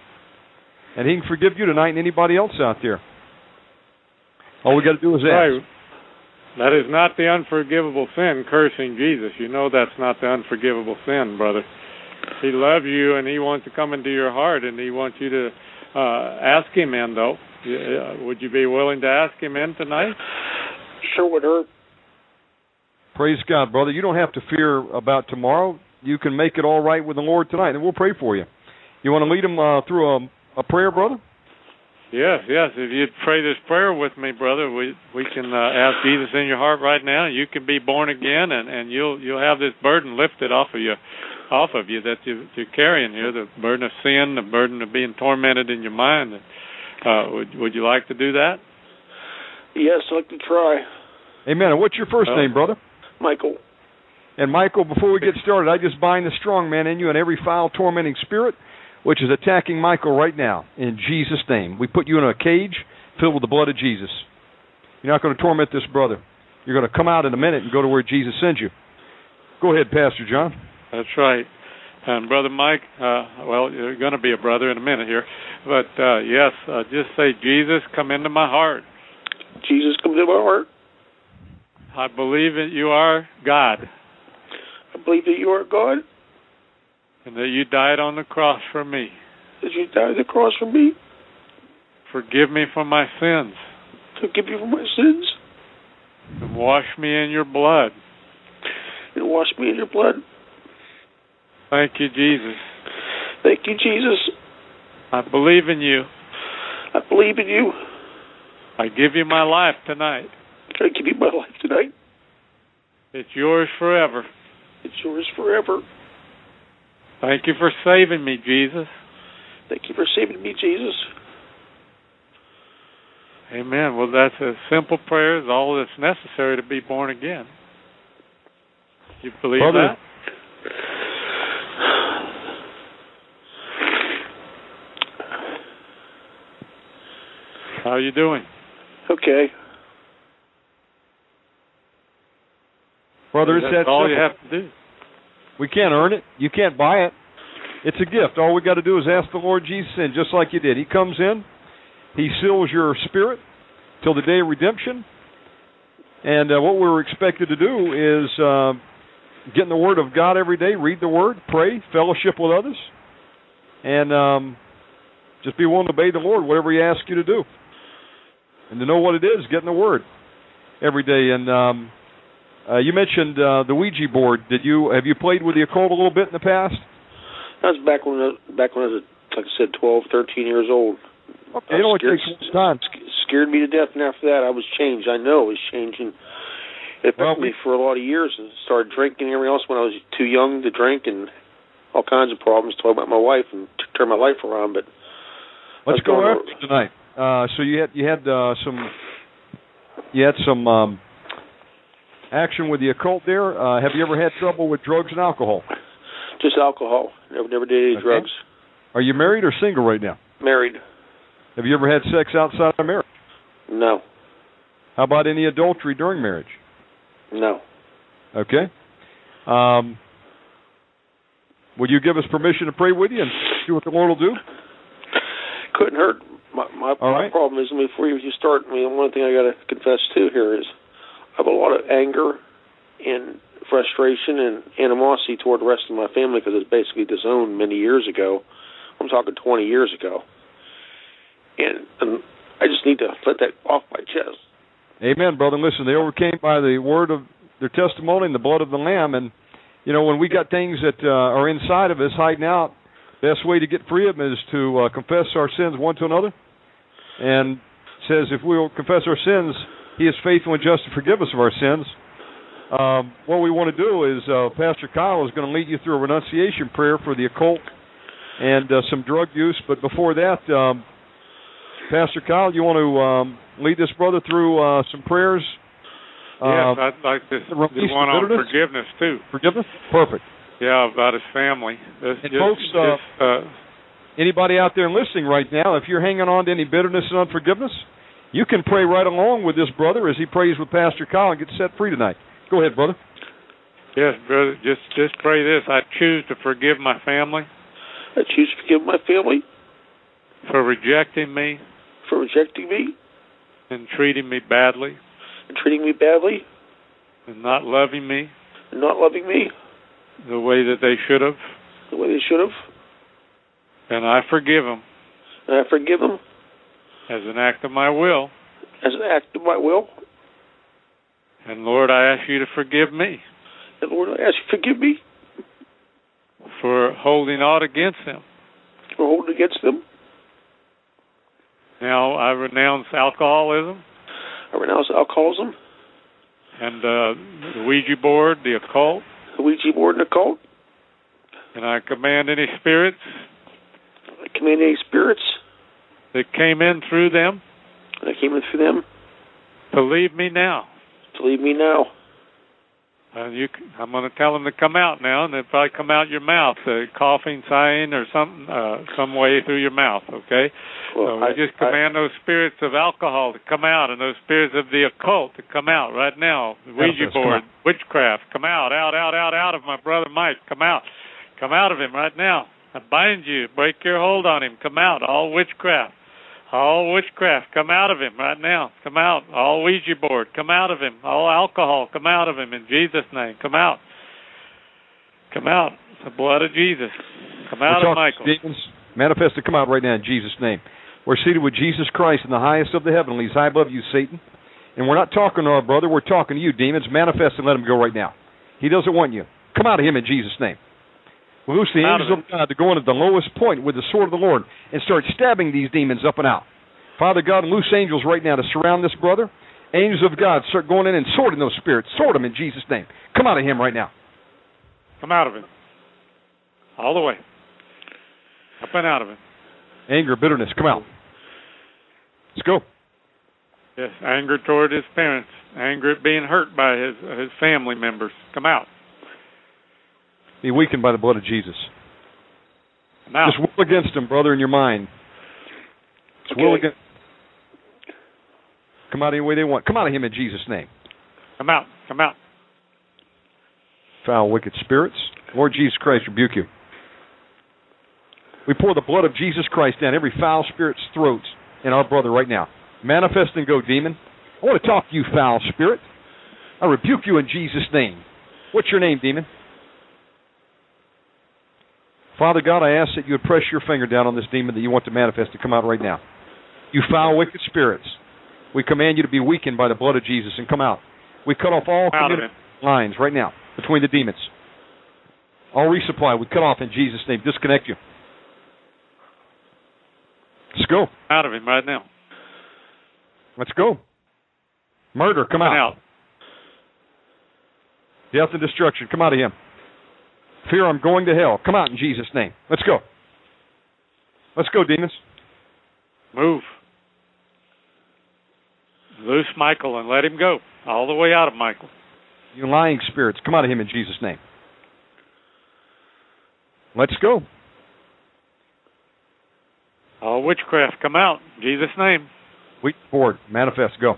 and He can forgive you tonight and anybody else out there. All we got to do is ask. Right. That is not the unforgivable sin, cursing Jesus. You know that's not the unforgivable sin, brother. He loves you and he wants to come into your heart and he wants you to uh ask him in though. Would you be willing to ask him in tonight? sure would hurt. Praise God, brother. You don't have to fear about tomorrow. You can make it all right with the Lord tonight, and we'll pray for you. You want to lead him uh, through a, a prayer, brother? Yes, yes. If you'd pray this prayer with me, brother, we we can uh, ask Jesus in your heart right now. You can be born again, and and you'll you'll have this burden lifted off of you, off of you that you you're carrying here, the burden of sin, the burden of being tormented in your mind. Uh, would would you like to do that? Yes, I'd like to try, Amen. And what's your first Oh. name, brother? Michael. And Michael, before we get started, I just bind the strong man in you and every foul, tormenting spirit which is attacking Michael right now. In Jesus' name, we put you in a cage filled with the blood of Jesus. You're not going to torment this brother. You're going to come out in a minute and go to where Jesus sends you. Go ahead, Pastor John. That's right. And brother Mike, uh, well, you're going to be a brother in a minute here, but uh, yes, uh, just say, Jesus, come into my heart. Jesus, come into my heart. I believe that you are God, I believe that you are God, and that you died on the cross for me. that you died on the cross for me, Forgive me for my sins, forgive me for my sins, and wash me in your blood. and wash me in your blood. Thank you, Jesus. Thank you, Jesus. I believe in you. I believe in you. I give you my life tonight. I give you my life tonight. It's yours forever. It's yours forever. Thank you for saving me, Jesus. Thank you for saving me, Jesus. Amen. Well, that's a simple prayer. Is all that's necessary to be born again. You believe Brother- that? How are you doing? Okay. Brother, it's That's that all you have to do. We can't earn it. You can't buy it. It's a gift. All we got to do is ask the Lord Jesus in, just like you did. He comes in, He seals your spirit till the day of redemption. And uh, what we're expected to do is uh, get in the Word of God every day, read the Word, pray, fellowship with others, and um, just be willing to obey the Lord, whatever He asks you to do. And to know what it is, get in the Word every day. And um, uh, you mentioned uh, the Ouija board. Did you have you played with the occult a little bit in the past? That was back when back when I was, like I said, twelve, thirteen years old. Okay, it only scared, takes time. scared me to death, and after that, I was changed. I know it was changing. It affected Well, me for a lot of years, and started drinking and everything else when I was too young to drink, and all kinds of problems. Talking about my wife and t- turn my life around, but Let's go going? after tonight. Uh, so you had you had uh, some you had some um, action with the occult there. Uh, have you ever had trouble with drugs and alcohol? just alcohol. Never, never did any Okay. drugs. Are you married or single right now? Married? Have you ever had sex outside of marriage? No, How about any adultery during marriage? no. Okay. Um, would you give us permission to pray with you and see what the Lord will do? Couldn't hurt. My my, right. problem is, before you you start, I mean, one thing I got to confess to here is Have a lot of anger and frustration and animosity toward the rest of my family because it's basically disowned many years ago. I'm talking 20 years ago, and, and I just need to let that off my chest. Amen, brother. Listen, they overcame by the word of their testimony and the blood of the Lamb. And you know, when we got things that uh, are inside of us hiding out, best way to get free of them is to uh, confess our sins one to another. And says if we will confess our sins, He is faithful and just to forgive us of our sins. Um, what we want to do is uh, Pastor Kyle is going to lead you through a renunciation prayer for the occult and uh, some drug use. But before that, um, Pastor Kyle, you want to um, lead this brother through uh, some prayers? yes, Uh, I'd like to do one on forgiveness too. forgiveness? Perfect. Yeah, about his family. This, And just, folks, uh, just, uh, Anybody out there listening right now, if you're hanging on to any bitterness and unforgiveness, you can pray right along with this brother as he prays with Pastor Kyle and get set free tonight. Go ahead, brother. yes, brother. Just just pray this. I choose to forgive my family I choose to forgive my family for rejecting me for rejecting me and treating me badly and treating me badly and not loving me and not loving me the way that they should have. the way they should have. And I forgive them And I forgive them as an act of my will. as an act of my will. And Lord, I ask you to forgive me And Lord, I ask you to forgive me for holding aught against them. for holding against them. Now I renounce alcoholism I renounce alcoholism, and uh, the Ouija board, the occult, the Ouija board, and the cult. and I command any spirits I command any spirits that came in through them that came in through them to leave me now. to leave me now. Uh, you, c- I'm going to tell them to come out now, and they probably come out your mouth, uh, coughing, sighing, or some uh, some way through your mouth. Okay. Well, so I, just command those spirits of alcohol to come out, and those spirits of the occult to come out right now. Ouija Manifest, come board, out. witchcraft, come out, out, out, out, out of my brother Mike. Come out, come out of him right now. I bind you. Break your hold on him. Come out. All witchcraft. All witchcraft, come out of him right now. Come out. All Ouija board, come out of him. All alcohol, come out of him in Jesus' name. Come out. Come out. The blood of Jesus. Come out We're of Michael. demons manifest to come out right now in Jesus' name. We're seated with Jesus Christ in the highest of the heavenlies, high above you, Satan. And we're not talking to our brother, we're talking to you, demons. Manifest and let him go right now. He doesn't want you. Come out of him in Jesus' name. We loose the out angels of of God to go into the lowest point with the sword of the Lord and start stabbing these demons up and out. Father God, loose angels right now to surround this brother. Angels of God, start going in and sorting those spirits. Sort them in Jesus' name. Come out of him right now. Come out of him. All the way. Up and out of him. Anger, bitterness, come out. Let's go. Yes, anger toward his parents, anger at being hurt by his his family members. Come out. Be weakened by the blood of Jesus. Out. Just will against him, brother, in your mind. Just will Okay. against. Come out any way they want. Come out of him in Jesus' name. Come out. Come out. Foul, wicked spirits. Lord Jesus Christ, rebuke you. We pour the blood of Jesus Christ down every foul spirit's throats in our brother right now. Manifest and go, demon. I want to talk to you, foul spirit. I rebuke you in Jesus' name. What's your name, demon? Father God, I ask that you would press your finger down on this demon that you want to manifest to come out right now. You foul, wicked spirits. We command you to be weakened by the blood of Jesus and come out. We cut off all lines right now between the demons. All resupply, we cut off in Jesus' name. Disconnect you. Let's go. Out of him right now. Let's go. Murder, come Come out. out. Death and destruction, come out of him. Fear, I'm going to hell. Come out in Jesus' name. Let's go. Let's go, demons. Move. Loose Michael and let him go. All the way out of Michael. You lying spirits, come out of him in Jesus' name. Let's go. All witchcraft come out. In Jesus' name. Ouija board, manifest, go.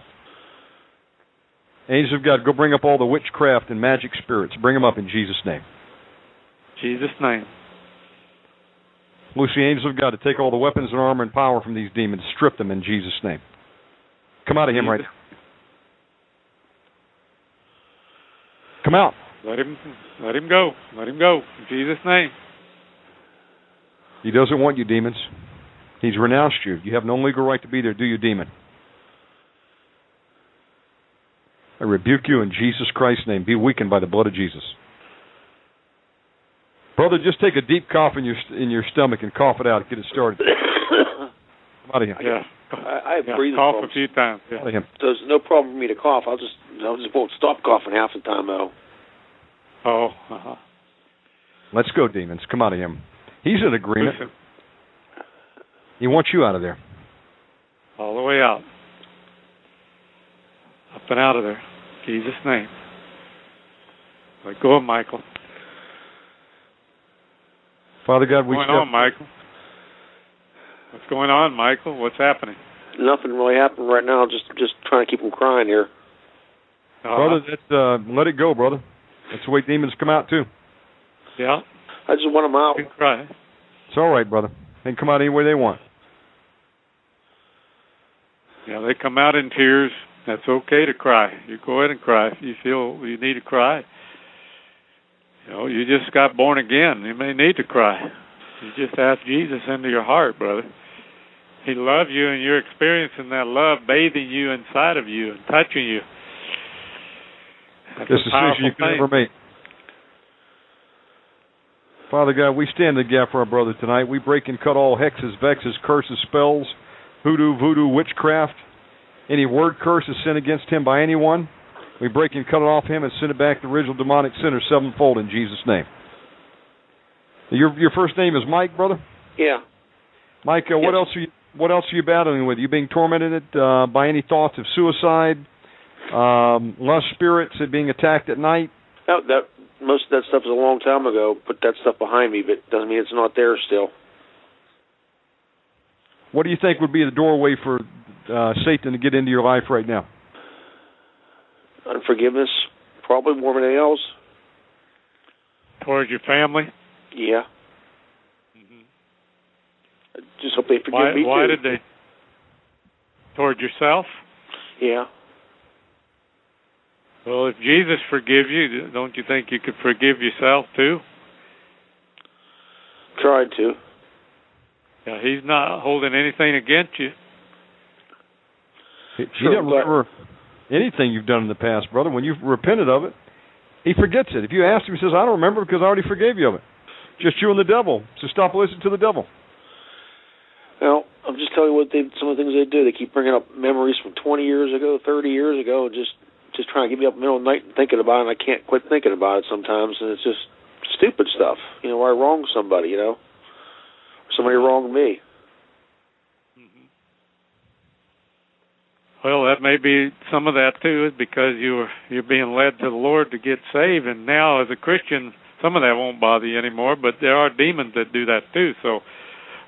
Angels of God, go bring up all the witchcraft and magic spirits. Bring them up in Jesus' name. Jesus' name. Loose the angels of God to take all the weapons and armor and power from these demons. Strip them in Jesus' name. Come out of him right now. Come out. Let him let him go. Let him go. In Jesus' name. He doesn't want you, demons. He's renounced you. You have no legal right to be there, do you, demon? I rebuke you in Jesus Christ's name. Be weakened by the blood of Jesus. Brother, just take a deep cough in your in your stomach and cough it out. Get it started. Come out of here. Yeah. I, I have yeah. breathing Cough problems. a few times. Yeah. him. So there's no problem for me to cough. I'll just I just won't stop coughing half the time though. Oh. Uh-huh. Let's go, demons. Come out of him. He's in agreement. Listen, He wants you out of there. all the way out. Up and out of there. In Jesus' name. Let go of Michael. Father God, we What's step- going on, Michael? What's going on, Michael? What's happening? Nothing really happened right now. Just just trying to keep them crying here. Uh, brother. That, uh, let it go, brother. That's the way demons come out too. Yeah. I just want them out. You can cry. It's all right, brother. They can come out any way they want. Yeah, they come out in tears. That's okay to cry. You go ahead and cry if you feel you need to cry. You know, you just got born again. You may need to cry. You just ask Jesus into your heart, brother. He loves you, and you're experiencing that love bathing you inside of you and touching you. That's This a decision you can never make. Father God, we stand in the gap for our brother tonight. We break and cut all hexes, vexes, curses, spells, hoodoo, voodoo, witchcraft, any word curse is sent against him by anyone. We break and cut it off him and send it back to the original demonic sinner sevenfold in Jesus' name. Your your first name is Mike, brother. Yeah. Mike, uh, what else are you what else are you battling with? You being tormented uh, by any thoughts of suicide, um, lust spirits, uh, being attacked at night? That, that most of that stuff was a long time ago. Put that stuff behind me, but doesn't mean it's not there still. What do you think would be the doorway for uh, Satan to get into your life right now? Unforgiveness, probably more than anything else. Towards your family. Yeah. Mm-hmm. I just hope they forgive Why, me why too. did they? Toward yourself. Yeah. Well, if Jesus forgive you, don't you think you could forgive yourself too? Tried to. Yeah, he's not holding anything against you. He, he Sure, doesn't but- remember anything you've done in the past, brother. When you've repented of it, he forgets it. If you ask him, he says, "I don't remember because I already forgave you of it." Just you and the devil. So stop listening to the devil. Well, I'm just telling you what they some of the things they do. They keep bringing up memories from 20 years ago, 30 years ago, and just just trying to get me up in the middle of the night and thinking about it. And I can't quit thinking about it sometimes, and it's just stupid stuff. You know, I wronged somebody. You know, somebody wronged me. Well, that may be some of that too, is because you're you're being led to the Lord to get saved, and now as a Christian, some of that won't bother you anymore. But there are demons that do that too. So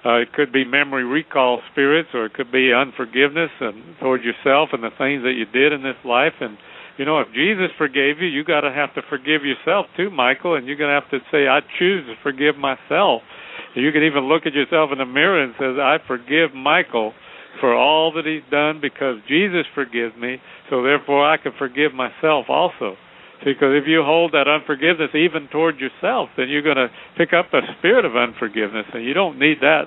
Uh, it could be memory recall spirits, or it could be unforgiveness and towards yourself and the things that you did in this life. And you know, if Jesus forgave you, you got to have to forgive yourself too, Michael. And you're going to have to say, "I choose to forgive myself." You can even look at yourself in the mirror and says, "I forgive Michael." For all that he's done, because Jesus forgives me, so therefore I can forgive myself also. Because if you hold that unforgiveness even toward yourself, then you're going to pick up a spirit of unforgiveness, and you don't need that.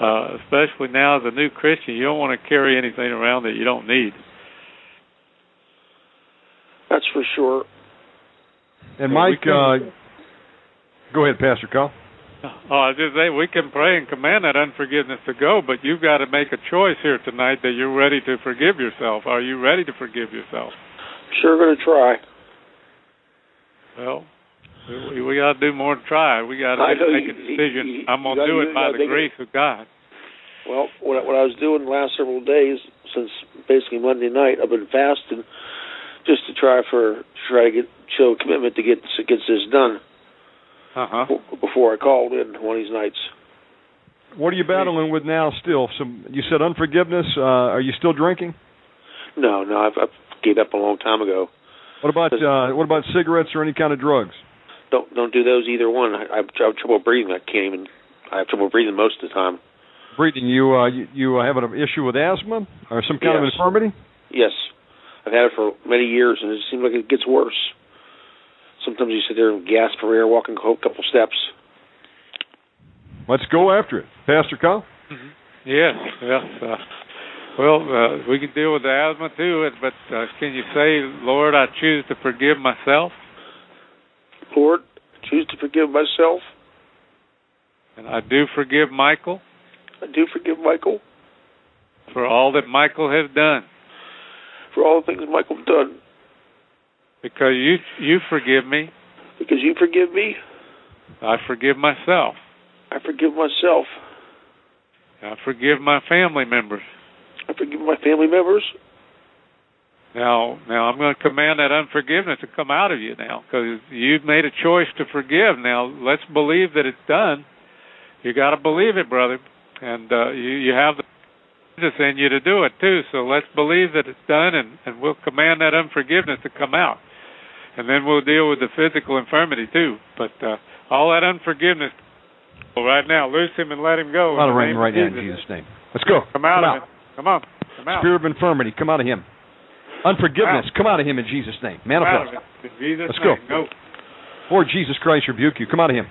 Uh, especially now as a new Christian, you don't want to carry anything around that you don't need. That's for sure. And Mike, uh, go ahead, Pastor Kyle. Oh, I just say we can pray and command that unforgiveness to go, but you've got to make a choice here tonight that you're ready to forgive yourself. Are you ready to forgive yourself? Sure, going to try. Well, we, we got to do more than try. We got to make you- a decision. you- I'm going to do it by the grace of God. Well, what, I- what I was doing the last several days, since basically Monday night, I've been fasting just to try for to try to get show commitment to get to get this done Uh huh. b- before I called in one of these nights. What are you battling with now? Still, some you said unforgiveness. Uh, are you still drinking? No, no, I've, I've gave up a long time ago. What about uh, what about cigarettes or any kind of drugs? Don't don't do those either one. I, I have trouble breathing. I can't even. I have trouble breathing most of the time. Breathing. You uh, you, you have an issue with asthma or some kind of infirmity? Yes, I've had it for many years, and it seems like it gets worse. Sometimes you sit there and gasp for air, walking a couple steps. Let's go after it, Pastor Kyle. Yeah, yes. Uh, well, uh, we can deal with the asthma too, but uh, can you say, Lord, I choose to forgive myself, Lord, I choose to forgive myself. and I do forgive Michael I do forgive Michael for all that Michael has done, for all the things Michael's done. Because you you forgive me, Because you forgive me, I forgive myself. I forgive myself. I forgive my family members. I forgive my family members. Now, now I'm going to command that unforgiveness to come out of you now, because you've made a choice to forgive. Now, let's believe that it's done. You got to believe it, brother, and uh, you you have the Jesus in you to do it too. So let's believe that it's done, and and we'll command that unforgiveness to come out, and then we'll deal with the physical infirmity too. But uh, all that unforgiveness, well, right now, loose him and let him go. Out in of rain right now in Jesus. Name. Let's go. Come out come of him. Come on. Come out. Spirit of infirmity, come out of him. Unforgiveness, Out. come out of him in Jesus' name. Come out Manifest. of it. In Jesus' Let's go. name. Go. Lord Jesus Christ, rebuke you. Come out of him.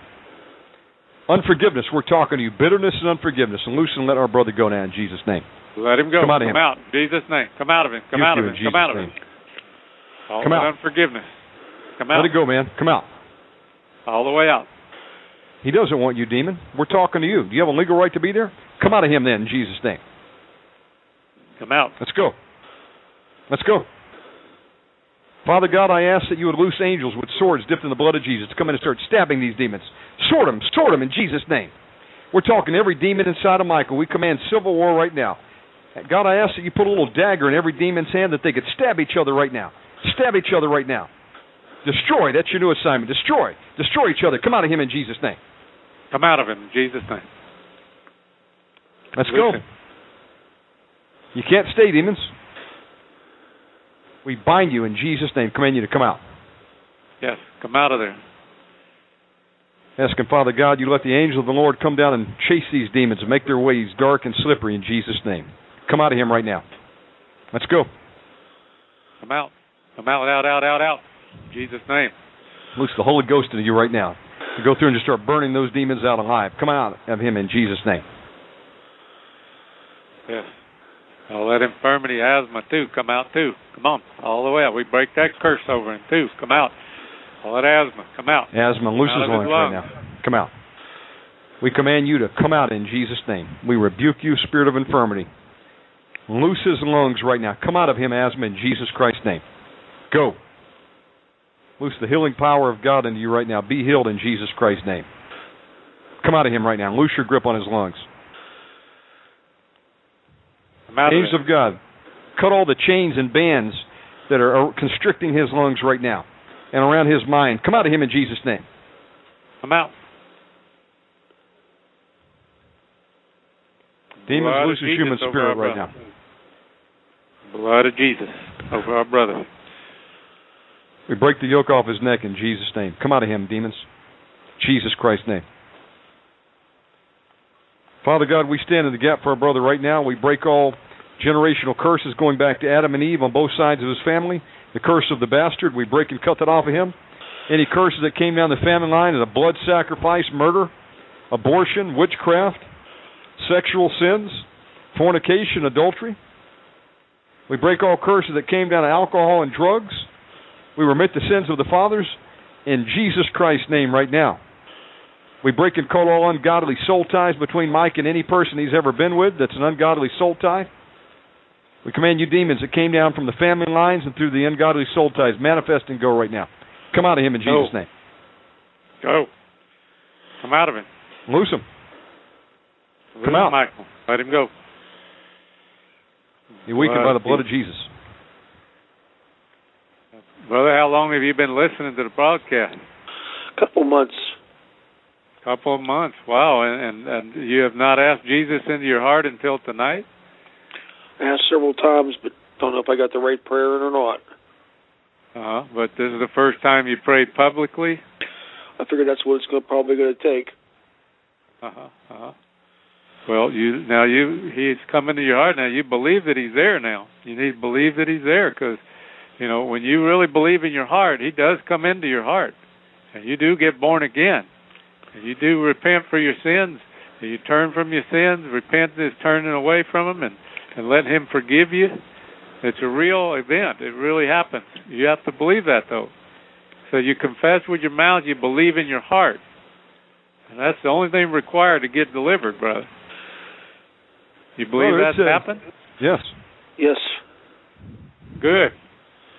Unforgiveness, we're talking to you. Bitterness and unforgiveness. And loose and let our brother go now in Jesus' name. Let him go. Come out of him. Come out. Jesus' name. Come out of him. Come Rebuke out of him. Come out of him. All Come that out. unforgiveness. Come out. Let it go, man. Come out. All the way out. He doesn't want you, demon. We're talking to you. Do you have a legal right to be there? Come out of him then in Jesus' name. Come out. Let's go. Let's go. Father God, I ask that you would loose angels with swords dipped in the blood of Jesus to come in and start stabbing these demons. Sword them, sword them in Jesus' name. We're talking every demon inside of Michael. We command civil war right now. God, I ask that you put a little dagger in every demon's hand that they could stab each other right now. Stab each other right now. Destroy. That's your new assignment. Destroy. Destroy each other. Come out of him in Jesus' name. Come out of him in Jesus' name. Let's go. You can't stay, demons. We bind you in Jesus' name. Command you to come out. Yes. Come out of there. Asking Father God, you let the angel of the Lord come down and chase these demons and make their ways dark and slippery in Jesus' name. Come out of him right now. Let's go. Come out. Come out, out, out, out, out. In Jesus' name. Loose the Holy Ghost into you right now. You go through and just start burning those demons out alive. Come out of him in Jesus' name. Yes. All that infirmity, asthma too, come out too. Come on. All the way out. We break that curse over him too. Come out. All that asthma, come out. Asthma, loose Out his lungs right now. Come out. We command you to come out in Jesus' name. We rebuke you, spirit of infirmity. Loose his lungs right now. Come out of him, asthma, in Jesus Christ's name. Go. Loose the healing power of God into you right now. Be healed in Jesus Christ's name. Come out of him right now. Loose your grip on his lungs. Out of Angels of God, cut all the chains and bands that are constricting his lungs right now and around his mind. Come out of him in Jesus' name. Come out. Demons, Blood loose his human spirit right now. Blood of Jesus over our brother. We break the yoke off his neck in Jesus' name. Come out of him, demons. Jesus Christ's name. Father God, we stand in the gap for our brother right now. We break all generational curses going back to Adam and Eve on both sides of his family. The curse of the bastard, we break and cut that off of him. Any curses that came down the family line, is a blood sacrifice, murder, abortion, witchcraft, sexual sins, fornication, adultery. We break all curses that came down to alcohol and drugs. We remit the sins of the fathers in Jesus Christ's name right now. We break and cut all ungodly soul ties between Mike and any person he's ever been with that's an ungodly soul tie. We command you demons that came down from the family lines and through the ungodly soul ties, manifest and go right now. Come out of him in Jesus' Go. name. Go. Come out of him. Loose him. Loose Come out. Michael. Let him go. Be weakened by the blood of Jesus. Brother, how long have you been listening to the broadcast? A couple months. couple of months. Wow. And, and and you have not asked Jesus into your heart until tonight? Asked several times, but don't know if I got the right prayer in or not. Uh-huh. But this is the first time you prayed publicly? I figured that's what it's gonna, probably going to take. Uh-huh. Uh-huh. Well, you now you he's come into your heart now. You believe that he's there now. You need to believe that he's there because you know when you really believe in your heart, he does come into your heart, and you do get born again, and you do repent for your sins, and you turn from your sins. Repentance is turning away from him and and let him forgive you. It's a real event. It really happens. You have to believe that though. So you confess with your mouth, you believe in your heart. And that's the only thing required to get delivered, brother. You believe Well, that's it's, uh, happened? Yes. Yes. Good.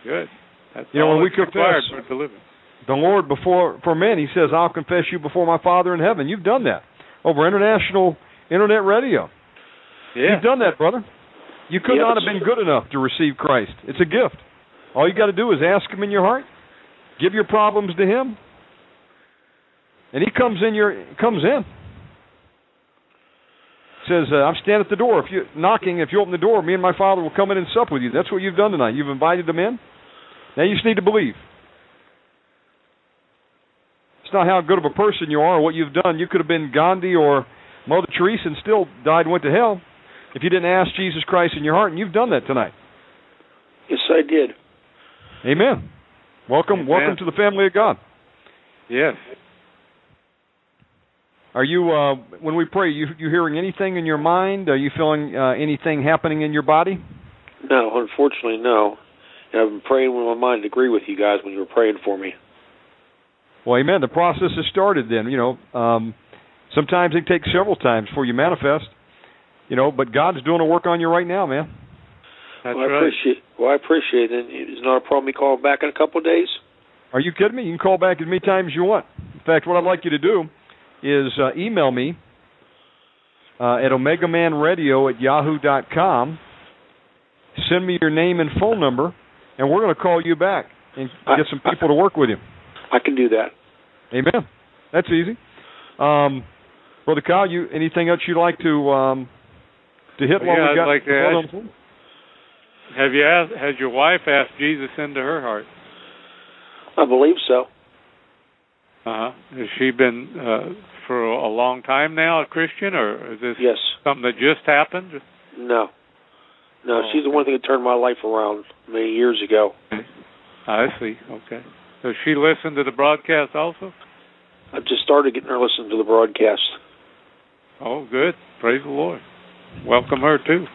Good. That's You know, when we confess-. The Lord before for men, He says, "I'll confess you before my Father in heaven." You've done that over international internet radio. Yeah. You've done that, brother. You could Yes. not have been good enough to receive Christ. It's a gift. All you got to do is ask Him in your heart, give your problems to Him, and He comes in your comes in. Says, uh, "I'm standing at the door. If you knocking, if you open the door, me and my Father will come in and sup with you." That's what you've done tonight. You've invited them in. Now you just need to believe. It's not how good of a person you are or what you've done. You could have been Gandhi or Mother Teresa and still died and went to hell if you didn't ask Jesus Christ in your heart, and you've done that tonight. Yes, I did. Amen. Welcome, Amen. welcome to the family of God. Yes. Are you, uh, when we pray, you you hearing anything in your mind? Are you feeling uh, anything happening in your body? No, unfortunately, no. And I've been praying with my mind to agree with you guys when you were praying for me. Well, amen. The process has started. Then you know, um, sometimes it takes several times before you manifest. You know, but God's doing a work on you right now, man. That's well, I right. appreciate. Well, I appreciate it. It's not a problem. Me call back in a couple of days. Are you kidding me? You can call back as many times as you want. In fact, what I'd like you to do is uh, email me uh, at omegamanradio at yahoo dot com. Send me your name and phone number, and we're going to call you back and get some people to work with you. I can do that. Amen. That's easy. Um, Brother Kyle, you anything else you'd like to um, to hit while Yeah, we I'd got like to the ask- on? Have you asked has your wife asked Jesus into her heart? I believe so. Uh-huh. Has she been uh for a long time now a Christian or is this Yes. something that just happened? No. No, Oh, she's the okay. one thing that turned my life around many years ago. I see. Okay. Does she listen to the broadcast also? I've just started getting her listening to the broadcast. Oh, good. Praise the Lord. Welcome her too.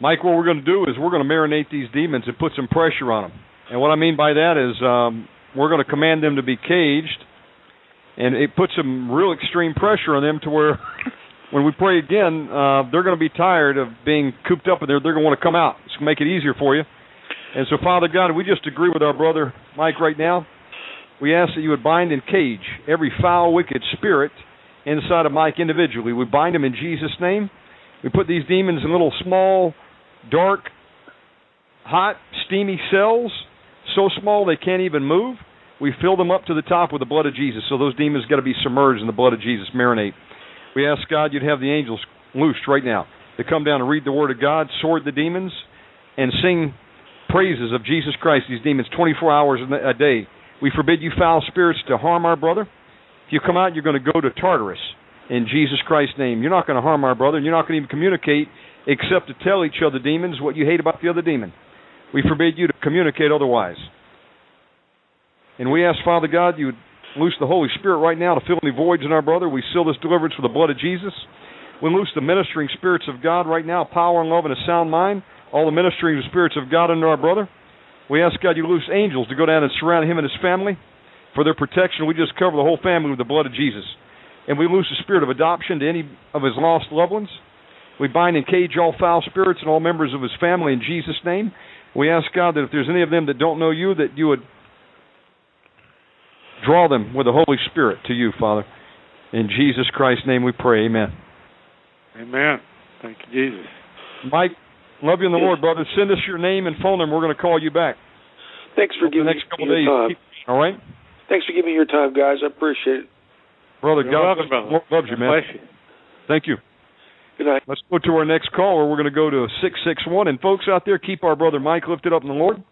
Mike, what we're going to do is we're going to marinate these demons and put some pressure on them. And what I mean by that is um, we're going to command them to be caged, and it puts some real extreme pressure on them to where when we pray again, uh, they're going to be tired of being cooped up in there. They're going to want to come out. It's going to make it easier for you. And so, Father God, we just agree with our brother Mike right now. We ask that you would bind and cage every foul, wicked spirit inside of Mike individually. We bind him in Jesus' name. We put these demons in little small, dark, hot, steamy cells, so small they can't even move. We fill them up to the top with the blood of Jesus. So those demons got to be submerged in the blood of Jesus, marinate. We ask God you'd have the angels loosed right now to come down and read the Word of God, sword the demons, and sing praises of Jesus Christ, these demons, 24 hours a day. We forbid you foul spirits to harm our brother. If you come out, you're going to go to Tartarus in Jesus Christ's name. You're not going to harm our brother, and you're not going to even communicate except to tell each other demons what you hate about the other demon. We forbid you to communicate otherwise. And we ask, Father God, you would loose the Holy Spirit right now to fill any voids in our brother. We seal this deliverance with the blood of Jesus. We loose the ministering spirits of God right now, power and love and a sound mind. All the ministering spirits of God into our brother. We ask God you loose angels to go down and surround him and his family for their protection. We just cover the whole family with the blood of Jesus. And we loose the spirit of adoption to any of his lost loved ones. We bind and cage all foul spirits and all members of his family in Jesus' name. We ask God that if there's any of them that don't know you, that you would draw them with the Holy Spirit to you, Father. In Jesus Christ's name we pray. Amen. Amen. Thank you, Jesus. Mike, love you in the Lord, brother. Send us your name and phone number. We're going to call you back. Thanks for Over giving the next couple your days. time. All right? Thanks for giving me your time, guys. I appreciate it. Brother, You're God welcome, brother. loves you, man. Bless you. Thank you. Good night. Let's go to our next caller. We're going to go to 661. And folks out there, keep our brother Mike lifted up in the Lord.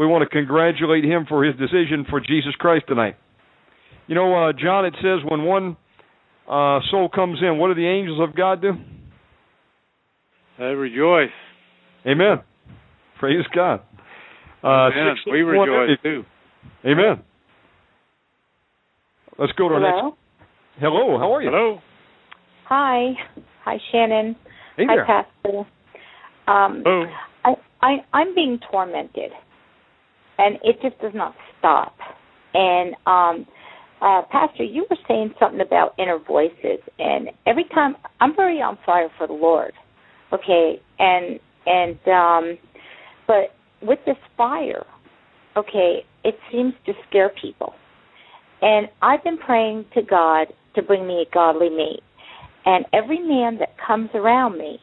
We want to congratulate him for his decision for Jesus Christ tonight. You know, uh, John, it says when one uh, soul comes in, what do the angels of God do? They rejoice. Amen. Praise God. Uh, Amen. We 661 rejoice too. Amen. Let's go to our next. Hello, how are you? Hello. Hi. Hi, Shannon. Hey Hi, there. Pastor. Um, Oh. I, I I'm being tormented, and it just does not stop. And um, uh, Pastor, you were saying something about inner voices, and every time I'm very on fire for the Lord. Okay, and and um, but with this fire, okay, it seems to scare people. And I've been praying to God to bring me a godly mate. And every man that comes around me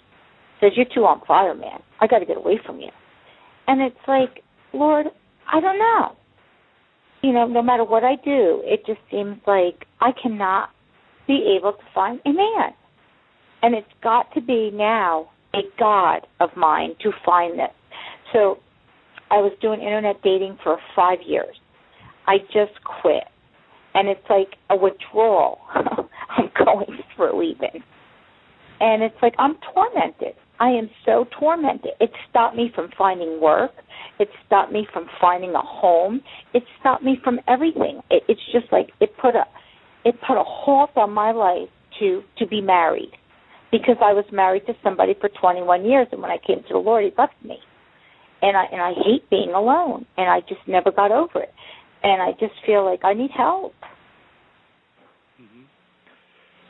says, You're too on fire, man. I got to get away from you. And it's like, Lord, I don't know. You know, no matter what I do, it just seems like I cannot be able to find a man. And it's got to be now a God of mine to find this. So I was doing internet dating for five years. I just quit. And it's like a withdrawal I'm going through even. And it's like I'm tormented. I am so tormented. It stopped me from finding work. It stopped me from finding a home. It stopped me from everything. It, it's just like it put a it put a halt on my life to to be married because I was married to somebody for 21 years, and when I came to the Lord, He left me, and I and I hate being alone, and I just never got over it, and I just feel like I need help.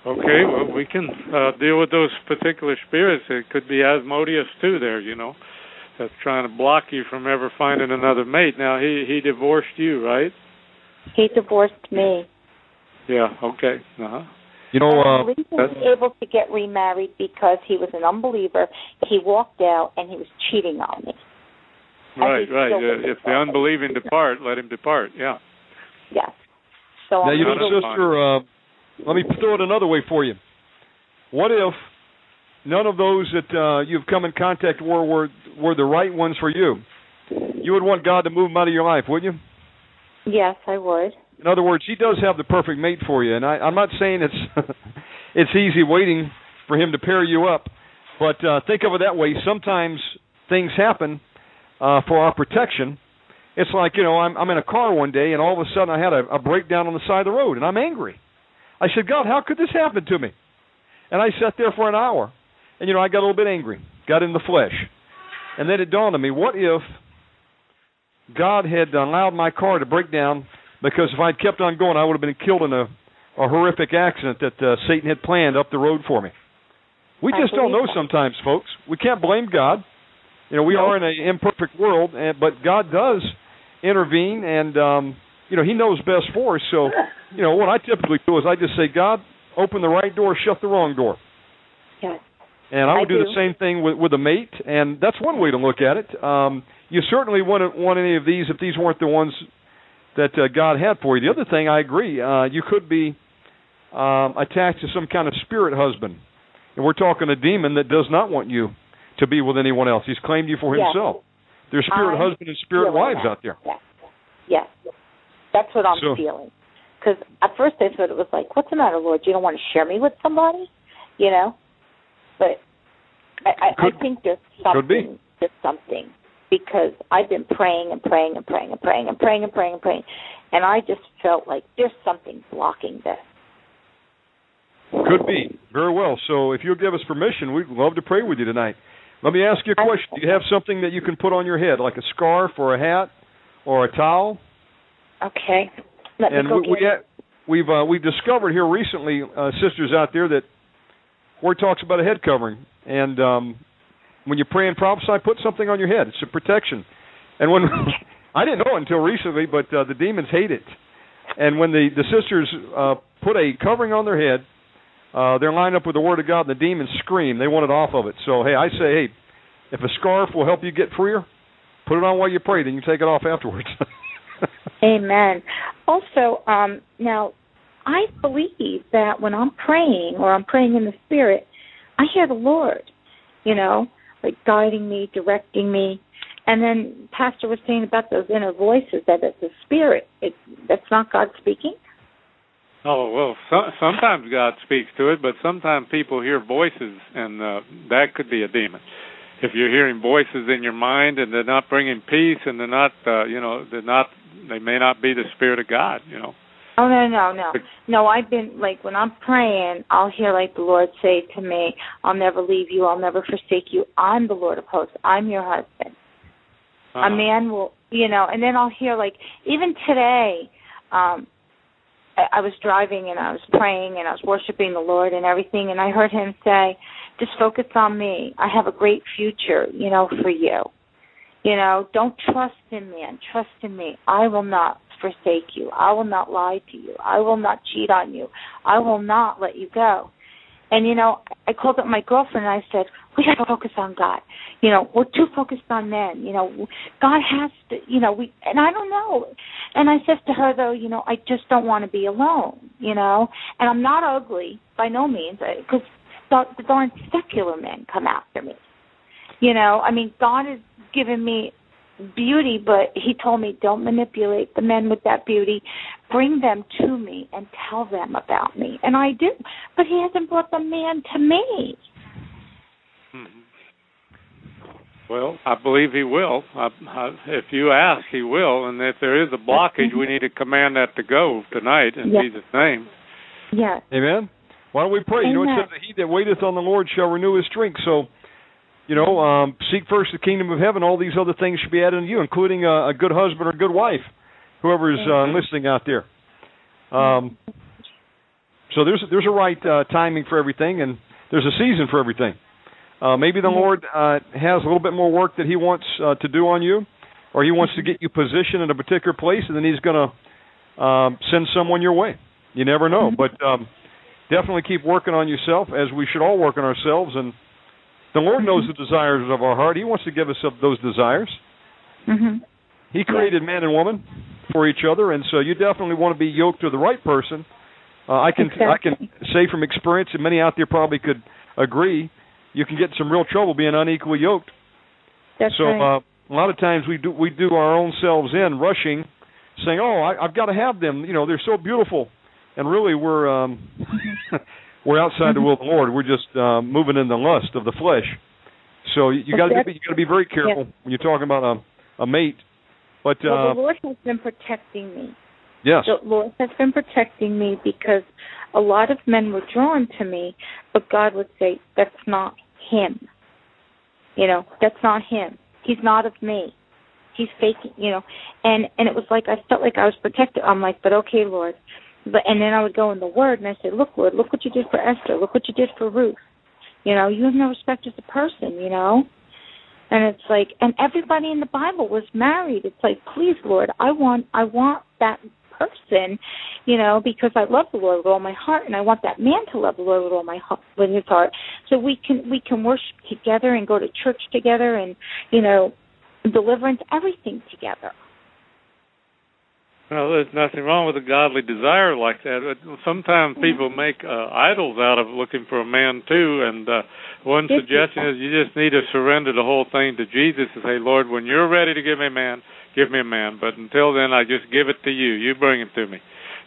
Okay, well, we can uh, deal with those particular spirits. It could be Asmodeus too. There, you know, that's trying to block you from ever finding another mate. Now he he divorced you, right? He divorced me. Yeah. Okay. Uh huh. You know, And I uh, believe he was able to get remarried because he was an unbeliever. He walked out and he was cheating on me. Right. Right. Uh, if the unbelieving depart, let him depart. Yeah. Yes. So now I'm you know, still- sister. Uh, let me throw it another way for you. What if none of those that uh, you've come in contact were were were the right ones for you? You would want God to move them out of your life, wouldn't you? Yes, I would. In other words, He does have the perfect mate for you, and I, I'm not saying it's it's easy waiting for Him to pair you up, but uh, think of it that way. Sometimes things happen uh, for our protection. It's like you know, I'm I'm in a car one day, and all of a sudden I had a, a breakdown on the side of the road, and I'm angry. I said, God, how could this happen to me? And I sat there for an hour, and you know, I got a little bit angry, got in the flesh, and then it dawned on me: what if God had allowed my car to break down because if I'd kept on going, I would have been killed in a, a horrific accident that uh, Satan had planned up the road for me. We just don't know sometimes, folks. We can't blame God. You know, we are in an imperfect world, and but God does intervene, and um, you know He knows best for us. So, you know, what I typically do is I just say, God, open the right door, shut the wrong door. Yes. And I would I do, do. the same thing with with a mate, and that's one way to look at it. Um, you certainly wouldn't want any of these if these weren't the ones that uh, God had for you. The other thing, I agree, uh, you could be um, attached to some kind of spirit husband, And we're talking a demon that does not want you to be with anyone else. He's claimed you for Yes. himself. There's spirit I'm husband and spirit wives that. out there. Yes. Yes. That's what I'm So- feeling. Because at first I thought it was like, what's the matter, Lord? You don't want to share me with somebody? You know? But I, I, I think there's could be. something. There's something. Because I've been praying and praying and praying and praying and praying and praying and praying. And I just felt like there's something blocking this. Could be. Very well. So if you'll give us permission, we'd love to pray with you tonight. Let me ask you a question. Do you have something that you can put on your head, like a scarf or a hat or a towel? Okay. Let and me go we, we get ha- we've uh, we've discovered here recently, uh, sisters out there, that word talks about a head covering, and um, when you pray and prophesy, put something on your head. It's a protection. And when I didn't know until recently, but uh, the demons hate it. And when the the sisters uh, put a covering on their head, uh, they're lined up with the word of God, and the demons scream. They want it off of it. So hey, I say, hey, if a scarf will help you get freer, put it on while you pray. Then you take it off afterwards. Amen. Also, um, now I believe that when I'm praying or I'm praying in the spirit, I hear the Lord, you know, like guiding me, directing me. And then Pastor was saying about those inner voices that it's a spirit. It that's not God speaking. Oh well, so, sometimes God speaks to it, but sometimes people hear voices, and uh, that could be a demon. If you're hearing voices in your mind and they're not bringing peace, and they're not, uh, you know, they're not, they may not be the spirit of God. You know. Oh no, no, no. No, I've been like when I'm praying, I'll hear like the Lord say to me, I'll never leave you, I'll never forsake you. I'm the Lord of hosts. I'm your husband. Uh-huh. a man will you know and then i'll hear like even today um I, was driving and i was praying and i was worshiping the lord and everything and i heard him say just focus on me. I have a great future you know for you. You know don't trust in man. Trust in me. I will not forsake you. I will not lie to you. I will not cheat on you. I will not let you go and you know, I called up my girlfriend and I said, "We got to focus on God. You know, we're too focused on men. You know, God has to. You know, we and I don't know." And I said to her, though, you know, I just don't want to be alone. You know, and I'm not ugly by no means uh, because the darn secular men come after me. You know, I mean, God has given me beauty, but He told me don't manipulate the men with that beauty. Bring them to me and tell them about me, and I do. But He hasn't brought the man to me. Mhm. Well, I believe he will. I, I, if you ask, he will. And if there is a blockage, we need to command that to go tonight in Yes. Jesus' name. Yes. Amen. Why don't we pray? You know, it Amen. says that he that waiteth on the Lord shall renew his strength. So, you know, um, seek first the kingdom of heaven. All these other things should be added to you, including a, a good husband or a good wife, whoever is uh, listening out there. Um, so there's there's a right uh, timing for everything, and there's a season for everything. Uh, maybe the Lord uh, has a little bit more work that He wants uh, to do on you, or He wants to get you positioned in a particular place, and then He's going to um, send someone your way. You never know, but um, definitely keep working on yourself, as we should all work on ourselves. And the Lord knows the desires of our heart. He wants to give us up those desires. Mhm. He created man and woman for each other, and so you definitely want to be yoked to the right person. Uh, I can I can say from experience, and many out there probably could agree, you can get in some real trouble being unequally yoked. That's so right. uh, a lot of times we do we do our own selves in, rushing, saying, "Oh, I, I've got to have them. You know, they're so beautiful," and really we're um, we're outside the will of the Lord. We're just uh, moving in the lust of the flesh. So you, got to be you got to be very careful when you're talking about a a mate. But well, uh, the Lord has been protecting me. yes, The Lord has been protecting me because a lot of men were drawn to me, but God would say, That's not him. You know, that's not him. He's not of me. He's faking you know. And and it was like I felt like I was protected. I'm like, But okay, Lord but and then I would go in the word and I say, Look, Lord, look what you did for Esther, look what you did for Ruth. You know, you have no respect as a person, you know? And it's like and everybody in the Bible was married. It's like, please, Lord, I want I want that person, you know, because I love the Lord with all my heart, and I want that man to love the Lord with all my heart, with his heart. So we can we can worship together and go to church together, and you know, deliverance, everything together. Well, there's nothing wrong with a godly desire like that. But sometimes people make uh, idols out of looking for a man too. And uh, one suggestion is you just need to surrender the whole thing to Jesus and say, Lord, when you're ready to give me a man, give me a man. But until then, I just give it to you. You bring him to me.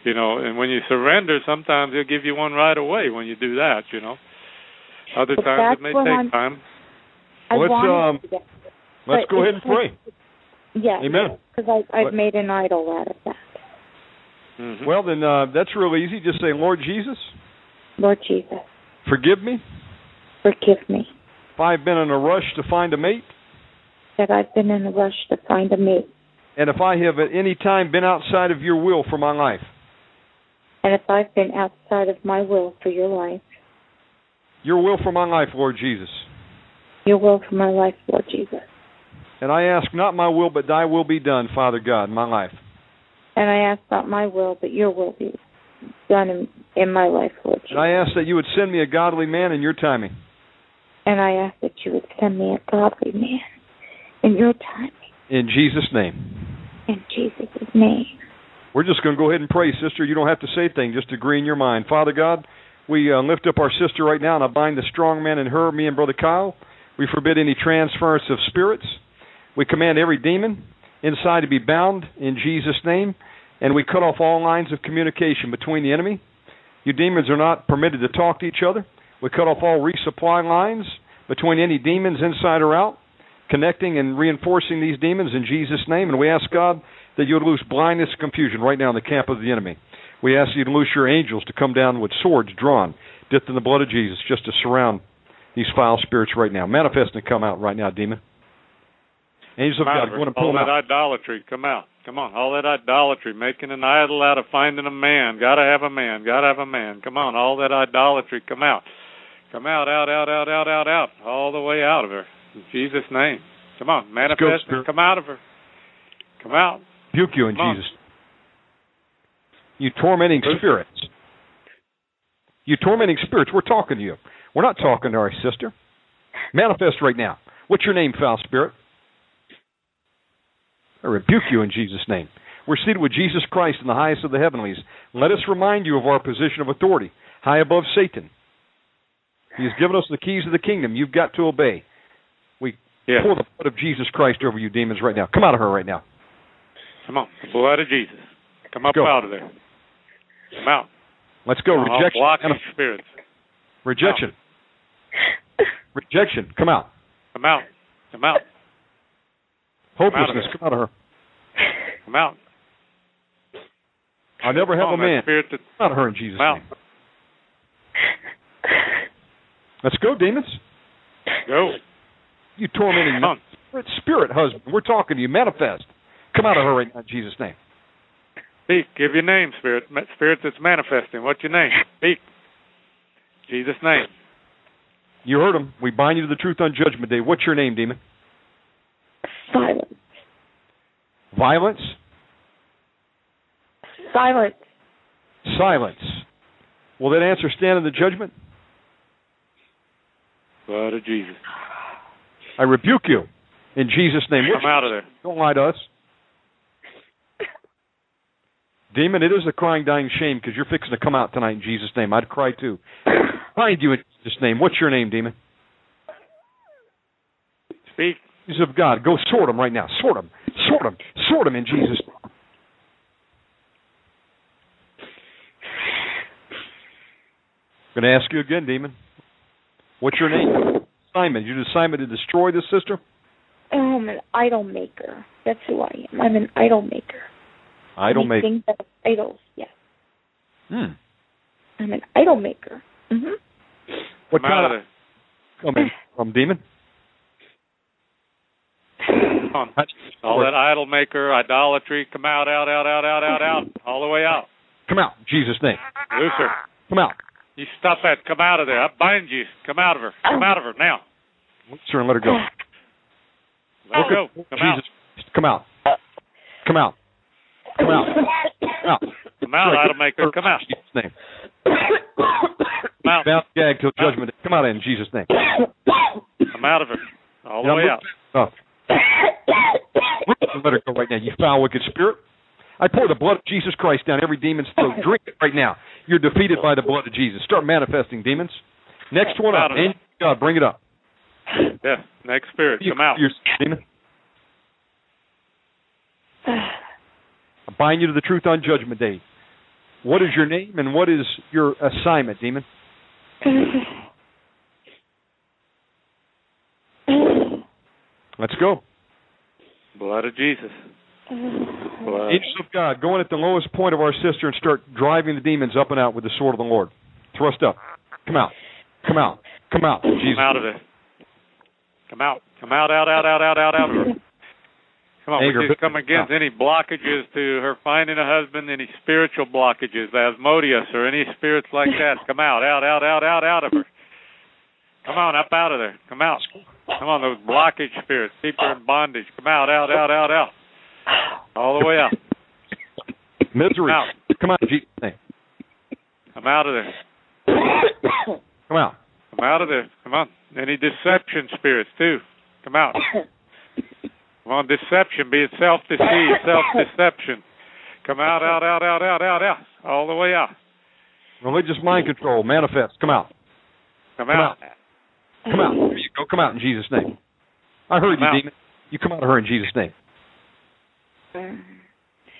You know, and when you surrender, sometimes he'll give you one right away when you do that. You know, other But times it may take I'm- time. I Let's, um, Let's go ahead and pray. like- Yes. Amen. Because I, I've What- made an idol out of that. Mhm. Well, then uh, that's real easy. Just say, Lord Jesus, Lord Jesus, forgive me forgive me if I've been in a rush to find a mate, that I've been in a rush to find a mate. and if I have at any time been outside of your will for my life. And if I've been outside of my will for your life, Your will for my life, Lord Jesus. your will for my life, Lord Jesus. And I ask not my will, but thy will be done, Father God, in my life. And I ask not my will, but your will be done in, in my life, Lord Jesus. And I ask that you would send me a godly man in your timing. And I ask that you would send me a godly man in your timing. In Jesus' name. in Jesus' name. We're just going to go ahead and pray, sister. You don't have to say a thing, just agree in your mind. Father God, we uh, lift up our sister right now, and I bind the strong man in her, me and Brother Kyle. We forbid any transference of spirits. We command every demon inside to be bound in Jesus' name, and we cut off all lines of communication between the enemy. You demons are not permitted to talk to each other. We cut off all resupply lines between any demons inside or out, connecting and reinforcing these demons in Jesus' name. And we ask God that you would loose blindness and confusion right now in the camp of the enemy. We ask you to loose your angels to come down with swords drawn, dipped in the blood of Jesus, just to surround these foul spirits right now. Manifest and come out right now, demon. Angels of God, of go her. on and pull all them that out. idolatry, come out. Come on, all that idolatry, making an idol out of finding a man. Gotta have a man. Gotta have a man. Come on, all that idolatry, come out. Come out, out, out, out, out, out, out, all the way out of her. In Jesus' name. Come on, manifest and come out of her. Come out. Rebuke you in Come on. Jesus. You tormenting spirits. You tormenting spirits, we're talking to you. We're not talking to our sister. Manifest right now. What's your name, foul spirit? I rebuke you in Jesus' name. We're seated with Jesus Christ in the highest of the heavenlies. Let us remind you of our position of authority, high above Satan. He has given us the keys of the kingdom. You've got to obey. We Yeah. pour the blood of Jesus Christ over you demons right now. Come out of her right now. Come on. Blood of Jesus. Come up Go. out of there. Come out. Let's go. Rejection. Block these spirits. Rejection. Rejection. Come out. Come out. Come out. Hopelessness. Come out of her. Come out. I'll never have on, a man. Spirit that, Come out of her in Jesus' come name. Let's go, demons. Go. You tormenting Come spirit, spirit husband. We're talking to you. Manifest. Come out of her right now in Jesus' name. Speak. Give your name, Spirit. Spirit that's manifesting. What's your name? Speak. Jesus' name. You heard him. We bind you to the truth on Judgment Day. What's your name, demon? Silence. Violence. Silence. Silence. Will that answer stand in the judgment? Blood of Jesus. I rebuke you in Jesus' name. Come out of there. Don't lie to us. Demon, it is a crying, dying shame because you're fixing to come out tonight in Jesus' name. I'd cry too. Find you in Jesus' name. What's your name, demon? Speak. Jesus of God, go sort them right now. Sort them. Sort them. Sort them in Jesus' name. I'm going to ask you again, demon. What's your name? Simon. You assignment to destroy this sister? I'm an idol maker. That's who I am. I'm an idol maker. Idol maker. Anything that idols, yes. Hmm. I'm an idol maker. hmm What Come out kind of of there. come in from demon? On. All that idol maker, idolatry, come out, out, out, out, out, out, out, all the way out. Come out, Jesus' name. Looser. Come out. You stop that. Come out of there. I bind you. Come out of her. Come out of her now. Sir, and let her go. Let her go. Come out. Jesus, come out. Come out. Come out. Come out. Come out, idol maker. Come out. Jesus' name. Come out. Bound gag till judgment. Come out in Jesus' name. Come out of her. All the Now way out. Oh. Let her go right now. You foul, wicked spirit. I pour the blood of Jesus Christ down every demon's throat. Drink it right now. You're defeated by the blood of Jesus. Start manifesting demons. Next one up. It. God, bring it up. Yeah. Next spirit, You- come out. you're- demon. I bind you to the truth on Judgment Day. What is your name and what is your assignment, demon? Let's go. Blood of Jesus. Mm-hmm. Blood. Angels of God, go in at the lowest point of our sister and start driving the demons up and out with the sword of the Lord. Thrust up. Come out. Come out. Come out. Jesus. Come out of there. Come out. Come out, out, out, out, out, out, out of her. Come on, Anger, we just come against any blockages to her finding a husband, any spiritual blockages, Asmodeus or any spirits like that. Come out, out, out, out, out, out of her. Come on, up out of there. Come out. Come on, those blockage spirits. Keep her in bondage. Come out, out, out, out, out. All the way out. Misery. Out. Come out Jesus'. Come out of there. Come out. Come out of there. Come on. Any deception spirits too. Come out. Come on, deception, be it self deceit, self deception. Come out, out, out, out, out, out, out. All the way out. Religious mind control. Manifest. Come out. Come, Come out. Come out. You go. Come out in Jesus' name. I heard Come you, out. demon. You come out of her in Jesus' name.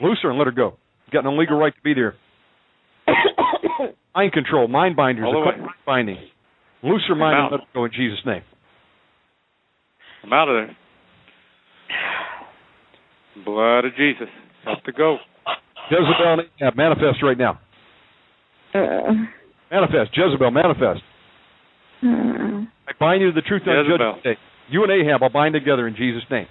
Loose her and let her go. You got no legal right to be there. Mind control. Mind binders. All the equipment way. binding. Loose her mind and let her go in Jesus' name. I'm out of there. Blood of Jesus. Have to go. Jezebel manifest right now. Uh. Manifest. Jezebel, manifest. Uh. I bind you to the truth on judgment day. You and Ahab, I'll bind together in Jesus' name.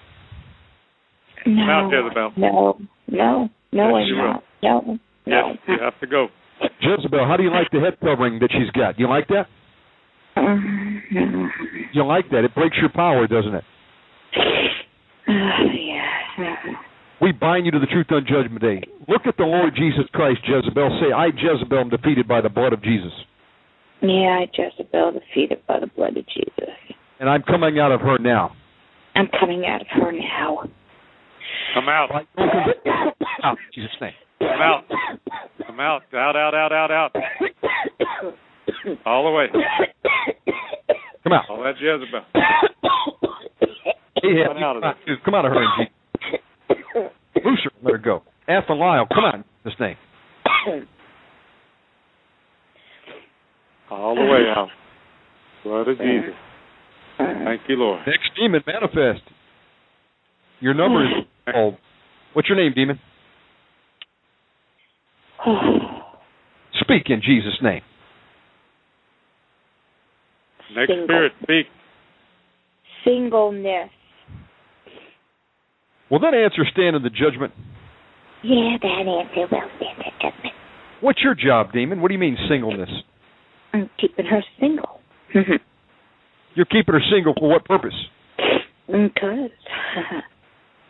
No. Come out, Jezebel. No. No. No, Yes, I'm you not. No. Yes, you have to go. Jezebel, how do you like the head covering that she's got? You like that? No. You like that? It breaks your power, doesn't it? Uh, yeah. We bind you to the truth on judgment day. Look at the Lord Jesus Christ, Jezebel. Say, I, Jezebel, am defeated by the blood of Jesus. Yeah, I Jezebel defeated by the blood of Jesus. And I'm coming out of her now. I'm coming out of her now. Come out. Out in Jesus' name. Come out. Come out. Out, out, out, out, out. All the way. Come out. All that Jezebel. Ahab, Come out of you come out of her in Jesus' Loose her, let her go. Athaliah, come on, in this name. All the way out. Blood of Jesus. Thank you, Lord. Next demon, manifest. Your number is oh, what's your name, demon? Speak in Jesus' name. Next Single. spirit, speak. Singleness. Will that answer stand in the judgment? Yeah, that answer will stand in the judgment. What's your job, demon? What do you mean singleness? I'm keeping her single. Mm-hmm. You're keeping her single for what purpose? Because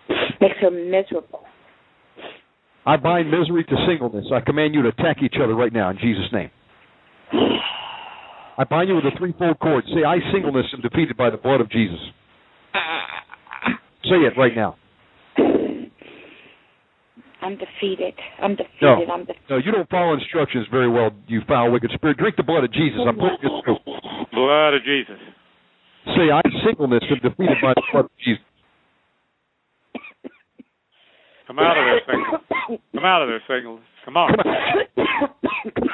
makes her miserable. I bind misery to singleness. I command you to attack each other right now in Jesus' name. I bind you with a threefold cord. Say, I, singleness, am defeated by the blood of Jesus. Say it right now. I'm defeated. I'm defeated. No. I'm defeated. No, you don't follow instructions very well, you foul, wicked spirit. Drink the blood of Jesus. I'm putting you through. Blood of Jesus. Say, I, singleness, am defeated by the blood of Jesus. Come out of there, single. Come out of there, single. Come on.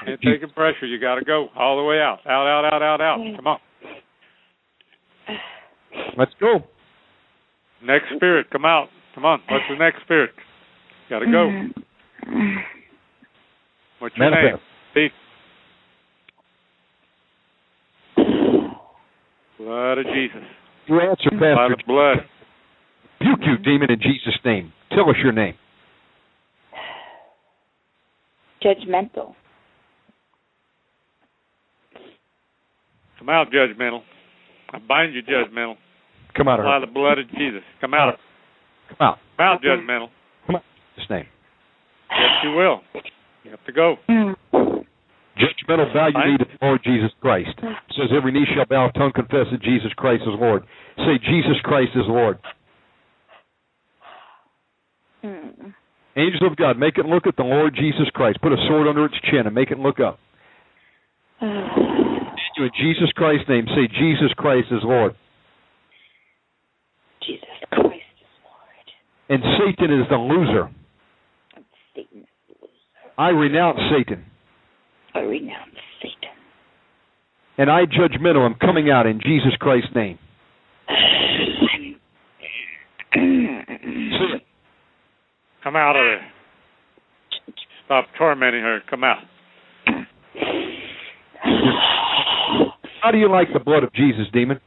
Ain't taking pressure. You got to go all the way out. Out, out, out, out, out. Come on. Let's go. Next spirit, come out. Come on. What's the next spirit? Got to go. Mm-hmm. What's your Manifest. name? Speak. Blood of Jesus. You answer, By Pastor. the blood. Puke you, demon, in Jesus' name. Tell us your name. Judgmental. Come out, judgmental. I bind you, judgmental. Come out of Apply her. the blood of Jesus. Come out. Come out. Come out, judgmental. Come out. Jesus' name. Yes, you will. You have to go. Judgmental bow your knee to the Lord Jesus Christ. It says every knee shall bow, tongue confess that Jesus Christ is Lord. Say Jesus Christ is Lord. Mm. Angel of God, make it look at the Lord Jesus Christ. Put a sword under its chin and make it look up. You in Jesus Christ's name, say Jesus Christ is Lord. Jesus Christ is Lord. And Satan is the loser. And Satan is the loser. I renounce Satan. I renounce Satan. And I judgmental am coming out in Jesus Christ's name. Come out of there. Stop tormenting her. Come out. How do you like the blood of Jesus, demon?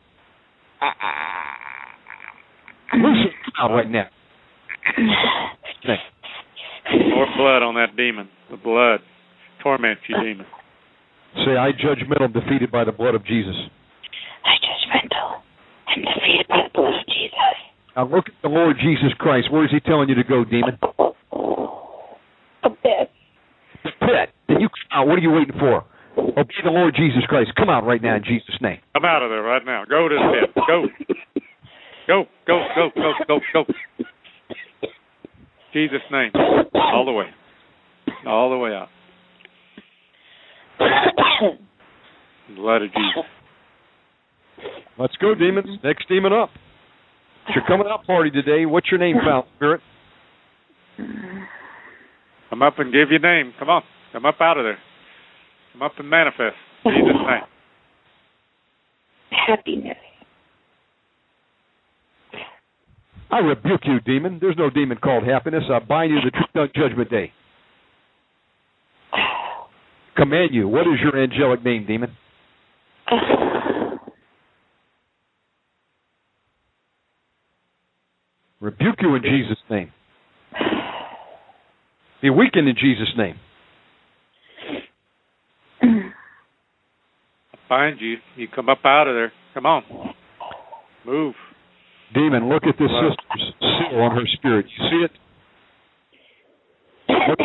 Loose it out right now. Next. More blood on that demon. The blood. Torment you, demon. Say, I judgmental defeated by the blood of Jesus. I judgmental and defeated by the blood of Jesus. Now look at the Lord Jesus Christ. Where is he telling you to go, demon? A bit. The pit. Then you come out. What are you waiting for? Obey the Lord Jesus Christ. Come out right now in Jesus' name. Come out of there right now. Go to the pit. Go. Go, go, go, go, go, go. Jesus' name. All the way. All the way out. Blood of Jesus. Let's go, demons. Next demon up. It's your coming out party today. What's your name, foul spirit? Come up and give your name. Come on. Come up out of there. Come up and manifest. Jesus' name. Happiness. I rebuke you, demon. There's no demon called happiness. I bind you to the truth on judgment day. Command you. What is your angelic name, demon? Rebuke you in Jesus' name. Be weakened in Jesus' name. Bind you. You come up out of there. Come on. Move. Demon, look at this sister's seal on her spirit. You see it? Look,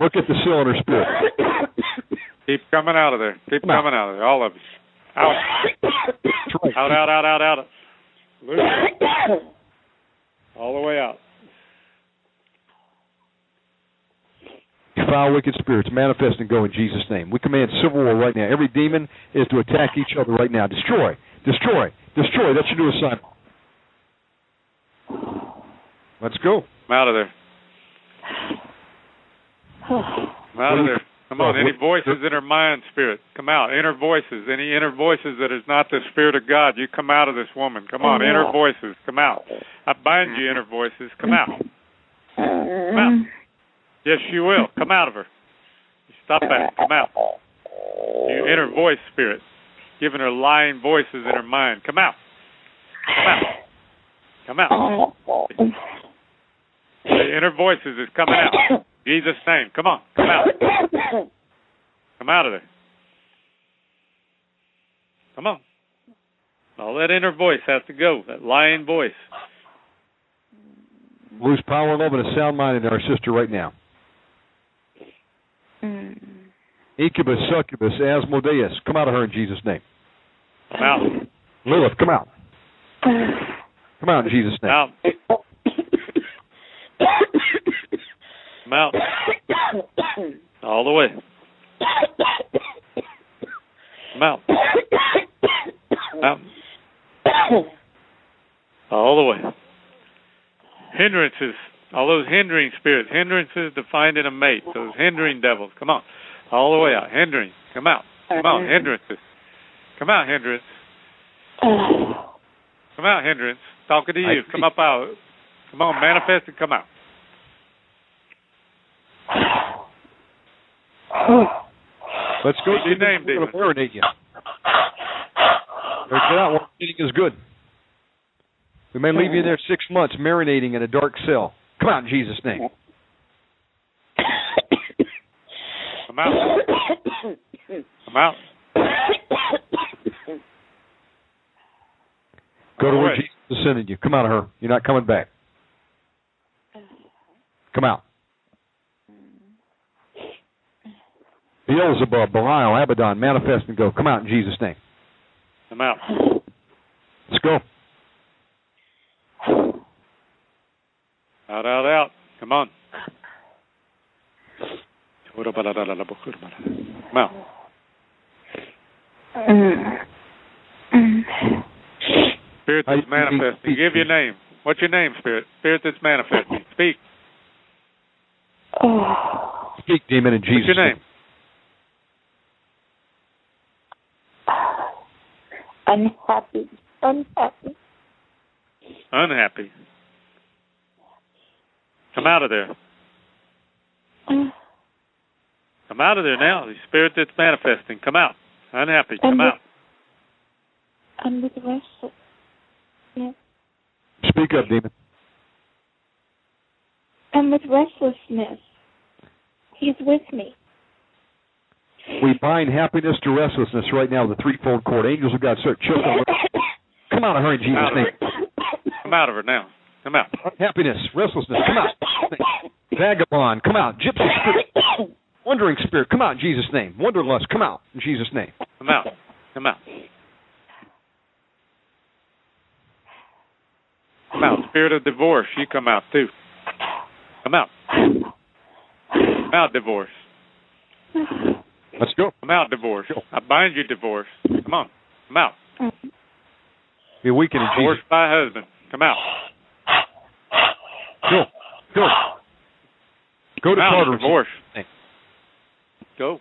look at the seal on her spirit. Keep coming out of there. Keep Come coming out of there. All of you. Out. Out, out, out, out, out. Loose. All the way out. You foul wicked spirits, manifest and go in Jesus' name. We command civil war right now. Every demon is to attack each other right now. Destroy, destroy, destroy. That's your new assignment. Let's go. I'm out of there. Come out of there. Come on. Any voices in her mind, spirit, come out. Inner voices. Any inner voices that is not the spirit of God, you come out of this woman. Come on. Inner voices, come out. I bind you, inner voices. Come out. Come out. Yes, you will. Come out of her. Stop that. Come out. You inner voice spirit, giving her lying voices in her mind. Come out. Come out. Come out. The inner voices is coming out. Jesus' name. Come on. Come out. Come out of there. Come on. All that inner voice has to go. That lying voice. Lose power, love, and a sound mind in our sister right now. Mm. Incubus, succubus, Asmodeus, come out of her in Jesus' name. Come out. Lilith, come out. Come out in Jesus' name. Out. Come out. All the way. Come out. Out. All the way. Hindrances. All those hindering spirits. Hindrances to finding a mate. Those hindering devils. Come on. All the way out. Hindering. Come out. Come on. Hindrances. Come out, hindrance. Come out, hindrance. Talking to you. Come up out. Come on, manifest and come out. Let's go. What's your name, We're going to marinate you. Let's get out. One meeting is good. We may leave you there six months marinating in a dark cell. Come out in Jesus' name. Come out. Come out. Go to where right. Jesus is sending you. Come out of her. You're not coming back. Come out. Beelzebub, Belial, Abaddon, manifest and go. Come out in Jesus' name. Come out. Let's go. Out, out, out. Come on. Come out. Spirit that's manifesting. Give your name. What's your name, Spirit? Spirit that's manifesting. Speak. Oh. Speak, demon, in Jesus' What's your name? Unhappy. Unhappy. Unhappy. Come out of there. Come out of there now. The spirit that's manifesting. Come out. Unhappy. Come And out. I'm with restless. Yes. Speak up, demon. I'm with restlessness. He's with me. We bind happiness to restlessness right now the threefold cord. Angels of God start choking. Come out of her in Jesus' name. Come out of her now. Come out. Happiness, restlessness, come out. Vagabond, come out. Gypsy spirit, wandering spirit, come out in Jesus' name. Wanderlust, come out in Jesus' name. Come out. Come out. Come out. Spirit of divorce, you come out too. Come out. Come out, divorce. Let's go. Come out, divorce. I bind you, divorce. Come on. Come out. Be weakened in Jesus. Divorced by husband. Come out. Go. Go. Go to Come out, Tartarus. divorce. Go.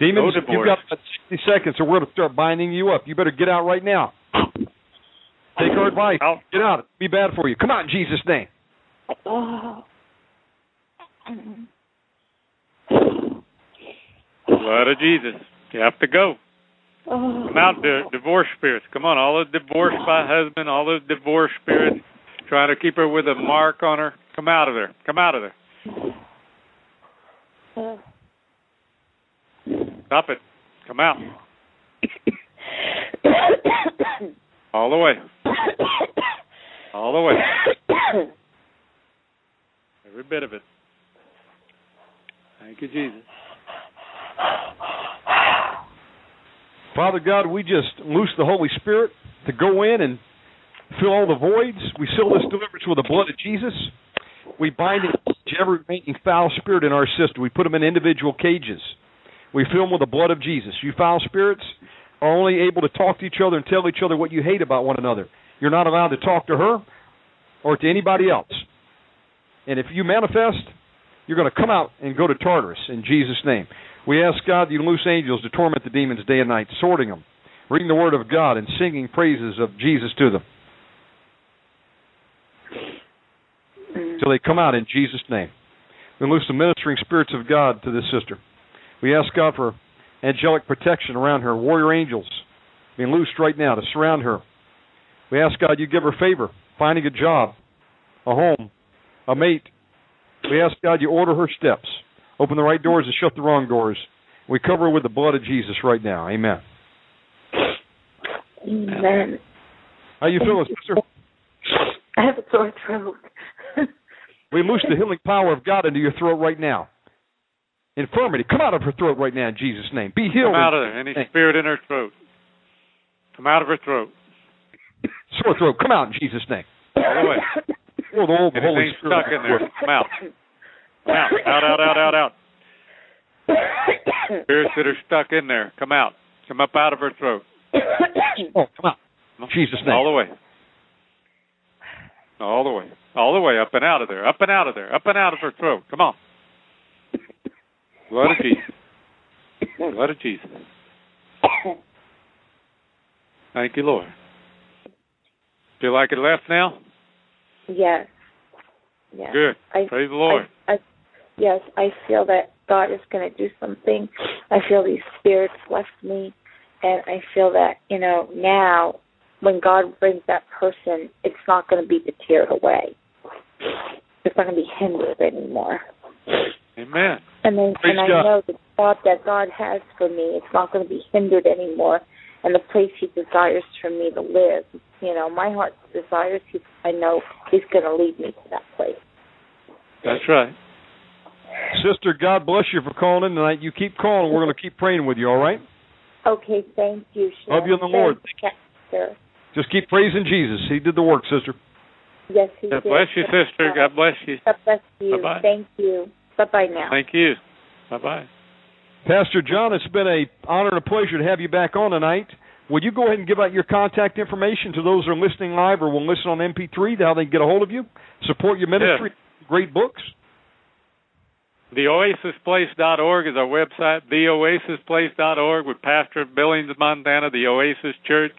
Demons, Go you've got about 60 seconds or we're going to start binding you up. You better get out right now. Take our advice. Out. Get out. It'll be bad for you. Come out in Jesus' name. Oh. Blood of Jesus. You have to go. Oh. Come out, di- divorce spirits. Come on, all those divorced by husband, all those divorce spirits trying to keep her with a mark on her. Come out of there. Come out of there. Stop it. Come out. All the way. All the way. Every bit of it. Thank you, Jesus. Father God, we just loose the Holy Spirit to go in and fill all the voids. We seal this deliverance with the blood of Jesus. We bind every remaining foul spirit in our system. We put them in individual cages. We fill them with the blood of Jesus. You foul spirits are only able to talk to each other and tell each other what you hate about one another. You're not allowed to talk to her or to anybody else. And if you manifest, you're going to come out and go to Tartarus in Jesus' name. We ask God you loose angels to torment the demons day and night, sorting them, reading the Word of God, and singing praises of Jesus to them till they come out in Jesus' name. We loose the ministering spirits of God to this sister. We ask God for angelic protection around her, warrior angels being loosed right now to surround her. We ask God you give her favor, finding a job, a home, a mate. We ask God you order her steps, open the right doors and shut the wrong doors. We cover her with the blood of Jesus right now. Amen. Amen. How you feeling, sister? I have a sore throat. We loose the healing power of God into your throat right now. Infirmity, come out of her throat right now in Jesus' name. Be healed. Come out of there. Any spirit in her throat. Come out of her throat. Sore throat, come out in Jesus' name. All the way. Or the old Holy Spirit. stuck in there. Come out. Come out. Out, out, out, out, out. Spirits that are stuck in there. Come out. Come up out of her throat. Oh, come out. In Jesus' name. All the way. All the way. All the way up and out of there. Up and out of there. Up and out of her throat. Come on. Blood of Jesus. Blood of Jesus. Thank you, Lord. Feel like it left now? yes. Yes. Good. I, Praise the Lord. I, I, yes, I feel that God is going to do something. I feel these spirits left me, and I feel that you know now, when God brings that person, it's not going to be deterred away. It's not going to be hindered anymore. Amen. And then, Praise and I God. know the thought that God has for me, it's not going to be hindered anymore. And the place He desires for me to live, you know, my heart desires. He, I know He's going to lead me to that place. That's right. Sister, God bless you for calling in tonight. You keep calling. We're going to keep praying with you, all right? Okay, thank you. Love you in the Lord. Thank you, sir. Just keep praising Jesus. He did the work, sister. Yes, He did. God did. bless you, sister. God bless you. God bless you. Bye-bye. Thank you. Bye bye now. Thank you. Bye bye. Pastor John, it's been a honor and a pleasure to have you back on tonight. Would you go ahead and give out your contact information to those who are listening live or will listen on MP3, how they can get a hold of you, support your ministry, great books? TheOasisPlace.org is our website. TheOasisPlace.org with Pastor Billings, Montana, the Oasis Church,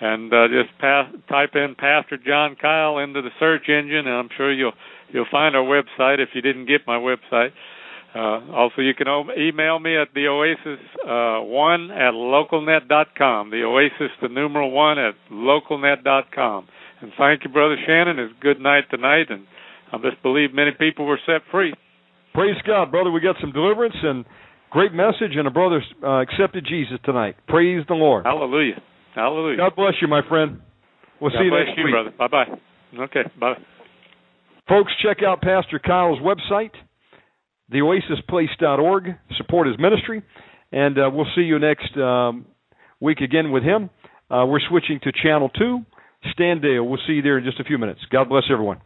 and uh, just pa- type in Pastor John Kyle into the search engine, and I'm sure you'll you'll find our website if you didn't get my website. Uh, also, you can o- email me at the Oasis uh, one at localnet.com. The Oasis, the numeral one at localnet.com. And thank you, Brother Shannon. It's good night tonight, and I just believe many people were set free. Praise God, brother. We got some deliverance and great message, and a brother uh, accepted Jesus tonight. Praise the Lord. Hallelujah. Hallelujah. God bless you, my friend. We'll God see you next you, week. brother. Bye bye. Okay. Bye. Folks, check out Pastor Kyle's website, theoasisplace.org. Support his ministry, and uh, we'll see you next um, week again with him. Uh, we're switching to Channel 2, Standale. We'll see you there in just a few minutes. God bless everyone.